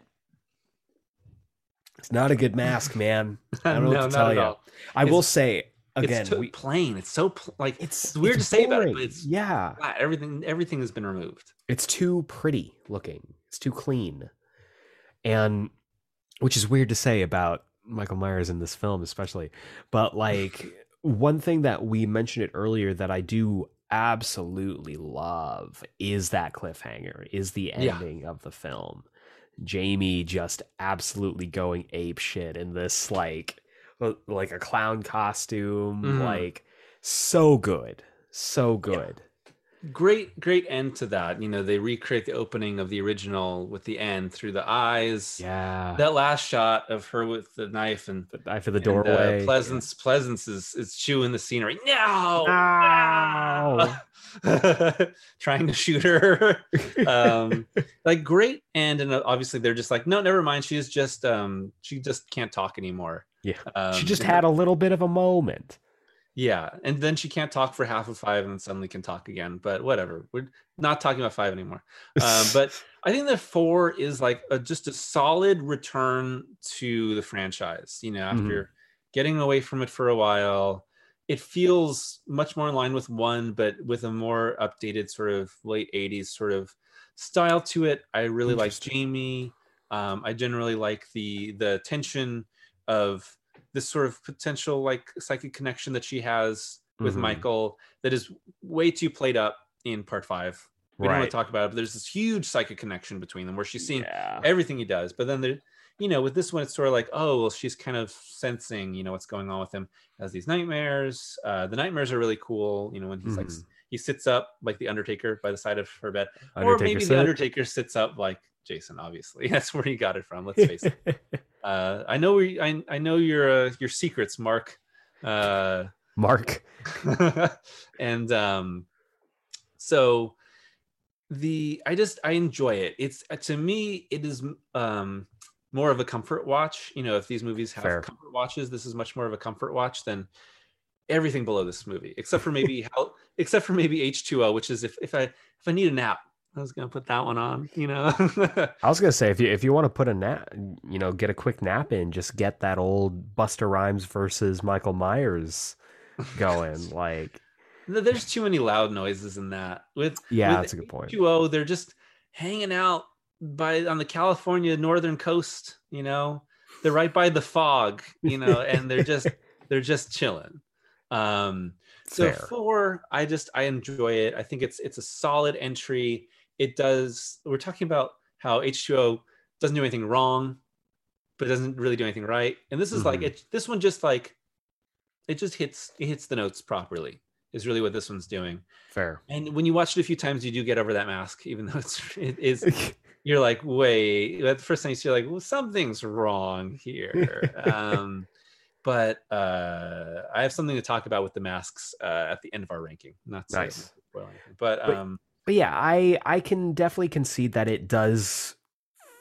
it's not a good mask, man. I don't know no, what to tell you. all. I will say again, it's too we, plain. It's so pl- like it's, it's weird it's to say about it, but it's yeah, flat. Everything everything has been removed. it's too pretty looking. It's too clean. And which is weird to say about Michael Myers in this film especially. But like one thing that we mentioned it earlier that I do absolutely love is that cliffhanger, is the Yeah. ending of the film. Jamie just absolutely going ape shit in this like like a clown costume, Mhm. like so good. So good. Great, great end to that. You know, they recreate the opening of the original with the end through the eyes. Yeah. That last shot of her with the knife and the knife of the and, uh, doorway. Pleasence, Pleasence is is chewing the scenery. No, Ow. trying to shoot her. um, like great, and and obviously they're just like, no, never mind. She's just um, she just can't talk anymore. Yeah. Um, she just had a little bit of a moment. yeah, and then she can't talk for half of five, and then suddenly can talk again. But whatever, we're not talking about five anymore. Um, but I think that four is like a, just a solid return to the franchise. You know, after getting away from it for a while, it feels much more in line with one, but with a more updated sort of late '80s sort of style to it. I really like Jamie. Um, I generally like the the tension of this sort of potential like psychic connection that she has with Mhm. Michael that is way too played up in part five. We don't want to talk about it, but there's this huge psychic connection between them where she's seen yeah. everything he does. But then there, you know, with this one, it's sort of like, oh, well, she's kind of sensing, you know, what's going on with him as these nightmares. Uh, the nightmares are really cool. You know, when he's like, Mhm. he sits up like the Undertaker by the side of her bed, or maybe sit. the Undertaker sits up like Jason. Obviously, that's where he got it from. Let's face it. Uh, I know, we, I, I know your uh, your secrets, Mark. Uh, Mark. and um so the i just i enjoy it it's uh, to me it is um more of a comfort watch you know if these movies have Fair. comfort watches this is much more of a comfort watch than everything below this movie except for maybe how except for maybe h2o which is if, if i if i need a nap i was gonna put that one on you know I was gonna say if you if you want to put a nap, you know, get a quick nap in, just get that old Busta Rhymes versus Michael Myers going. like, there's too many loud noises in that with yeah, with that's a good point. H2O, they're just hanging out by on the California northern coast, you know. They're right by the fog, you know, and they're just they're just chilling. Um so Fair. four, I just I enjoy it. I think it's it's a solid entry. It does we're talking about how H2O doesn't do anything wrong, but it doesn't really do anything right. And this is like Mhm. it this one just like it just hits it hits the notes properly is really what this one's doing. Fair. And when you watch it a few times, you do get over that mask, even though it's it is you're like, wait, at the first time you see, you're like, well, something's wrong here. um, but uh, I have something to talk about with the masks uh, at the end of our ranking. Not Nice. spoil anything, but But- um, But yeah, I I can definitely concede that it does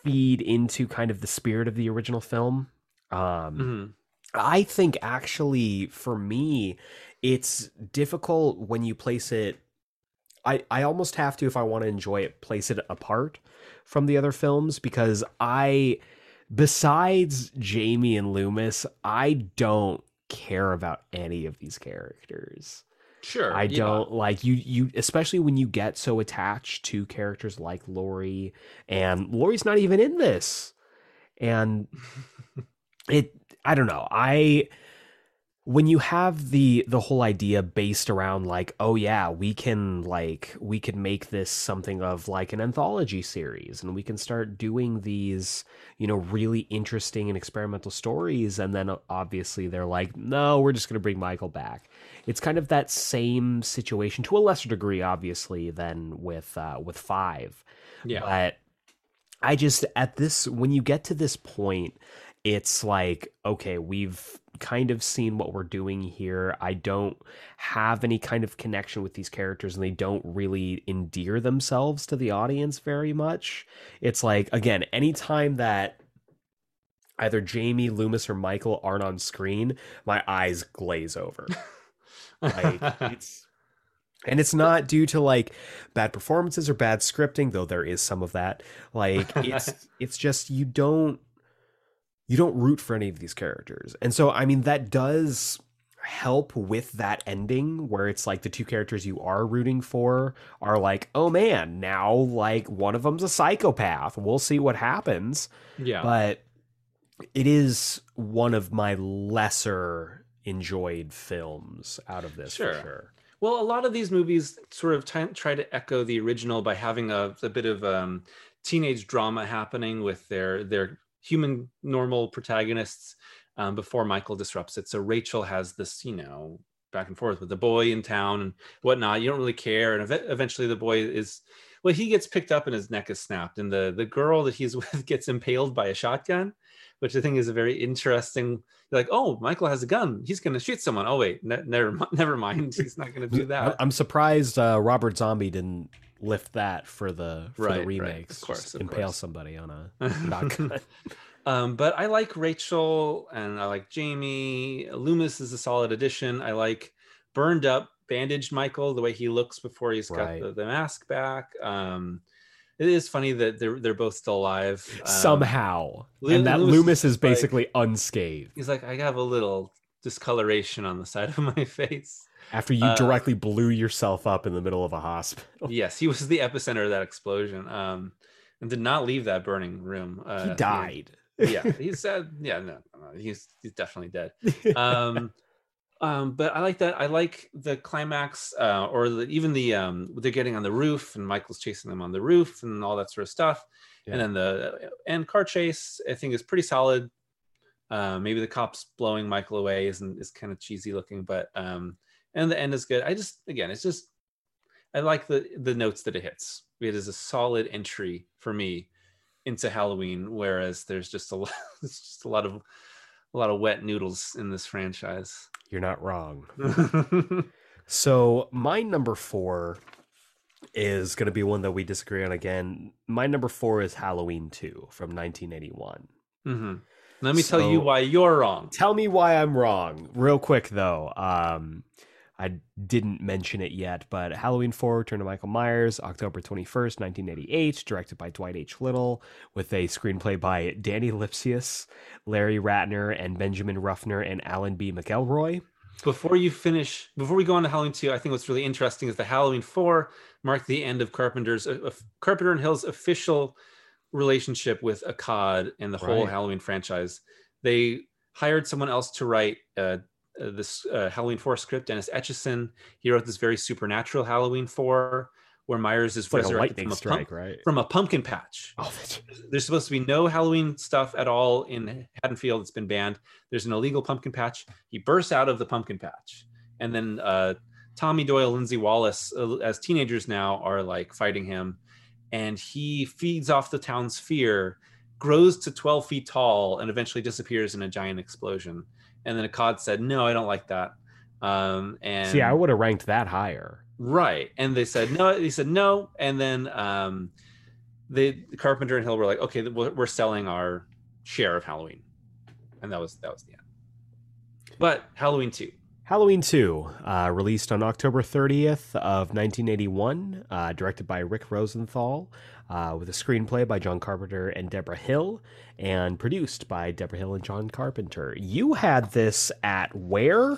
feed into kind of the spirit of the original film. Um, mhm. I think actually for me, it's difficult when you place it. I, I almost have to, if I want to enjoy it, place it apart from the other films because I, besides Jamie and Loomis, I don't care about any of these characters. Sure, I don't like you you especially when you get so attached to characters like Laurie and Laurie's not even in this. And it I don't know. I when you have the the whole idea based around like oh yeah we can like we can make this something of like an anthology series and we can start doing these you know really interesting and experimental stories and then uh, obviously they're like no we're just going to bring michael back. It's kind of that same situation to a lesser degree obviously than with uh with five. Yeah, but I just at this when you get to this point, it's like okay, we've kind of seen what we're doing here. I don't have any kind of connection with these characters and they don't really endear themselves to the audience very much. It's like again, anytime that either Jamie, Loomis or Michael aren't on screen, my eyes glaze over like it's and it's not due to like bad performances or bad scripting though there is some of that like it's it's just you don't you don't root for any of these characters and so i mean that does help with that ending where it's like the two characters you are rooting for are like oh man now like one of them's a psychopath we'll see what happens yeah, but it is one of my lesser enjoyed films out of this Sure. for sure. Well, a lot of these movies sort of t- try to echo the original by having a, a bit of um, teenage drama happening with their their human normal protagonists um, before Michael disrupts it. So Rachel has this, you know, back and forth with the boy in town and whatnot. You don't really care, and ev- eventually the boy is. Well, he gets picked up and his neck is snapped, and the the girl that he's with gets impaled by a shotgun, which I think is a very interesting. You're like, oh, Michael has a gun. He's going to shoot someone. Oh wait, ne- never, never mind. He's not going to do that. I'm surprised uh, Robert Zombie didn't lift that for the for Right, the right. remakes. Of course, of impale course. somebody on a shotgun. um, but I like Rachel and I like Jamie. Loomis is a solid addition. I like burned up, bandaged Michael the way he looks before he's got Right. the, the mask back. Um, it is funny that they're they're both still alive um, Somehow, Lu- and that Loomis Loomis, is is just like- basically unscathed He's like, I have a little discoloration on the side of my face. After you uh, directly blew yourself up in the middle of a hospital. yes, he was the epicenter of that explosion. Um, and did not leave that burning room. Uh, he died. yeah, he said, yeah, no, no, he's he's definitely dead. Um, um, but I like that. I like the climax, uh, or the, even the um, they're getting on the roof, and Michael's chasing them on the roof, and all that sort of stuff. Yeah. And then the end car chase, I think, is pretty solid. Uh, maybe the cops blowing Michael away isn't is kind of cheesy looking, but um, and the end is good. I just again, it's just I like the the notes that it hits. It is a solid entry for me into Halloween, whereas there's just a lot, it's just a lot of a lot of wet noodles in this franchise. You're not wrong. So my number four is going to be one that we disagree on again. My number four is Halloween 2 from 1981. hmm Let me tell you why you're wrong. Tell me why I'm wrong. Real quick though, um, I didn't mention it yet, but Halloween 4 Return to Michael Myers, October 21st, 1988, directed by Dwight H. Little, with a screenplay by Dhani Lipsius, Larry Rattner, and Benjamin Ruffner and Alan B. McElroy. Before you finish, before we go on to Halloween 2, I think what's really interesting is the Halloween 4 marked the end of Carpenter's uh, uh, Carpenter and Hill's official relationship with Akkad and the whole Right. Halloween franchise. They hired someone else to write uh, uh, this uh, Halloween 4 script, Dennis Etchison. He wrote this very supernatural Halloween 4 where Myers is It's like a lightning from a, strike, pump- right? from a pumpkin patch. Oh, There's supposed to be no Halloween stuff at all in Haddonfield. It's been banned. There's an illegal pumpkin patch. He bursts out of the pumpkin patch, and then uh, Tommy Doyle, Lindsay Wallace, uh, as teenagers now, are like fighting him, and he feeds off the town's fear, grows to 12 feet tall, and eventually disappears in a giant explosion. And then Akkad said, "No, I don't like that." Um, and See, I would have ranked that higher. Right. And they said no. He said no. And then um, they Carpenter and Hill were like, okay, we're selling our share of Halloween, and that was that was the end. But Halloween two, Halloween 2, uh, released on October 30th of 1981, uh, directed by Rick Rosenthal, uh, with a screenplay by John Carpenter and Debra Hill, and produced by Debra Hill and John Carpenter. You had this at where?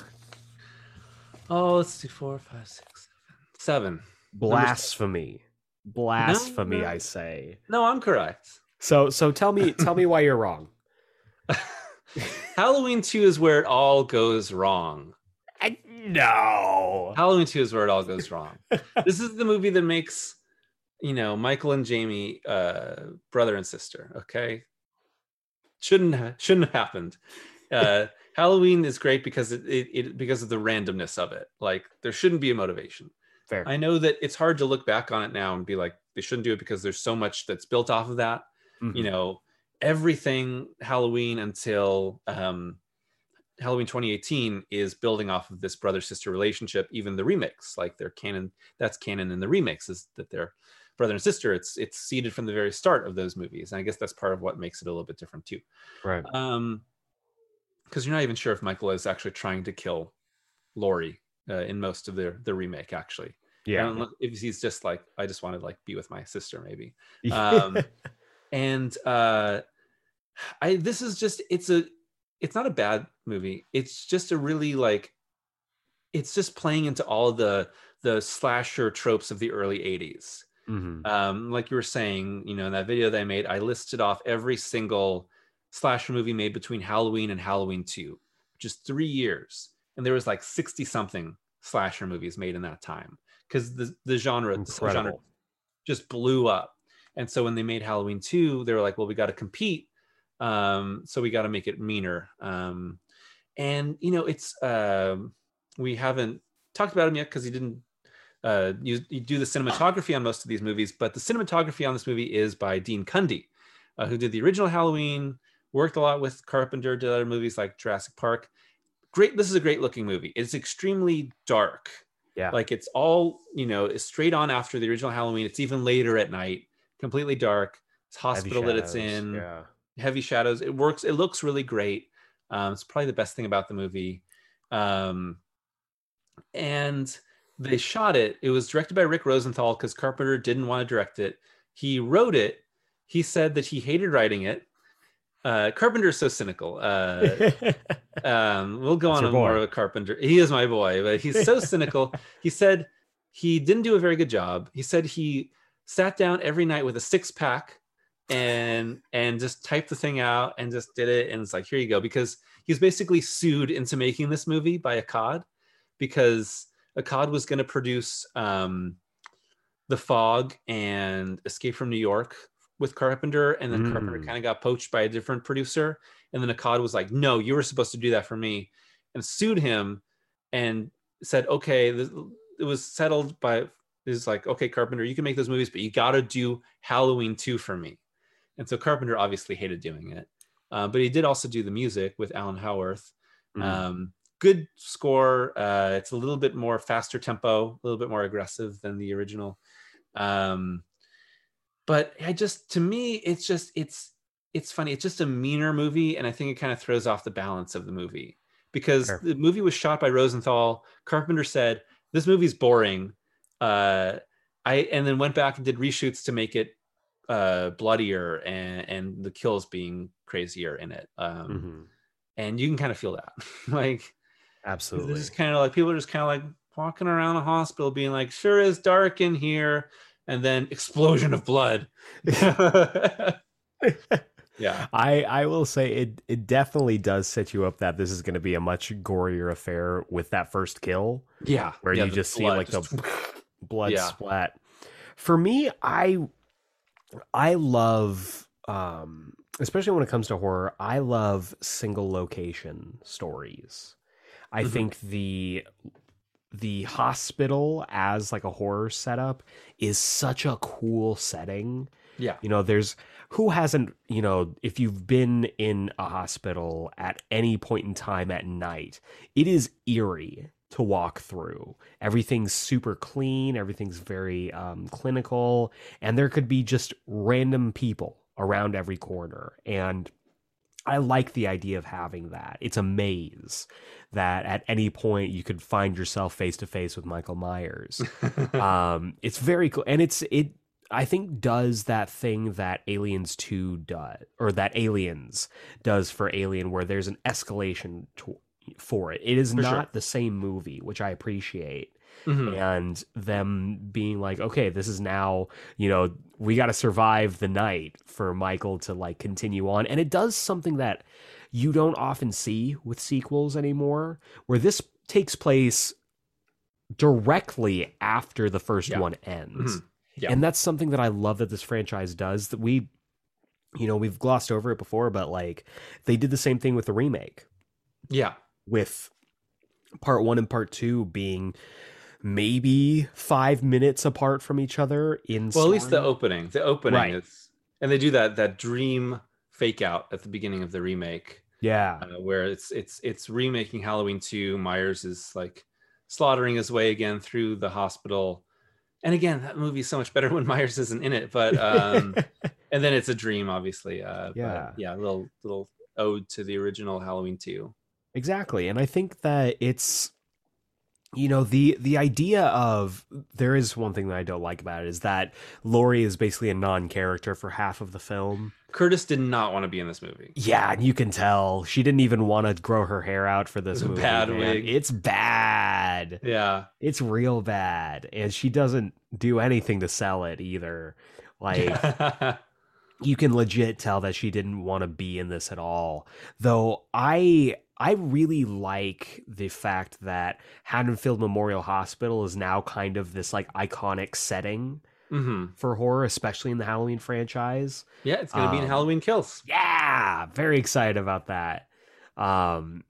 oh, let's see, four, five, six, seven, seven. Blasphemy. Blasphemy, no. I say. No, I'm correct. So so tell me tell me why you're wrong. Halloween two is where it all goes wrong. I, no. Halloween two is where it all goes wrong. this is the movie that makes you know Michael and Jamie uh, brother and sister. Okay, shouldn't ha- shouldn't have happened. Uh, Halloween is great because it, it, it because of the randomness of it. Like there shouldn't be a motivation. Fair. I know that it's hard to look back on it now and be like they shouldn't do it because there's so much that's built off of that. Mhm. You know, everything Halloween until um, Halloween 2018 is building off of this brother sister relationship. Even the remix, like their canon, that's canon in the remix is that they're brother and sister. It's it's seeded from the very start of those movies, and I guess that's part of what makes it a little bit different too. right. Um, because you're not even sure if Michael is actually trying to kill Laurie uh, in most of the the remake. Actually, Yeah. don't if he's just like I just want to like be with my sister maybe. Um, and uh, I this is just it's a it's not a bad movie. It's just a really like it's just playing into all the the slasher tropes of the early 80s Mhm. um, like you were saying, you know, in that video that I made, I listed off every single slasher movie made between Halloween and Halloween 2, just three years. And there was like 60 something slasher movies made in that time because the, the genre, the genre just blew up. And so when they made Halloween 2, they were like, well, we got to compete. Um, so we got to make it meaner. Um, and, you know, it's, um, we haven't talked about him yet because he didn't uh, you, you do the cinematography on most of these movies, but the cinematography on this movie is by Dean Cundey, uh, who did the original Halloween, worked a lot with Carpenter, did other movies like Jurassic Park. Great. This is a great looking movie. It's extremely dark. Yeah. Like it's all, you know, it's straight on after the original Halloween. It's even later at night, completely dark. It's hospital that it's in Yeah. heavy shadows. It works. It looks really great. Um, it's probably the best thing about the movie. Um, and they shot it. It was directed by Rick Rosenthal because Carpenter didn't want to direct it. He wrote it. He said that he hated writing it. Uh, Carpenter is so cynical. Uh, um, we'll go That's on more of a Carpenter. He is my boy, but he's so cynical. He said he didn't do a very good job. He said he sat down every night with a six pack and and just typed the thing out and just did it. And it's like, here you go, because he's basically sued into making this movie by Akkad because Akkad was going to produce um, The Fog and Escape from New York with Carpenter, and then Carpenter Mm. kind of got poached by a different producer, and then Akkad was like, "No, you were supposed to do that for me," and sued him, and said, "Okay, this, it was settled by." Is like, okay, Carpenter, you can make those movies, but you got to do Halloween 2 for me. And so Carpenter obviously hated doing it. Uh, but he did also do the music with Alan Howarth. Mhm. Um, good score. Uh, it's a little bit more faster tempo, a little bit more aggressive than the original. Um, but I just, to me, it's just, it's, it's funny. It's just a meaner movie, and I think it kind of throws off the balance of the movie because Fair. the movie was shot by Rosenthal. Carpenter said this movie's boring. Uh, I and then went back and did reshoots to make it uh, bloodier and and the kills being crazier in it. Um, Mhm. and you can kind of feel that like Absolutely. it's just kind of like people are just kind of like walking around a hospital being like sure is dark in here and then explosion of blood yeah I I will say it it definitely does set you up that this is going to be a much gorier affair with that first kill yeah where Yeah, you just see like just- the blood Yeah. splat. For me, I I love um especially when it comes to horror, I love single location stories. I Mhm. think the the hospital as like a horror setup is such a cool setting. Yeah. You know, there's who hasn't, you know, if you've been in a hospital at any point in time at night, it is eerie to walk through. Everything's super clean, everything's very um, clinical, and there could be just random people around every corner. And I like the idea of having that. It's a maze that at any point you could find yourself face to face with Michael Myers. um, it's very cool, and it's it. I think does that thing that Aliens Two does, or that Aliens does for Alien, where there's an escalation to, for it. It is For not sure. the same movie, which I appreciate Mhm. and them being like okay this is now you know we got to survive the night for michael to like continue on and it does something that you don't often see with sequels anymore where this takes place directly after the first Yeah. one ends Mhm. Yeah. and that's something that i love that this franchise does that we you know we've glossed over it before but like they did the same thing with the remake Yeah. with part one and part two being maybe five minutes apart from each other in Well, at least the opening. The opening Right. is, and they do that that dream fake out at the beginning of the remake, yeah uh, where it's it's it's remaking Halloween two. Myers is like slaughtering his way again through the hospital, and again that movie's so much better when Myers isn't in it. But um, and then it's a dream, obviously. Uh, Yeah. yeah, a little little ode to the original Halloween two. exactly and i think that it's you know the the idea of there is one thing that i don't like about it is that Laurie is basically a non-character for half of the film Curtis did not want to be in this movie. yeah and you can tell she didn't even want to grow her hair out for this It was a movie bad man. wig. it's bad Yeah, it's real bad and she doesn't do anything to sell it either like you can legit tell that she didn't want to be in this at all. Though I I really like the fact that Haddonfield Memorial Hospital is now kind of this like iconic setting hmm for horror, especially in the Halloween franchise. yeah, it's gonna be in Um, Halloween Kills. Yeah, very excited about that. Um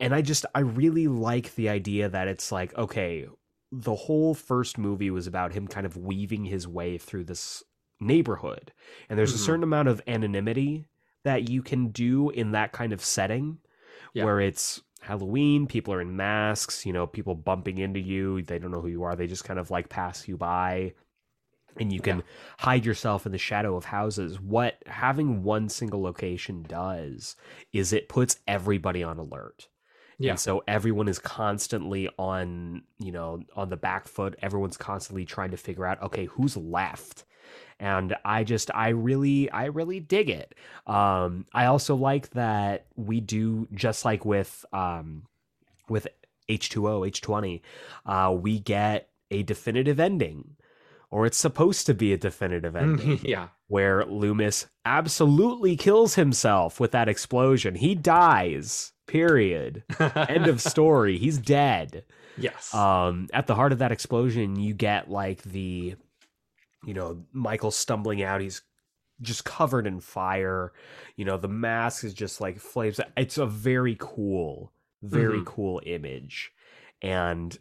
and I just I really like the idea that it's like okay, the whole first movie was about him kind of weaving his way through this neighborhood. And there's a Mhm. certain amount of anonymity that you can do in that kind of setting Yeah. where it's Halloween, people are in masks, you know, people bumping into you, they don't know who you are, they just kind of like pass you by and you can Yeah. hide yourself in the shadow of houses. What having one single location does is it puts everybody on alert. Yeah. And so everyone is constantly on, you know, on the back foot. Everyone's constantly trying to figure out, okay, who's left? And I just I really I really dig it. Um I also like that we do just like with um with H2O, H20, uh we get a definitive ending or it's supposed to be a definitive ending yeah. where Loomis absolutely kills himself with that explosion. He dies. Period. End of story. He's dead. yes. Um, at the heart of that explosion, you get like the, you know, Michael stumbling out. He's just covered in fire. You know, the mask is just like flames. It's a very cool, very Mhm. cool image. And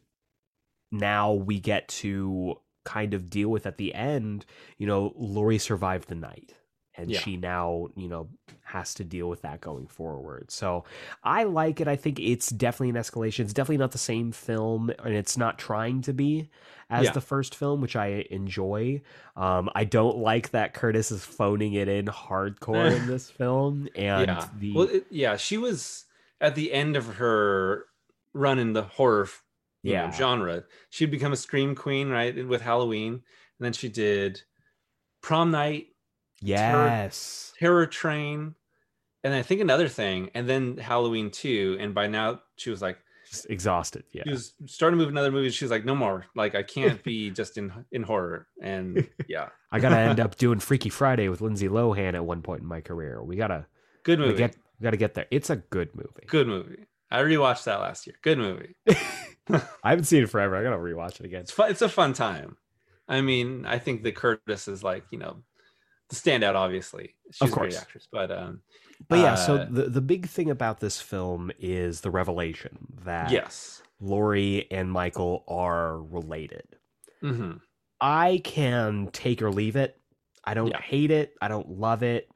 now we get to kind of deal with at the end, you know, Laurie survived the night. And Yeah. she now, you know, has to deal with that going forward. So I like it. I think it's definitely an escalation. It's definitely not the same film, and it's not trying to be as Yeah. the first film, which I enjoy. Um, I don't like that Curtis is phoning it in hardcore in this film, and yeah. the well, it, yeah, she was at the end of her run in the horror you know, genre. She'd become a scream queen, right, with Halloween, and then she did prom night, yes, terror train, and I think another thing, and then Halloween two. And by now, she was like, exhausted. Yeah, she was starting to move another movie. She was like, no more. Like, I can't be just in in horror. And yeah, I gotta end up doing Freaky Friday with Lindsay Lohan at one point in my career. We gotta good we movie. get we gotta get there. It's a good movie. Good movie. I rewatched that last year. Good movie. I haven't seen it forever. I gotta rewatch it again. It's fun. It's a fun time. I mean, I think the Curtis is like you know the standout. Obviously, she's Of a great actress. But um, But yeah, so Uh, the the big thing about this film is the revelation that yes, Laurie and Michael are related. hmm I can take or leave it. I don't Yeah. hate it. I don't love it.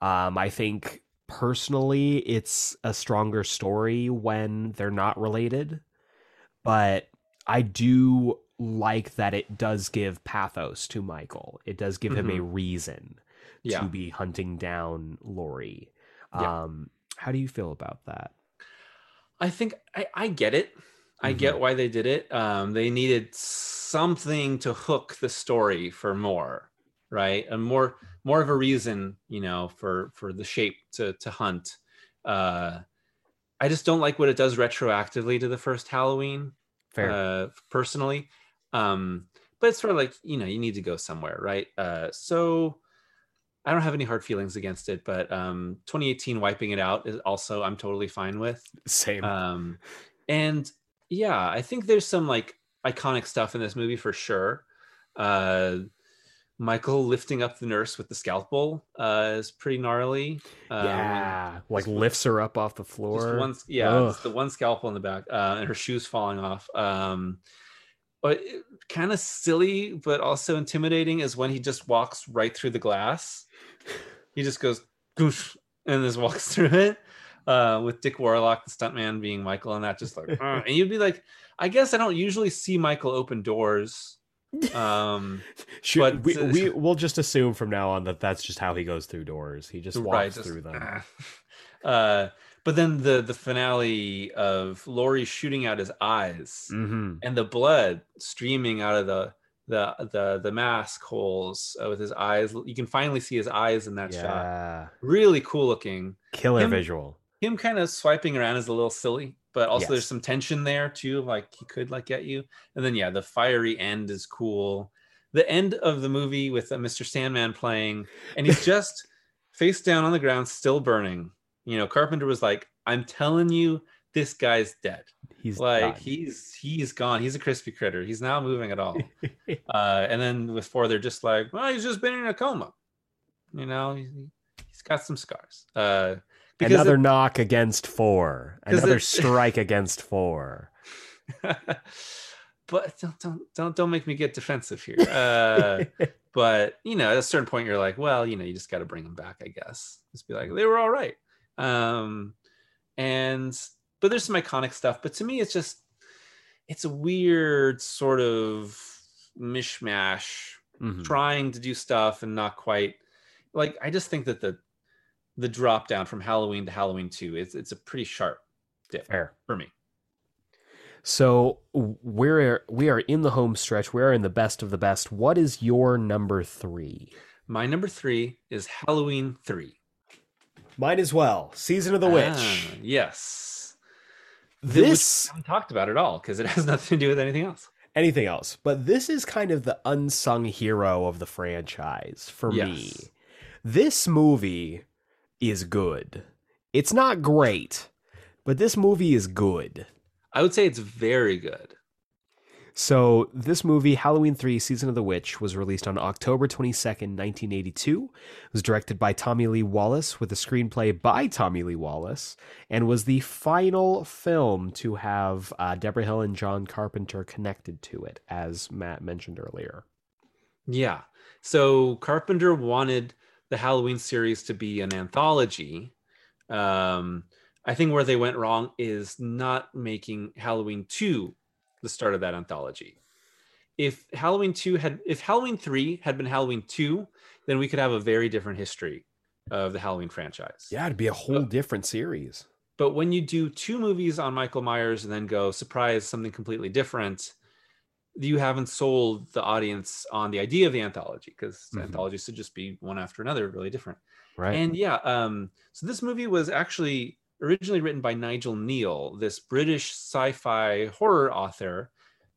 Um, I think personally, it's a stronger story when they're not related. But I do like that it does give pathos to Michael. It does give him a reason Yeah. to be hunting down Laurie. Yeah. Um, how do you feel about that? I think I, I get it. I Mm-hmm. get why they did it. Um, they needed something to hook the story for more, right? And more more of a reason, you know, for for the shape to to hunt. Uh, I just don't like what it does retroactively to the first Halloween. Fair. uh, personally. Um, but it's sort of like you know you need to go somewhere, right? Uh, so I don't have any hard feelings against it, but um, 2018 wiping it out is also I'm totally fine with. Same. Um, and yeah, I think there's some like iconic stuff in this movie for sure. Uh, Michael lifting up the nurse with the scalpel uh, is pretty gnarly. Uh, yeah, like lifts her up off the floor. just one, yeah, the one scalpel in the back, uh, and her shoes falling off. Um, but kind of silly, but also intimidating is when he just walks right through the glass. He just goes goof and just walks through it. Uh, with Dick Warlock, the stuntman, being Michael, and that just like, "Uh," and you'd be like, I guess I don't usually see Michael open doors. Um, Should, But, we, we we'll just assume from now on that that's just how he goes through doors. He just walks right, just, through them. Uh, but then the the finale of Laurie shooting out his eyes hmm and the blood streaming out of the the the the mask holes uh, with his eyes. You can finally see his eyes in that shot. Really cool looking. killer Him- visual. Him kind of swiping around is a little silly, but also there's some tension there too. Like he could like get you. And then yeah, the fiery end is cool. The end of the movie with uh, Mr. Sandman playing, and he's just face down on the ground, still burning. You know, Carpenter was like, "I'm telling you, this guy's dead." He's like done. he's he's gone he's a crispy critter he's not moving at all uh and then with four they're just like well he's just been in a coma you know he's, he's got some scars uh because Another it- knock against four. Another it- strike against four. but don't, don't don't don't make me get defensive here uh but you know at a certain point you're like well you know you just got to bring them back i guess just be like they were all right um and but there's some iconic stuff but to me it's just it's a weird sort of mishmash Mhm. trying to do stuff and not quite like i just think that the the drop down from halloween to halloween 2 it's it's a pretty sharp dip Fair. for me So we're we are in the home stretch. We're in the best of the best. What is your number three? my number three is halloween 3 Mine as well. Season of the Ah, yes This we haven't talked about at all because it has nothing to do with anything else anything else, but this is kind of the unsung hero of the franchise for me. This movie is good. It's not great, but this movie is good. i would say it's very good So, this movie, Halloween 3 Season of the Witch, was released on October 22nd, 1982. It was directed by Tommy Lee Wallace with a screenplay by Tommy Lee Wallace and was the final film to have uh, Debra Hill and John Carpenter connected to it, as Matt mentioned earlier. Yeah. So Carpenter wanted the Halloween series to be an anthology. Um, I think where they went wrong is not making Halloween 2 the start of that anthology. If Halloween 2 had, if Halloween 3 had been Halloween 2, then we could have a very different history of the Halloween franchise. Yeah, it'd be a whole different series. But when you do two movies on Michael Myers and then go surprise something completely different, you haven't sold the audience on the idea of the anthology because Mhm. anthologies should just be one after another, really different. Right. And yeah, um, so this movie was actually originally written by Nigel Kneale, this British sci-fi horror author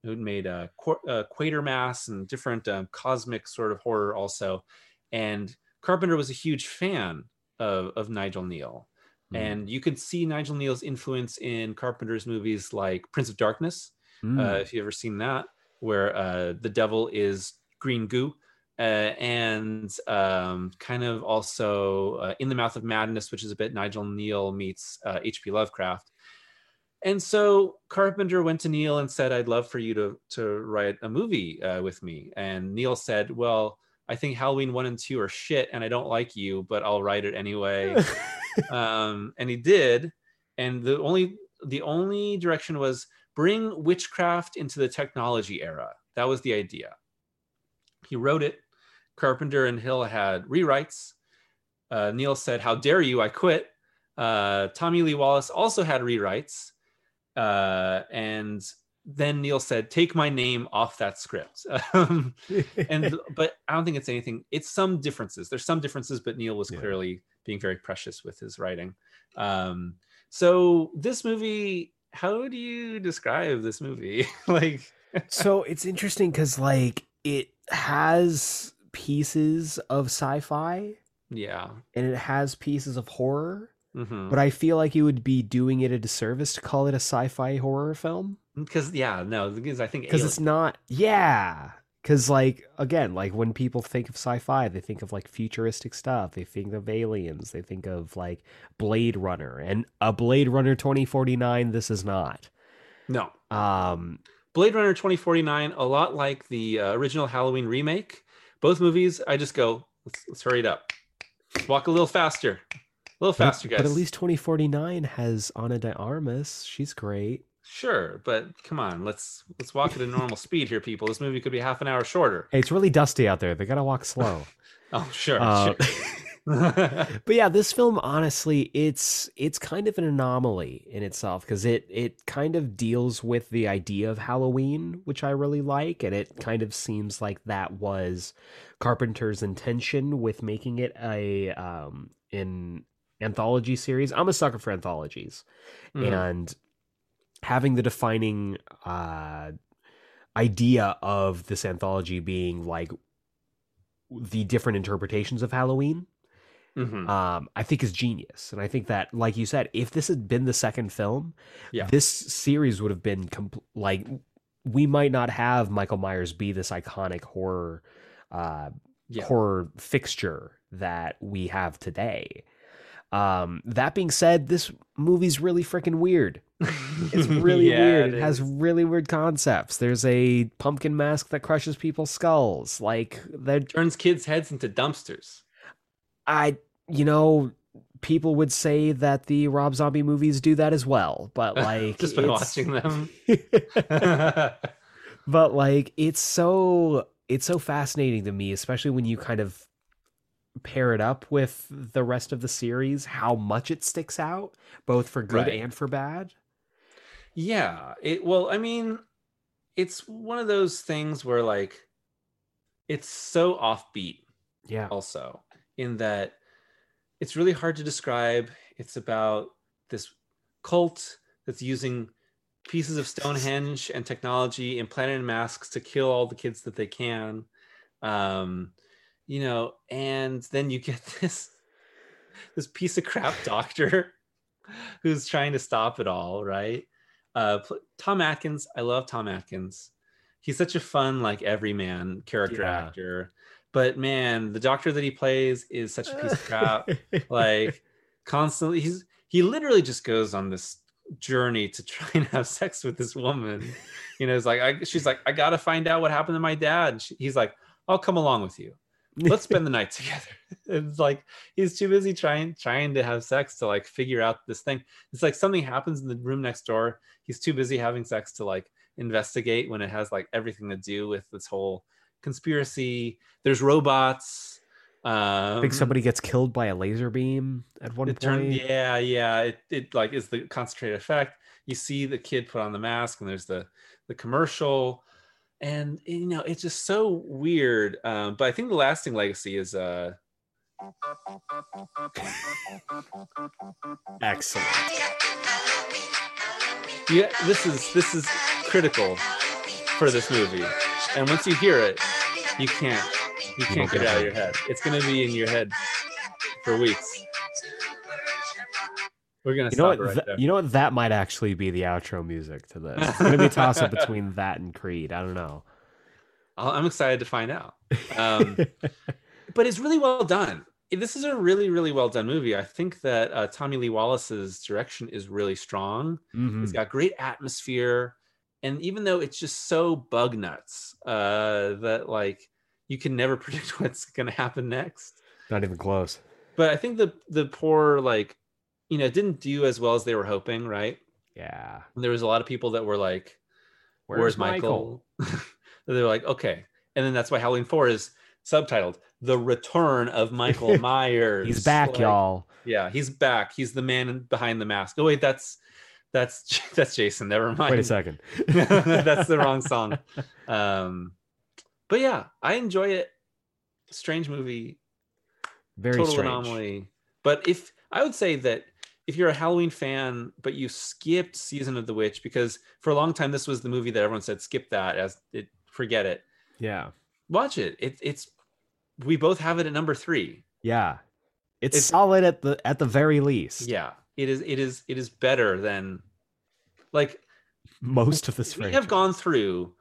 who made uh, Qu- uh, Quatermass and different um, cosmic sort of horror also. And Carpenter was a huge fan of, of Nigel Kneale. Mhm. And you could see Nigel Kneale's influence in Carpenter's movies like Prince of Darkness, Mm. uh, if you've ever seen that, where uh, the devil is green goo. Uh, and um, kind of also uh, in the mouth of madness, which is a bit Nigel Kneale meets uh, H.P. Lovecraft. and so Carpenter went to Kneale and said, "I'd love for you to to write a movie uh, with me." And Kneale said, "Well, I think Halloween one and two are shit, and I don't like you, but I'll write it anyway." um, and he did. And the only the only direction was bring witchcraft into the technology era. That was the idea. He wrote it. Carpenter and Hill had rewrites. Uh, Kneale said, "How dare you? I quit." Uh, Tommy Lee Wallace also had rewrites, uh, and then Kneale said, "Take my name off that script." Um, and but I don't think it's anything. It's some differences. There's some differences, but Kneale was Yeah. clearly being very precious with his writing. Um, so this movie, how do you describe this movie? like, so it's interesting because like it has pieces of sci-fi yeah, and it has pieces of horror hmm but i feel like you would be doing it a disservice to call it a sci-fi horror film. Because yeah, no, because I think because it's not yeah because like again like when people think of sci-fi they think of like futuristic stuff they think of aliens they think of like blade runner and a blade runner 2049 this is not. No. Um Blade Runner 2049, a lot like the uh, original Halloween remake. Both movies, I just go, let's, let's hurry it up. Walk a little faster. A little but, faster, guys. but at least 2049 has Ana de Armas she's great Sure, but come on, let's let's walk at a normal speed here, people. This movie could be half an hour shorter. hey it's really dusty out there they gotta walk slow Oh, sure, Uh, sure. but yeah this film honestly it's it's kind of an anomaly in itself because it it kind of deals with the idea of halloween which i really like and it kind of seems like that was carpenter's intention with making it a um an anthology series i'm a sucker for anthologies Mhm. and having the defining uh idea of this anthology being like the different interpretations of halloween Mhm. um, I think is genius. And I think that, like you said, if this had been the second film, Yeah. this series would have been compl- like we might not have Michael Myers be this iconic horror uh, Yeah. horror fixture that we have today. Um, that being said, this movie's really freaking weird. It's really Yeah, weird. It, has really weird concepts. There's a pumpkin mask that crushes people's skulls. Like that turns kids' heads into dumpsters. I, you know, people would say that the Rob Zombie movies do that as well, but like just by watching them. but like it's so it's so fascinating to me, especially when you kind of pair it up with the rest of the series, how much it sticks out, both for good Right. and for bad. Yeah. It well, I mean, it's one of those things where like it's so offbeat Yeah. also in that it's really hard to describe. It's about this cult that's using pieces of Stonehenge and technology implanted in masks to kill all the kids that they can. Um, you know, and then you get this this piece of crap doctor who's trying to stop it all, right? Uh, Tom Atkins, I love Tom Atkins. He's such a fun, like everyman character Yeah. actor. But man, the doctor that he plays is such a piece of crap. like constantly, he's he literally just goes on this journey to try and have sex with this woman. You know, it's like I, she's like, I gotta find out what happened to my dad. And she, he's like, I'll come along with you let's spend the night together it's like he's too busy trying trying to have sex to like figure out this thing it's like something happens in the room next door he's too busy having sex to like investigate when it has like everything to do with this whole conspiracy. There's robots. Um I think somebody gets killed by a laser beam at one point. turned yeah yeah it, it like is the concentrated effect. You see the kid put on the mask and there's the the commercial. And you know it's just so weird. Um but i think the lasting legacy is uh Excellent. yeah this is this is critical for this movie and once you hear it you can't you can't get it out of your head it's going to be in your head for weeks we're gonna You know what? right Th- there you know what? That might actually be the outro music to this. It's gonna be a toss up between that and Creed. I don't know. I'm excited to find out um but it's really well done this is a really really well done movie. I think that uh, Tommy Lee Wallace's direction is really strong. Mhm. It's got great atmosphere, and even though it's just so bug nuts uh, that like you can never predict what's going to happen next. Not even close. But I think the the poor like you know didn't do as well as they were hoping. Right? Yeah. And there was a lot of people that were like, "Where's, Michael?" they were like, "Okay," and then that's why Halloween Four is subtitled "The Return of Michael Myers." He's back, Like, y'all. Yeah, he's back. He's the man behind the mask. Oh wait, that's that's that's Jason. Never mind. Wait a second. that's the wrong song. Um, but yeah, I enjoy it. Strange movie, Very total strange. anomaly. But if I would say that if you're a Halloween fan, but you skipped Season of the Witch because for a long time this was the movie that everyone said skip that as it forget it. Yeah. Watch it. It it's we both have it at number three. Yeah. It's, It's- solid at the at the very least. Yeah, it is. It is. It is better than like Most of this we have gone through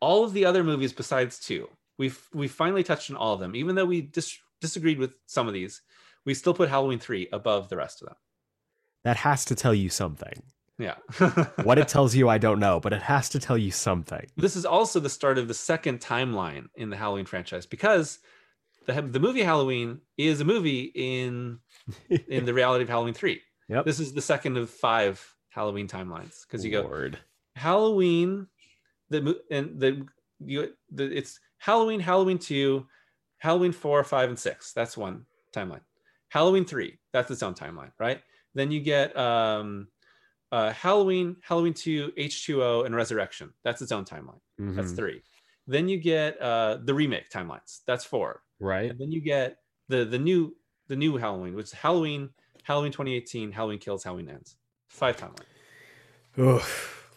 all of the other movies besides two. We've we finally touched on all of them, even though we dis- disagreed with some of these. We still put Halloween three above the rest of them. That has to tell you something. Yeah. What it tells you, I don't know, but it has to tell you something. this is also the start of the second timeline in the Halloween franchise because the the movie Halloween is a movie in in the reality of Halloween three. Yep. This is the second of five Halloween timelines because you go Lord. Halloween, the and the you the it's Halloween, Halloween two, Halloween four, five, and six. That's one timeline. Halloween three, that's its own timeline, right? Then you get um, uh, Halloween, Halloween two, H two O, and Resurrection. That's its own timeline. That's Mhm. three. Then you get uh, the remake timelines. That's four. right. And then you get the the new the new Halloween, which is Halloween, Halloween 2018, Halloween kills, Halloween ends. Five Oof.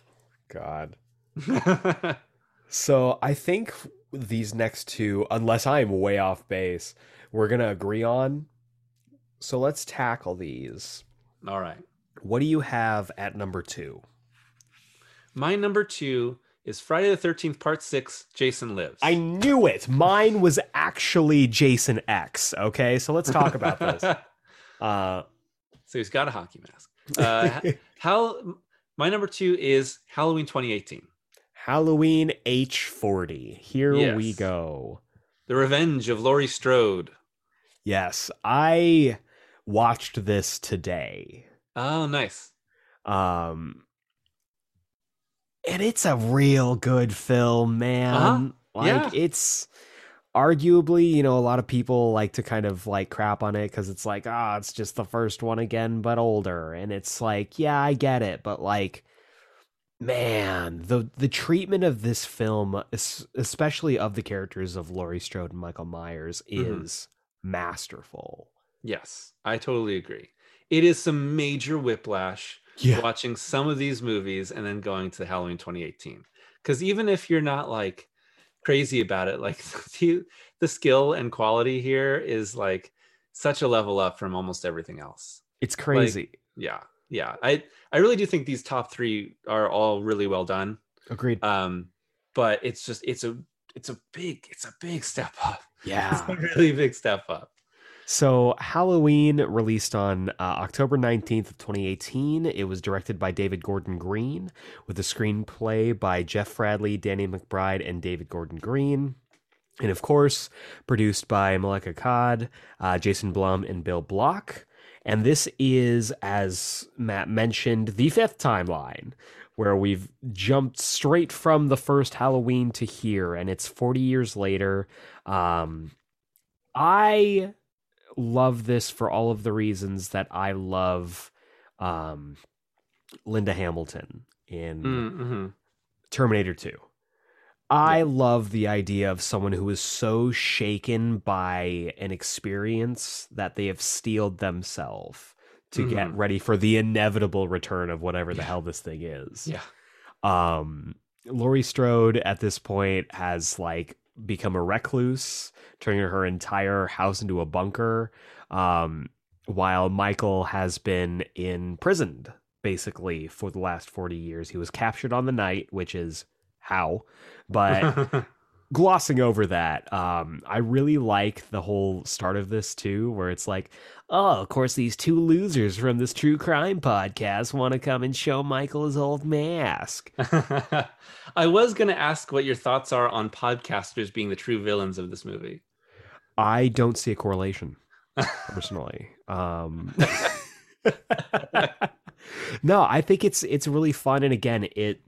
God. So I think these next two, unless I'm way off base, we're gonna agree on. So let's tackle these. All right. What do you have at number two? My number two is Friday the 13th, part six Jason Lives. I knew it. Mine was actually Jason X. Okay, so let's talk about this. Uh, so he's got a hockey mask. Uh, how my number two is Halloween 2018, Halloween H40. Here we go. The Revenge of Laurie Strode. Yes, I watched this today. Oh, nice. Um and it's a real good film, man. Uh-huh. Like Yeah. it's arguably, you know, a lot of people like to kind of like crap on it cuz it's like, ah, it's just the first one again but older. And it's like, yeah, I get it, but like man, the the treatment of this film, especially of the characters of Laurie Strode and Michael Myers Mhm. is masterful. Yes, I totally agree. It is some major whiplash Yeah. watching some of these movies and then going to Halloween 2018. Because even if you're not like crazy about it, like the, the skill and quality here is like such a level up from almost everything else. It's crazy. Yeah, yeah. I I really do think these top three are all really well done. Agreed. Um, but it's just it's a it's a big it's a big step up. yeah. It's a really big step up. So Halloween released on uh, October 19th of 2018. It was directed by David Gordon Green with a screenplay by Jeff Fradley, Danny McBride, and David Gordon Green. And of course, produced by Malek Akkad, uh, Jason Blum, and Bill Block. And this is, as Matt mentioned, the fifth timeline where we've jumped straight from the first Halloween to here, and it's 40 years later. Um, I love this for all of the reasons that I love um, Linda Hamilton in Mm-hmm. Terminator 2. I love the idea of someone who is so shaken by an experience that they have steeled themselves to get Mhm. ready for the inevitable return of whatever the Yeah. hell this thing is. Yeah. Um, Laurie Strode at this point has like become a recluse, turning her entire house into a bunker. Um, while Michael has been imprisoned basically for the last 40 years. He was captured on the night, which is how, but glossing over that, um, I really like the whole start of this too, where it's like, oh, of course, these two losers from this true crime podcast want to come and show Michael his old mask. I was going to ask what your thoughts are on podcasters being the true villains of this movie. I don't see a correlation personally. um, no, I think it's it's really fun, and again, it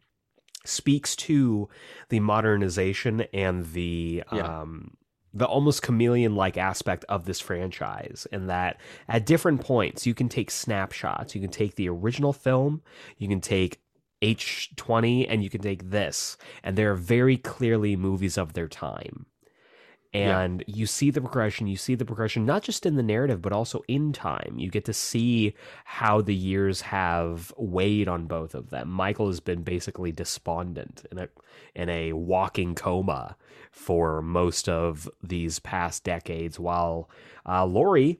speaks to the modernization and the Yeah. um, the almost chameleon like aspect of this franchise, and that at different points you can take snapshots. You can take the original film, you can take H20, and you can take this, and they're very clearly movies of their time. Yeah. And you see the progression, you see the progression not just in the narrative, but also in time. You get to see how the years have weighed on both of them. Michael has been basically despondent in a in a walking coma for most of these past decades, while uh, Laurie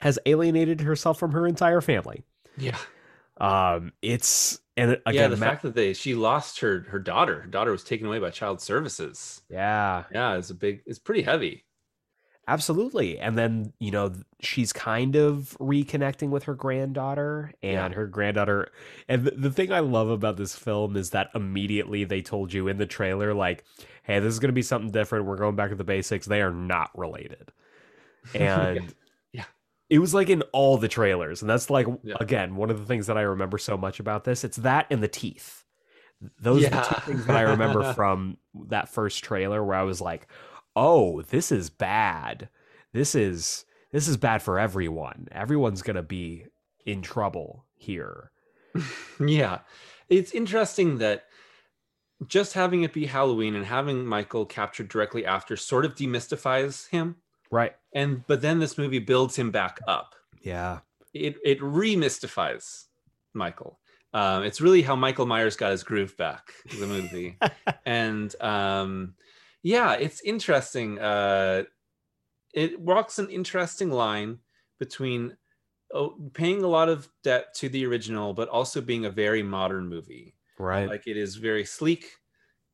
has alienated herself from her entire family. Yeah. Um, it's and again, yeah, the Ma- fact that they she lost her her daughter. Her daughter was taken away by child services. yeah, Yeah, it's a big it's pretty heavy. Absolutely. And then, you know, she's kind of reconnecting with her granddaughter and Yeah. her granddaughter. And the, the thing I love about this film is that immediately they told you in the trailer, like, hey, this is going to be something different. We're going back to the basics. They are not related. And. It was like in all the trailers. And that's like, Yeah. again, one of the things that I remember so much about this. It's that and the teeth. Those are the two things that I remember from that first trailer where I was like, "Oh, this is bad. This is this is bad for everyone. Everyone's going to be in trouble here." yeah. It's interesting that just having it be Halloween and having Michael captured directly after sort of demystifies him. Right. And but then this movie builds him back up. Yeah. It it remystifies Michael. Um, it's really how Michael Myers got his groove back, the movie. and um, yeah, it's interesting. Uh, it walks an interesting line between oh, paying a lot of debt to the original, but also being a very modern movie. Right. Like it is very sleek,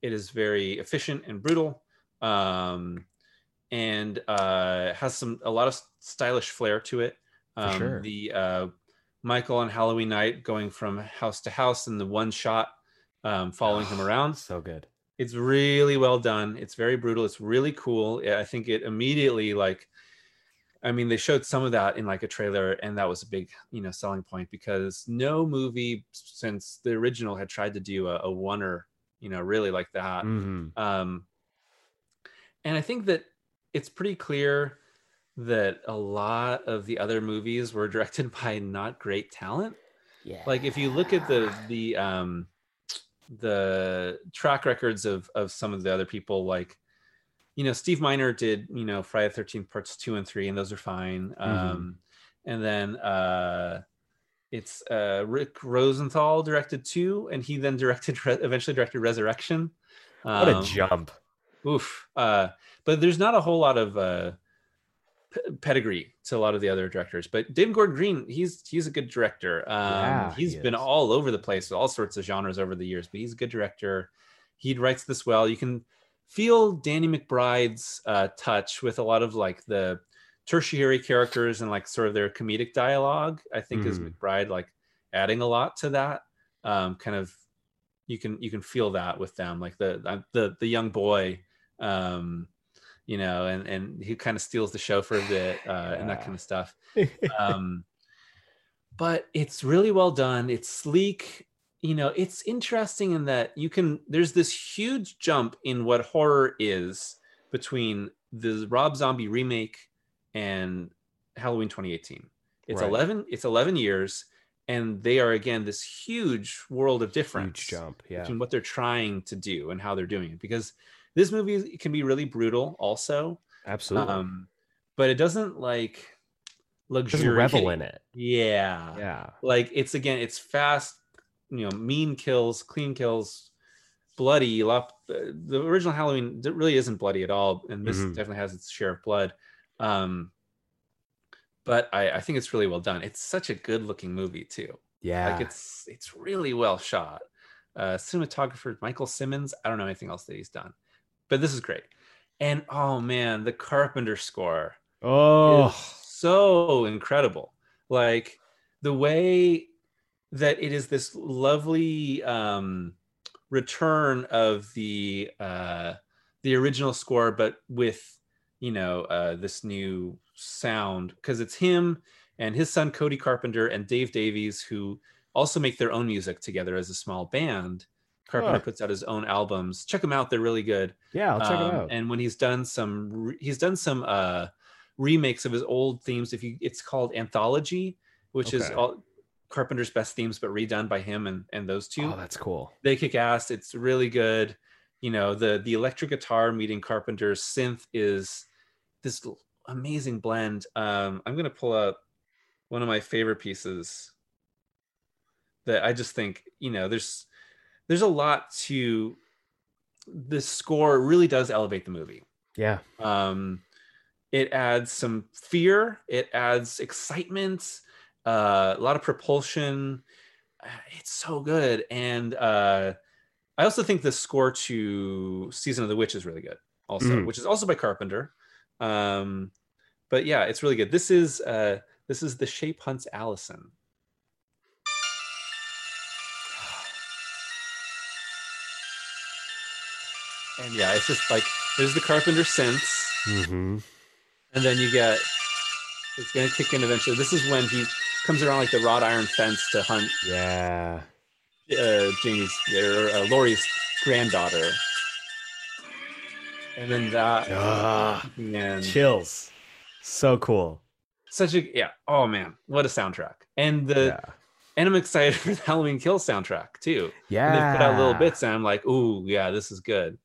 it is very efficient and brutal, um, and uh, has some a lot of stylish flair to it. Um, sure. The uh, Michael on Halloween night going from house to house in the one shot, um, following him around. so good. It's really well done. It's very brutal. It's really cool. I think it immediately like I mean they showed some of that in like a trailer and that was a big, you know, selling point because no movie since the original had tried to do a, a oneer, you know, really like that. Mhm. Um and I think that it's pretty clear that a lot of the other movies were directed by not great talent Yeah. like if you look at the the um the track records of of some of the other people like you know steve miner did you know friday the 13th parts two and three and those are fine um and then uh it's uh rick rosenthal directed two and he then directed Re- eventually directed resurrection what a Um, jump. Oof. Uh, but there's not a whole lot of uh, p- pedigree to a lot of the other directors. But David Gordon Green, he's he's a good director. Um, Yeah, he's he been all over the place with all sorts of genres over the years. But he's a good director. He writes this well. You can feel Danny McBride's uh, touch with a lot of like the tertiary characters and like sort of their comedic dialogue. I think is Mhm. McBride like adding a lot to that. Um, kind of you can you can feel that with them like the uh, the the young boy um you know and and he kind of steals the show for a bit uh and that kind of stuff um but it's really well done it's sleek you know it's interesting in that you can there's this huge jump in what horror is between the rob zombie remake and halloween 2018 it's Right. 11 it's 11 years and they are again this huge world of difference Huge jump. Yeah. between what they're trying to do and how they're doing it because this movie can be really brutal also Absolutely. um but it doesn't like Doesn't revel in it. yeah Yeah. like it's again it's fast you know mean kills clean kills bloody a lot uh, the original halloween really isn't bloody at all and this Mhm. definitely has its share of blood um but I, I think it's really well done it's such a good looking movie too Yeah. like it's it's really well shot uh cinematographer michael simmonds i don't know anything else that he's done but this is great. And oh man, the Carpenter score Oh, is so incredible. Like the way that it is this lovely um, return of the uh, the original score, but with you know uh, this new sound because it's him and his son Cody Carpenter and Dave Davies who also make their own music together as a small band. Carpenter Huh. puts out his own albums. Check them out; they're really good. yeah, I'll check it Um, out. And when he's done some, re- he's done some uh, remakes of his old themes. If you, it's called Anthology, which is all Carpenter's best themes, but redone by him and and those two. oh, that's cool. They kick ass. It's really good. You know, the the electric guitar meeting Carpenter's synth is this amazing blend. Um, I'm gonna pull up one of my favorite pieces that I just think you know there's there's a lot to the score really does elevate the movie. Yeah, um it adds some fear it adds excitement uh, a lot of propulsion. Uh, it's so good. And uh i also think the score to season of the witch is really good also Mhm. which is also by carpenter. Um but yeah it's really good. This is uh this is the shape hunts allyson and yeah it's just like there's the carpenter synths hmm and then you get it's gonna kick in eventually. This is when he comes around like the wrought iron fence to hunt yeah. uh, Jamie's or uh, Laurie's granddaughter, and then that Ah, man, chills. So cool. such a yeah. Oh man, what a soundtrack! And the yeah, and I'm excited for the Halloween Kill soundtrack too. yeah. And they put out little bits, and I'm like, ooh, yeah, this is good.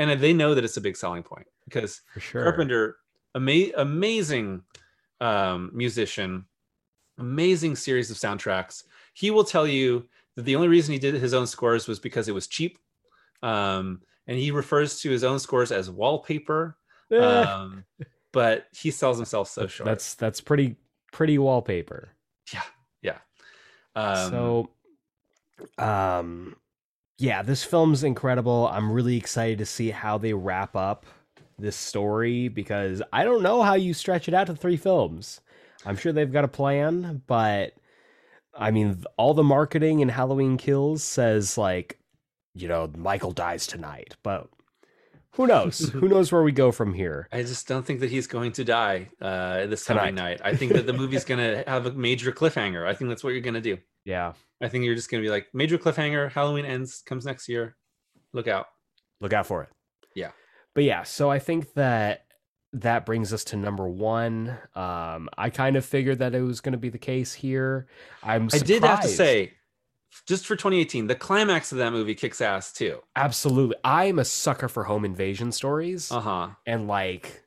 And they know that it's a big selling point because for sure. Carpenter, ama- amazing um, musician, amazing series of soundtracks. He will tell you that the only reason he did his own scores was because it was cheap. Um, and he refers to his own scores as wallpaper. Um, but he sells himself so short. that's that's pretty pretty wallpaper. yeah, yeah. Um, so, um, yeah, this film's incredible. I'm really excited to see how they wrap up this story because I don't know how you stretch it out to three films. I'm sure they've got a plan, but I mean, all the marketing in Halloween Kills says like, you know, Michael dies tonight, but who knows? who knows where we go from here? I just don't think that he's going to die uh, this coming Tonight. night. I think that the movie's going to have a major cliffhanger. I think that's what you're going to do. Yeah, I think you're just going to be like major cliffhanger. Halloween ends, comes next year. Look out. look out for it. Yeah. But yeah, so I think that that brings us to number one. Um, I kind of figured that it was going to be the case here. I'm. I did have to say, just for 2018, the climax of that movie kicks ass too. absolutely. I'm a sucker for home invasion stories, Uh huh. and like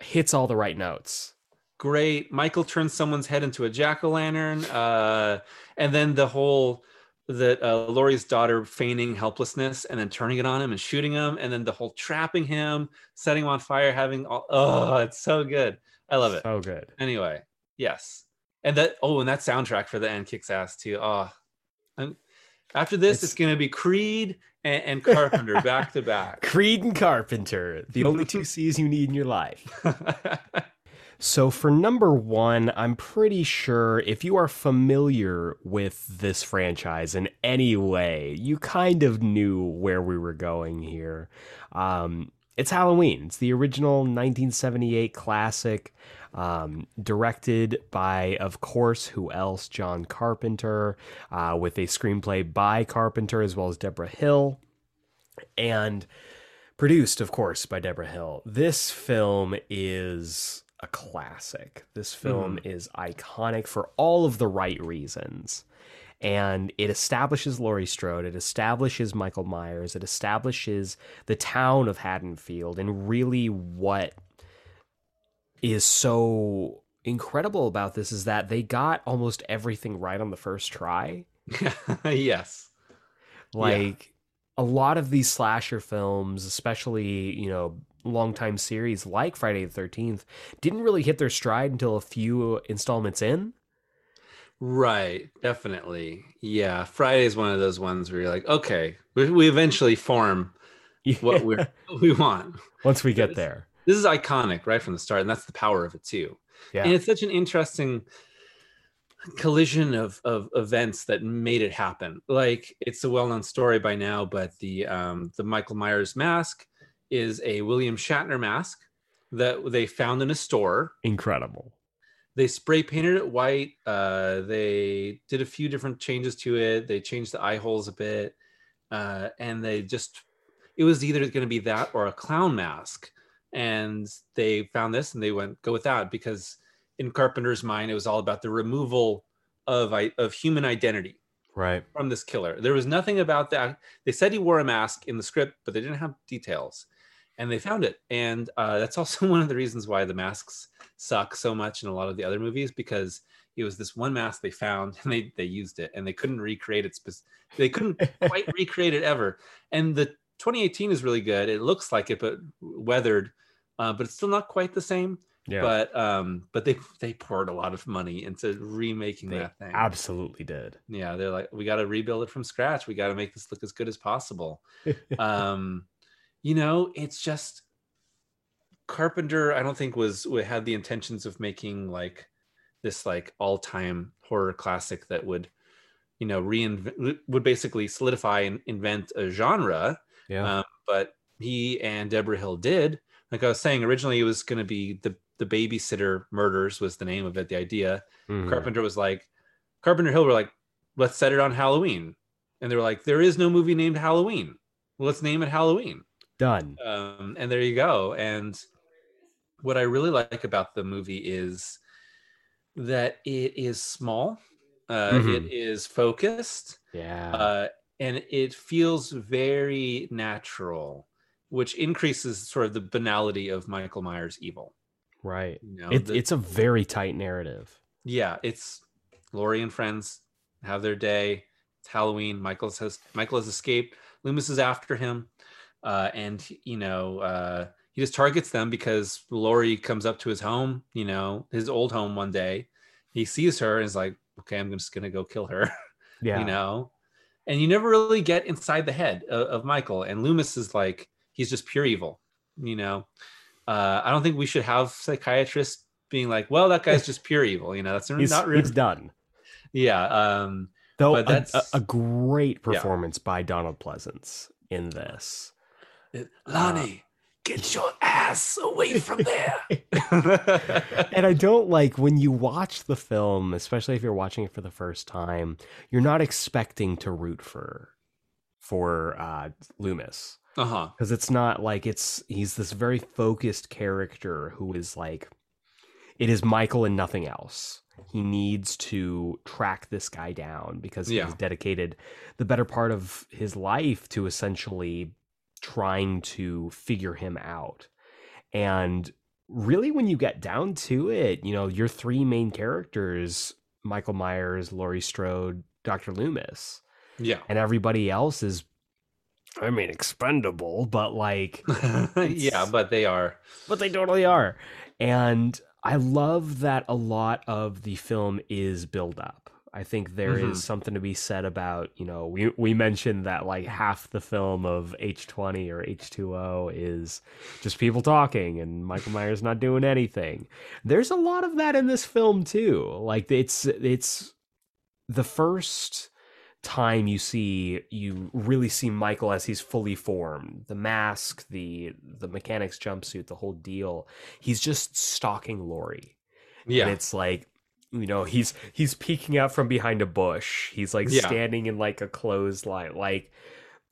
hits all the right notes. Great. Michael turns someone's head into a jack o' lantern. Uh, and then the whole that uh, Laurie's daughter feigning helplessness and then turning it on him and shooting him, and then the whole trapping him, setting him on fire, having all. Oh, it's so good. I love it. So good. anyway yes and that oh and that soundtrack for the end kicks ass too oh I'm, after this it's, It's- gonna be creed and, and carpenter back to back Creed and Carpenter, the only two C's you need in your life. So for number one, I'm pretty sure if you are familiar with this franchise in any way, you kind of knew where we were going here. Um, it's Halloween. It's the original 1978 classic, um, directed by, of course, who else? John Carpenter, uh, with a screenplay by Carpenter as well as Debra Hill, and produced, of course, by Debra Hill. This film is a classic. This film mm-hmm. is iconic for all of the right reasons. And it establishes Laurie Strode, it establishes Michael Myers, it establishes the town of Haddonfield, and really what is so incredible about this is that they got almost everything right on the first try. yes Like a lot of these slasher films, especially, you know, longtime series like Friday the 13th, didn't really hit their stride until a few installments in. right definitely yeah friday is one of those ones where you're like okay we, we eventually form what we're what we want. once we get there. This is iconic right from the start, and that's the power of it too. Yeah. And it's such an interesting collision of of events that made it happen. Like it's a well-known story by now, but the um the Michael Myers mask is a William Shatner mask that they found in a store. Incredible. They spray painted it white. Uh, they did a few different changes to it. They changed the eye holes a bit, uh, and they just it was either going to be that or a clown mask. And they found this and they went go with that because in Carpenter's mind it was all about the removal of i- of human identity Right. from this killer. There was nothing about that. They said he wore a mask in the script, but they didn't have details. And they found it. And uh, that's also one of the reasons why the masks suck so much in a lot of the other movies because it was this one mask they found and they, they used it and they couldn't recreate it. Spec- they couldn't quite recreate it ever. And the 2018 is really good. It looks like it, but weathered, uh, but it's still not quite the same. Yeah. But um, but they they poured a lot of money into remaking they that thing. absolutely did. Yeah, they're like, we got to rebuild it from scratch. We got to make this look as good as possible. um, you know, it's just Carpenter. I don't think was wa- had the intentions of making like this like all time horror classic that would, you know, reinvent would basically solidify and invent a genre. Yeah. Um, but he and Debra Hill did. Like I was saying, originally it was going to be the the babysitter murders was the name of it. The idea. Mhm. Carpenter was like, Carpenter Hill were like, let's set it on Halloween. And they were like, there is no movie named Halloween. Well, let's name it Halloween. Done. Um, and there you go. And what I really like about the movie is that it is small, uh, Mhm. it is focused, Yeah. uh, and it feels very natural, which increases sort of the banality of Michael Myers' evil. right. You know, It, the- it's a very tight narrative. yeah, it's Laurie and friends have their day. It's Halloween. Michael has Michael has escaped. Loomis is after him, uh, and you know uh, he just targets them because Laurie comes up to his home, you know, his old home one day. He sees her and is like, "Okay, I'm just gonna go kill her," Yeah. you know. And you never really get inside the head of, of Michael. And Loomis is like, he's just pure evil, you know. Uh, I don't think we should have psychiatrists being like, "Well, that guy's just pure evil," you know. That's He's, not really he's done. yeah um Though But a- a, that's- a great Yeah. performance by Donald Pleasence in this. Lonnie get your ass away from there and I don't like when you watch the film, especially if you're watching it for the first time, you're not expecting to root for for uh Loomis uh-huh because it's not like it's he's this very focused character who is like it is Michael and nothing else. He needs to track this guy down because Yeah. he's dedicated the better part of his life to essentially trying to figure him out. And really, when you get down to it, you know, your three main characters Michael Myers, Laurie Strode, Dr. Loomis, yeah and everybody else is, I mean, expendable, but like, yeah but they are but they totally are. And I love that a lot of the film is build up. I think there is Mhm. something to be said about, you know, we we mentioned that like half the film of H20 or H2O is just people talking and Michael Myers not doing anything. There's a lot of that in this film too. Like it's it's the first time you see you really see Michael as he's fully formed. The mask, the the mechanics jumpsuit, the whole deal. He's just stalking Laurie. yeah And it's like you know, he's he's peeking out from behind a bush. He's like Yeah. standing in like a clothesline. Like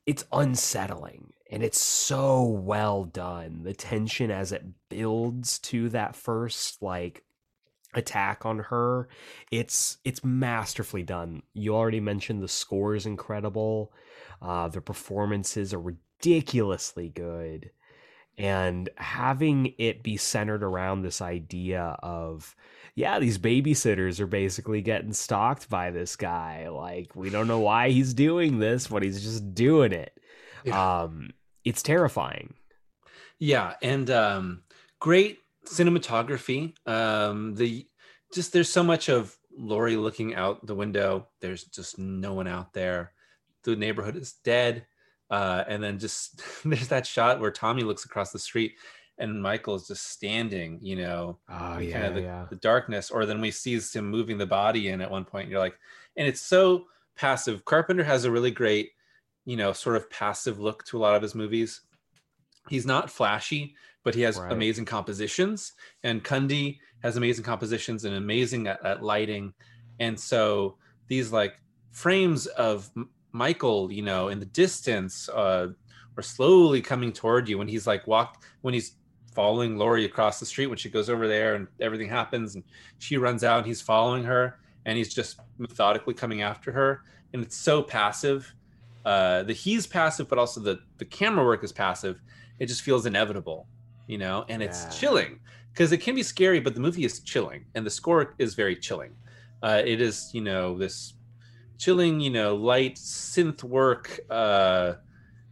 it's unsettling and it's so well done. The tension as it builds to that first like attack on her it's it's masterfully done you already mentioned the score is incredible uh the performances are ridiculously good and having it be centered around this idea of yeah these babysitters are basically getting stalked by this guy. Like we don't know why he's doing this but he's just doing it. Yeah. um it's terrifying. Yeah and um great cinematography. Um the just there's so much of Laurie looking out the window. There's just no one out there. The neighborhood is dead. Uh, and then just there's that shot where Tommy looks across the street and Michael is just standing, you know, Oh yeah, kind of the, yeah. the darkness, or then we see him moving the body in at one point. And you're like, and it's so passive. Carpenter has a really great, you know, sort of passive look to a lot of his movies. He's not flashy, but he has Right. amazing compositions. And Cundey has amazing compositions and amazing at, at lighting. And so these like frames of Michael, you know, in the distance, uh, or slowly coming toward you when he's like walk when he's following Laurie across the street when she goes over there and everything happens and she runs out and he's following her and he's just methodically coming after her. And it's so passive. Uh the he's passive but also the the camera work is passive. It just feels inevitable you know and it's Yeah. chilling because it can be scary but the movie is chilling and the score is very chilling. Uh it is you know this chilling you know light synth work uh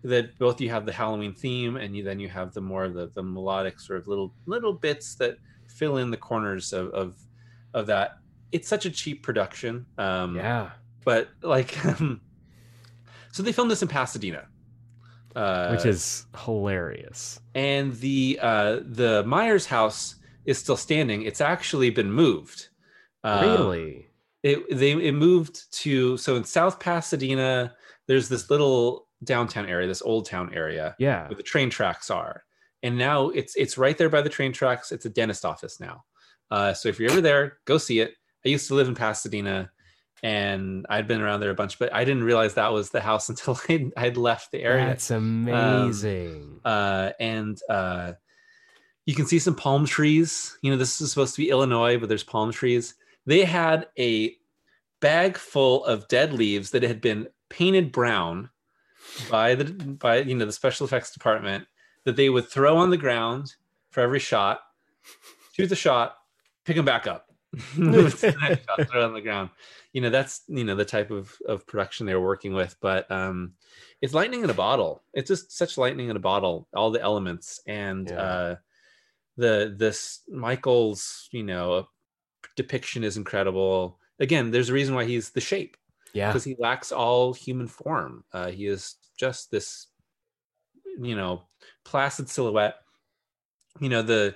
that both you have the Halloween theme and you then you have the more of the, the melodic sort of little little bits that fill in the corners of of, of that. It's such a cheap production. Um yeah. but like so they filmed this in Pasadena. Uh Which is hilarious. and the uh the Myers house is still standing. It's actually been moved. Um, really? it they it moved to so in South Pasadena, there's this little downtown area, this old town area Yeah. where the train tracks are. And now it's it's right there by the train tracks. It's a dentist office now. Uh, so if you're ever there, go see it. I used to live in Pasadena, and I'd been around there a bunch, but I didn't realize that was the house until I'd, I'd left the area. That's amazing. Uh, and uh, you can see some palm trees. You know, this is supposed to be Illinois, but there's palm trees. They had a bag full of dead leaves that had been painted brown by the by you know the special effects department that they would throw on the ground for every shot, shoot the shot, pick them back up, Move to the next shot, throw it on the ground. You know that's you know the type of of production they were working with, but um, it's lightning in a bottle. It's just such lightning in a bottle. All the elements and Yeah. uh, the this Michael's you know depiction is incredible. Again, there's a reason why he's the shape yeah. because he lacks all human form. Uh, he is just this, you know, placid silhouette. You know the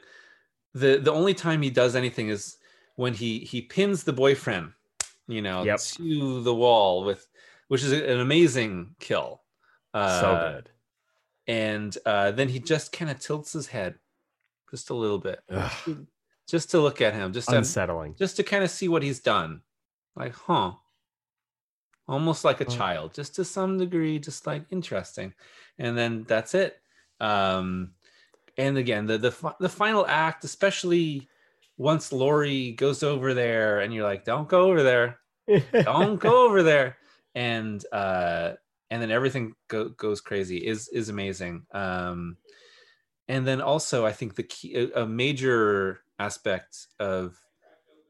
the the only time he does anything is when he he pins the boyfriend, you know, Yep. to the wall with, which is an amazing kill. Uh, so good. And uh, then he just kind of tilts his head, just a little bit, Ugh, just to look at him, just to, unsettling. just to kind of see what he's done. Like, huh. Almost like a Oh. child, just to some degree, just like interesting. And then that's it. Um, and again, the the the final act, especially once Laurie goes over there, and you're like, "Don't go over there, don't go over there," and uh, and then everything go- goes crazy is is amazing. Um, and then also, I think the key, a, a major aspect of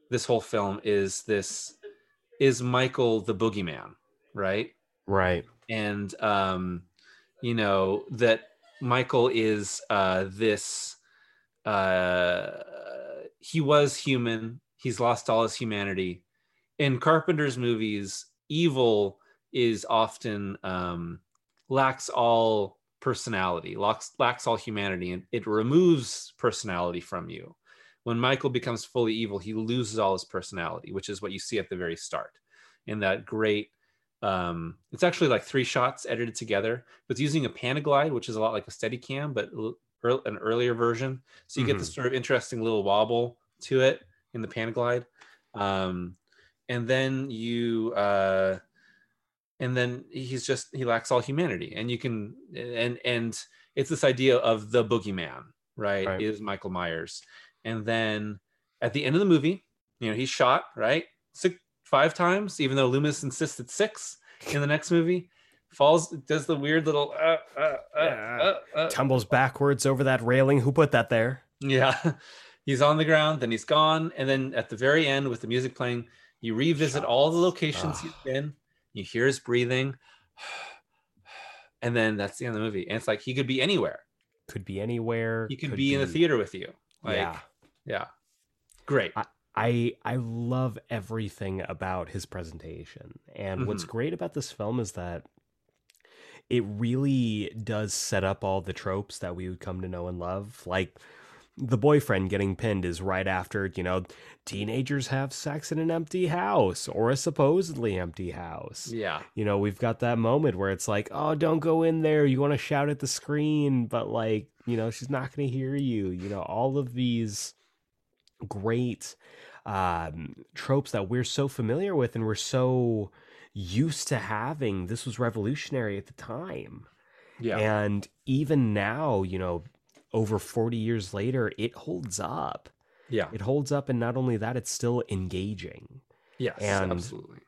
this whole film is this is Michael the boogeyman, right? right. and um you know that michael is uh this uh he was human he's lost all his humanity in carpenter's movies evil is often um lacks all personality lacks lacks all humanity and it removes personality from you when michael becomes fully evil he loses all his personality which is what you see at the very start in that great um it's actually like three shots edited together but it's using a panaglide which is a lot like a steady cam but an earlier version. So you get this sort of interesting little wobble to it in the panaglide. Um and then you uh and then he's just he lacks all humanity and you can and and it's this idea of the boogeyman right, Right. is michael myers and then at the end of the movie you know he's shot right? Six five times even though loomis insisted six in the next movie falls does the weird little uh, uh, uh, Yeah. uh, uh, Tumbles backwards over that railing. Who put that there? yeah. He's on the ground then he's gone. And then at the very end with the music playing you revisit all the locations he's been. You hear his breathing. And then that's the end of the movie. And it's like he could be anywhere. Could be anywhere. he could, be, in the theater with you like yeah. yeah, great I I love everything about his presentation. And what's Mm-hmm. great about this film is that it really does set up all the tropes that we would come to know and love. Like the boyfriend getting pinned is right after, you know, teenagers have sex in an empty house or a supposedly empty house. Yeah. You know, we've got that moment where it's like, oh, don't go in there. You want to shout at the screen, but like, you know, she's not going to hear you. You know, all of these great um, tropes that we're so familiar with and we're so used to having. This was revolutionary at the time. Yeah. And even now, you know, over 40 years later, it holds up. yeah. It holds up. And not only that, it's still engaging. Yes. and- absolutely.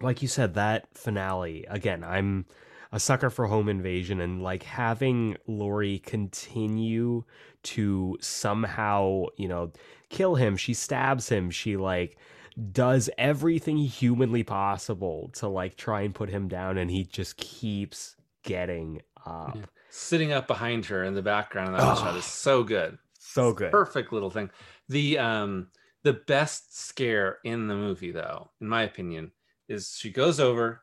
Like you said, that finale, again, I'm a sucker for home invasion and like having Laurie continue to somehow, you know, kill him. She stabs him. She like does everything humanly possible to like try and put him down and he just keeps getting up. Yeah. Sitting up behind her in the background of that shot Oh. is so good. So good. Perfect little thing. The um the best scare in the movie though, in my opinion, is she goes over,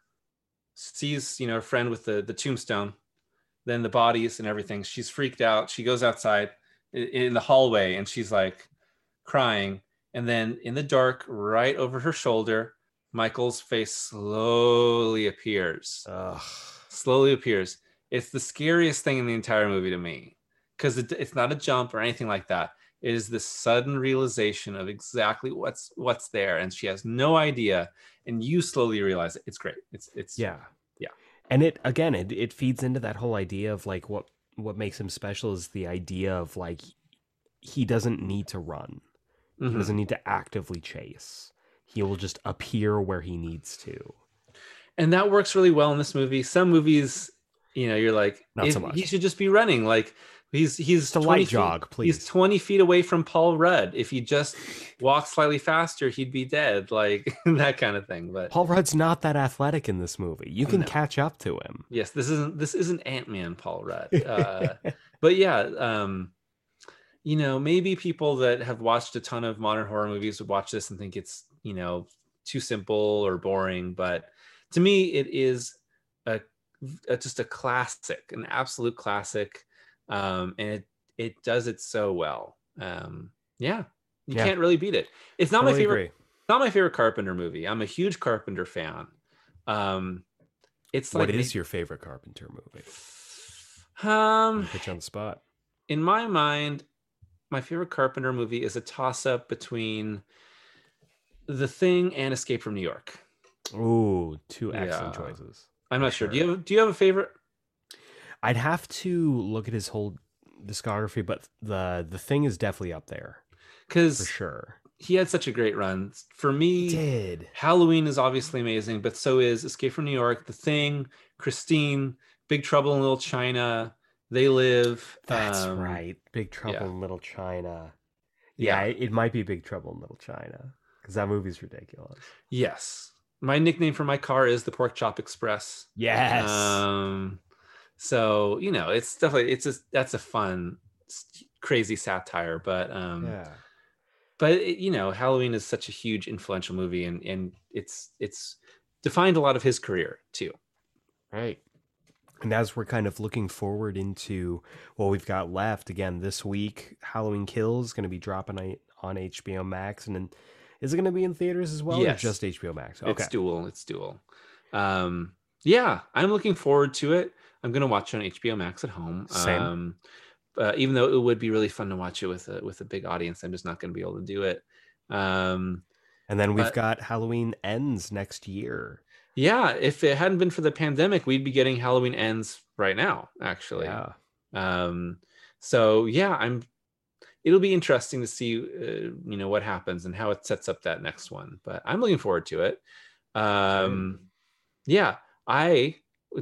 sees, you know, a friend with the the tombstone, then the bodies and everything. She's freaked out. She goes outside in the hallway and she's like crying. And then in the dark, right over her shoulder, Michael's face slowly appears Ugh. slowly appears. It's the scariest thing in the entire movie to me because it, it's not a jump or anything like that. It is the sudden realization of exactly what's what's there, and she has no idea, and you slowly realize it. It's great. It's it's Yeah. Yeah. And it again it it feeds into that whole idea of like what what makes him special is the idea of like he doesn't need to run. He Mhm. doesn't need to actively chase. He will just appear where he needs to. and that works really well in this movie. Some movies, you know, you're like, Not so much. he should just be running. Like he's he's Just a 20 light feet- jog, please He's 20 feet away from Paul Rudd. If he just walked slightly faster, he'd be dead. Like that kind of thing. But Paul Rudd's not that athletic in this movie. You can No. catch up to him. yes this isn't this isn't ant-man paul rudd uh, but yeah um you know maybe people that have watched a ton of modern horror movies would watch this and think it's you know too simple or boring but to me it is a, a just a classic an absolute classic um and it it does it so well um yeah you Yeah. can't really beat it it's not my favorite agree. not my favorite carpenter movie i'm a huge carpenter fan um it's like What is your favorite Carpenter movie? um Put you on the spot. in my mind my favorite carpenter movie is a toss up between the thing and escape from new york Ooh, two excellent Yeah. choices. I'm not sure. do you have do you have a favorite I'd have to look at his whole discography, but the the thing is definitely up there Cause for sure. he had such a great run for me Did halloween is obviously amazing but so is escape from new york the thing christine big trouble in little china they live that's um, right? Big Trouble yeah. in Little China. Yeah, yeah it, it might be Big Trouble in Little China because that movie's ridiculous. yes my nickname for my car is the pork chop express Yes. Um, so you know, it's definitely it's just that's a fun, crazy satire. But um, yeah. but it, you know, Halloween is such a huge influential movie, and and it's it's defined a lot of his career too. Right. And as we're kind of looking forward into what we've got left, again, this week, Halloween Kills is going to be dropping on HBO Max. And then is it going to be in theaters as well Yes. or just HBO Max? Okay. It's dual. It's dual. Um, yeah, I'm looking forward to it. I'm gonna watch it on HBO Max at home. Same. Um, uh, even though it would be really fun to watch it with a with a big audience, I'm just not gonna be able to do it. Um, And then we've But- got Halloween Ends next year. Yeah, if it hadn't been for the pandemic, we'd be getting Halloween ends right now, actually. Yeah. Um, so yeah, I'm. It'll be interesting to see, uh, you know, what happens and how it sets up that next one. But I'm looking forward to it. Um, yeah, I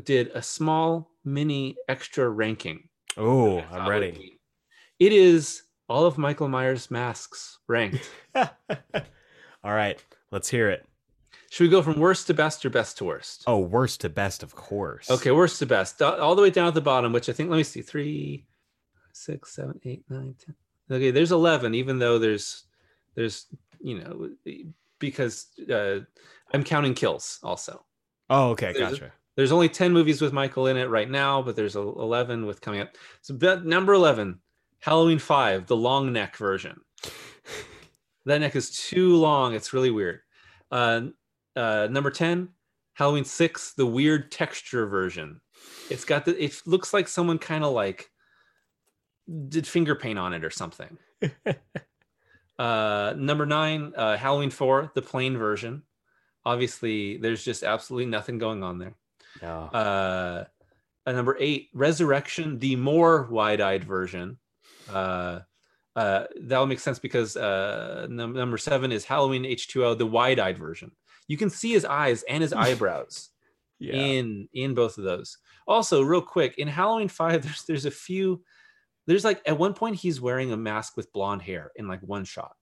did a small mini extra ranking. Oh, I'm ready. It is all of Michael Myers' masks ranked. All right. Let's hear it. Should we go from worst to best or best to worst? Oh, worst to best, of course. Okay, worst to best, all all the way down at the bottom, which I think. Let me see, three, six, seven, eight, nine, ten. Okay, there's eleven, even though there's, there's, you know, because uh, I'm counting kills also. Oh, okay. There's- Gotcha. There's only 10 movies with Michael in it right now, but there's a- 11 with coming up. So number 11, Halloween 5, the long neck version. that neck is too long. It's really weird. Uh, uh, number 10, Halloween 6, the weird texture version. It's got the, it looks like someone kind of like did finger paint on it or something. Uh, number nine, uh, Halloween 4, the plain version. Obviously, there's just absolutely nothing going on there. No. Uh, uh, number eight, Resurrection, the more wide-eyed version. Uh, uh, that'll make sense because uh, num- number seven is Halloween H2O, the wide-eyed version. You can see his eyes and his eyebrows yeah. in in both of those. Also, real quick, in Halloween Five, there's there's a few. There's like at one point he's wearing a mask with blonde hair in like one shot.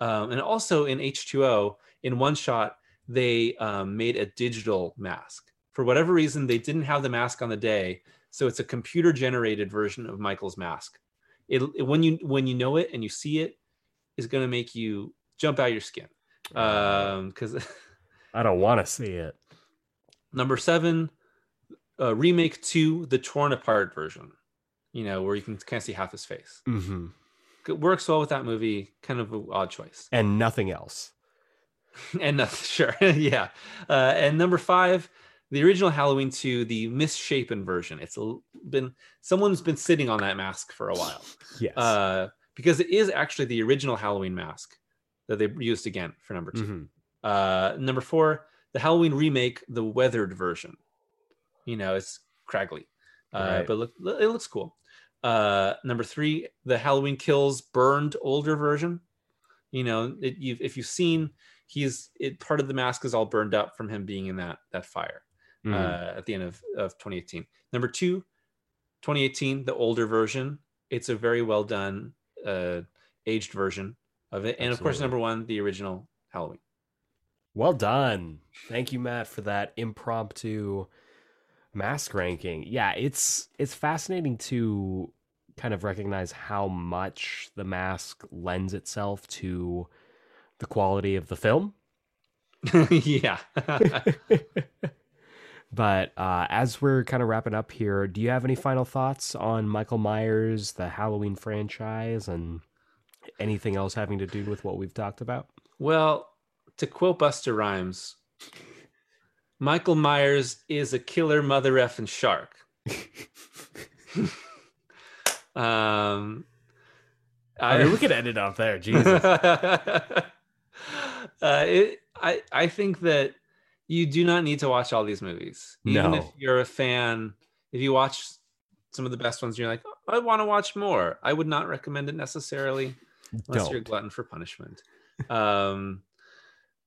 Um, and also in H2O, in one shot, they um, made a digital mask. For whatever reason, they didn't have the mask on the day, so it's a computer generated version of Michael's mask. It, it- when you when you know it and you see it, is going to make you jump out your skin. Um, because I don't want to see it. number seven, uh, remake two, the torn apart version. You know, where you can kind of see half his face. hmm It works well with that movie. Kind of an odd choice. And nothing else. and nothing, sure, yeah. Uh, and number five, the original Halloween two, the misshapen version. It's been someone's been sitting on that mask for a while. Yes. Uh, because it is actually the original Halloween mask that they used again for number 2 Mhm. Uh, number four, the Halloween remake, the weathered version. You know, it's craggly, uh, Right. but look, it looks cool. Uh, number three, the Halloween Kills burned older version. You know, it, you've, if you've seen, he's it part of the mask is all burned up from him being in that that fire Mhm. uh, at the end of, of 2018. Number two, 2018, the older version. It's a very well done, uh, aged version of it, and of course, number one, the original Halloween. Well done. Thank you, Matt, for that impromptu mask ranking. Yeah, it's it's fascinating to kind of recognize how much the mask lends itself to the quality of the film. yeah. but uh, as we're kind of wrapping up here, do you have any final thoughts on Michael Myers, the Halloween franchise, and anything else having to do with what we've talked about? well, to quote Busta Rhymes, Michael Myers is a killer mother effing shark. um, I mean, we could end it off there. Jesus. uh, it, I I think that you do not need to watch all these movies. Even No. if you're a fan, if you watch some of the best ones, you're like, "Oh, I want to watch more. I would not recommend it necessarily unless you're a glutton for punishment. um,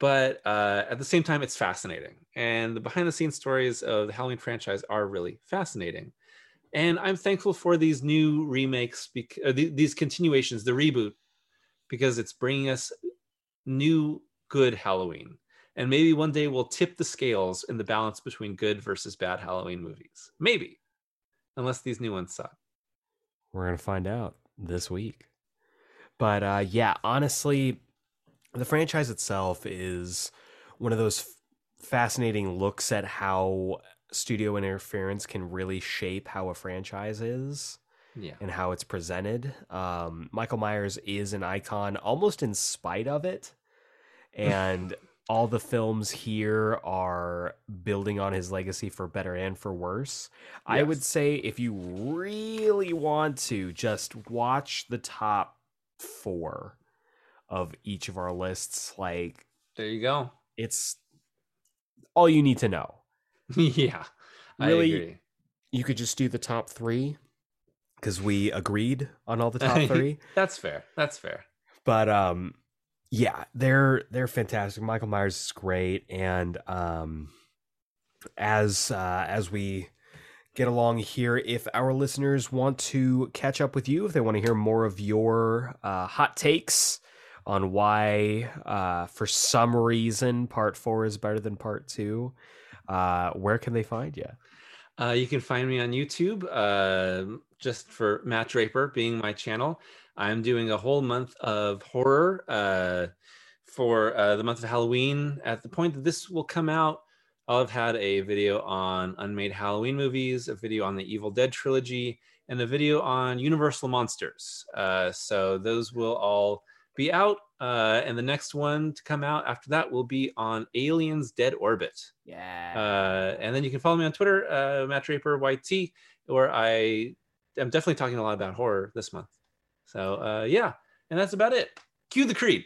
but uh, at the same time, it's fascinating, and the behind the scenes stories of the Halloween franchise are really fascinating. And I'm thankful for these new remakes, bec- uh, th- these continuations, the reboot, because it's bringing us new good Halloween. And maybe one day we'll tip the scales in the balance between good versus bad Halloween movies. Maybe, unless these new ones suck. We're gonna find out this week. But uh, yeah, honestly, the franchise itself is one of those f- fascinating looks at how studio interference can really shape how a franchise is Yeah. and how it's presented. Um, Michael Myers is an icon almost in spite of it. And all the films here are building on his legacy for better and for worse. I would say if you really want to, just watch the top four of each of our lists. Like, There you go. it's all you need to know. yeah. I Really? agree. You could just do the top three because we agreed on all the top three. That's fair. That's fair. but um yeah they're they're fantastic michael myers is great and um as uh as we get along here if our listeners want to catch up with you if they want to hear more of your uh hot takes on why uh for some reason part four is better than part two uh where can they find you Uh, you can find me on YouTube uh, just for Matt Draper being my channel. I'm doing a whole month of horror uh, for uh, the month of Halloween. At the point that this will come out, I'll have had a video on unmade Halloween movies, a video on the Evil Dead trilogy, and a video on Universal Monsters. Uh, so those will all be out. Uh, and the next one to come out after that will be on Aliens Dead Orbit. Yeah. Uh, and then you can follow me on Twitter, uh, Matt Draper YT, where I am definitely talking a lot about horror this month. So uh, yeah, and that's about it. Cue the creed.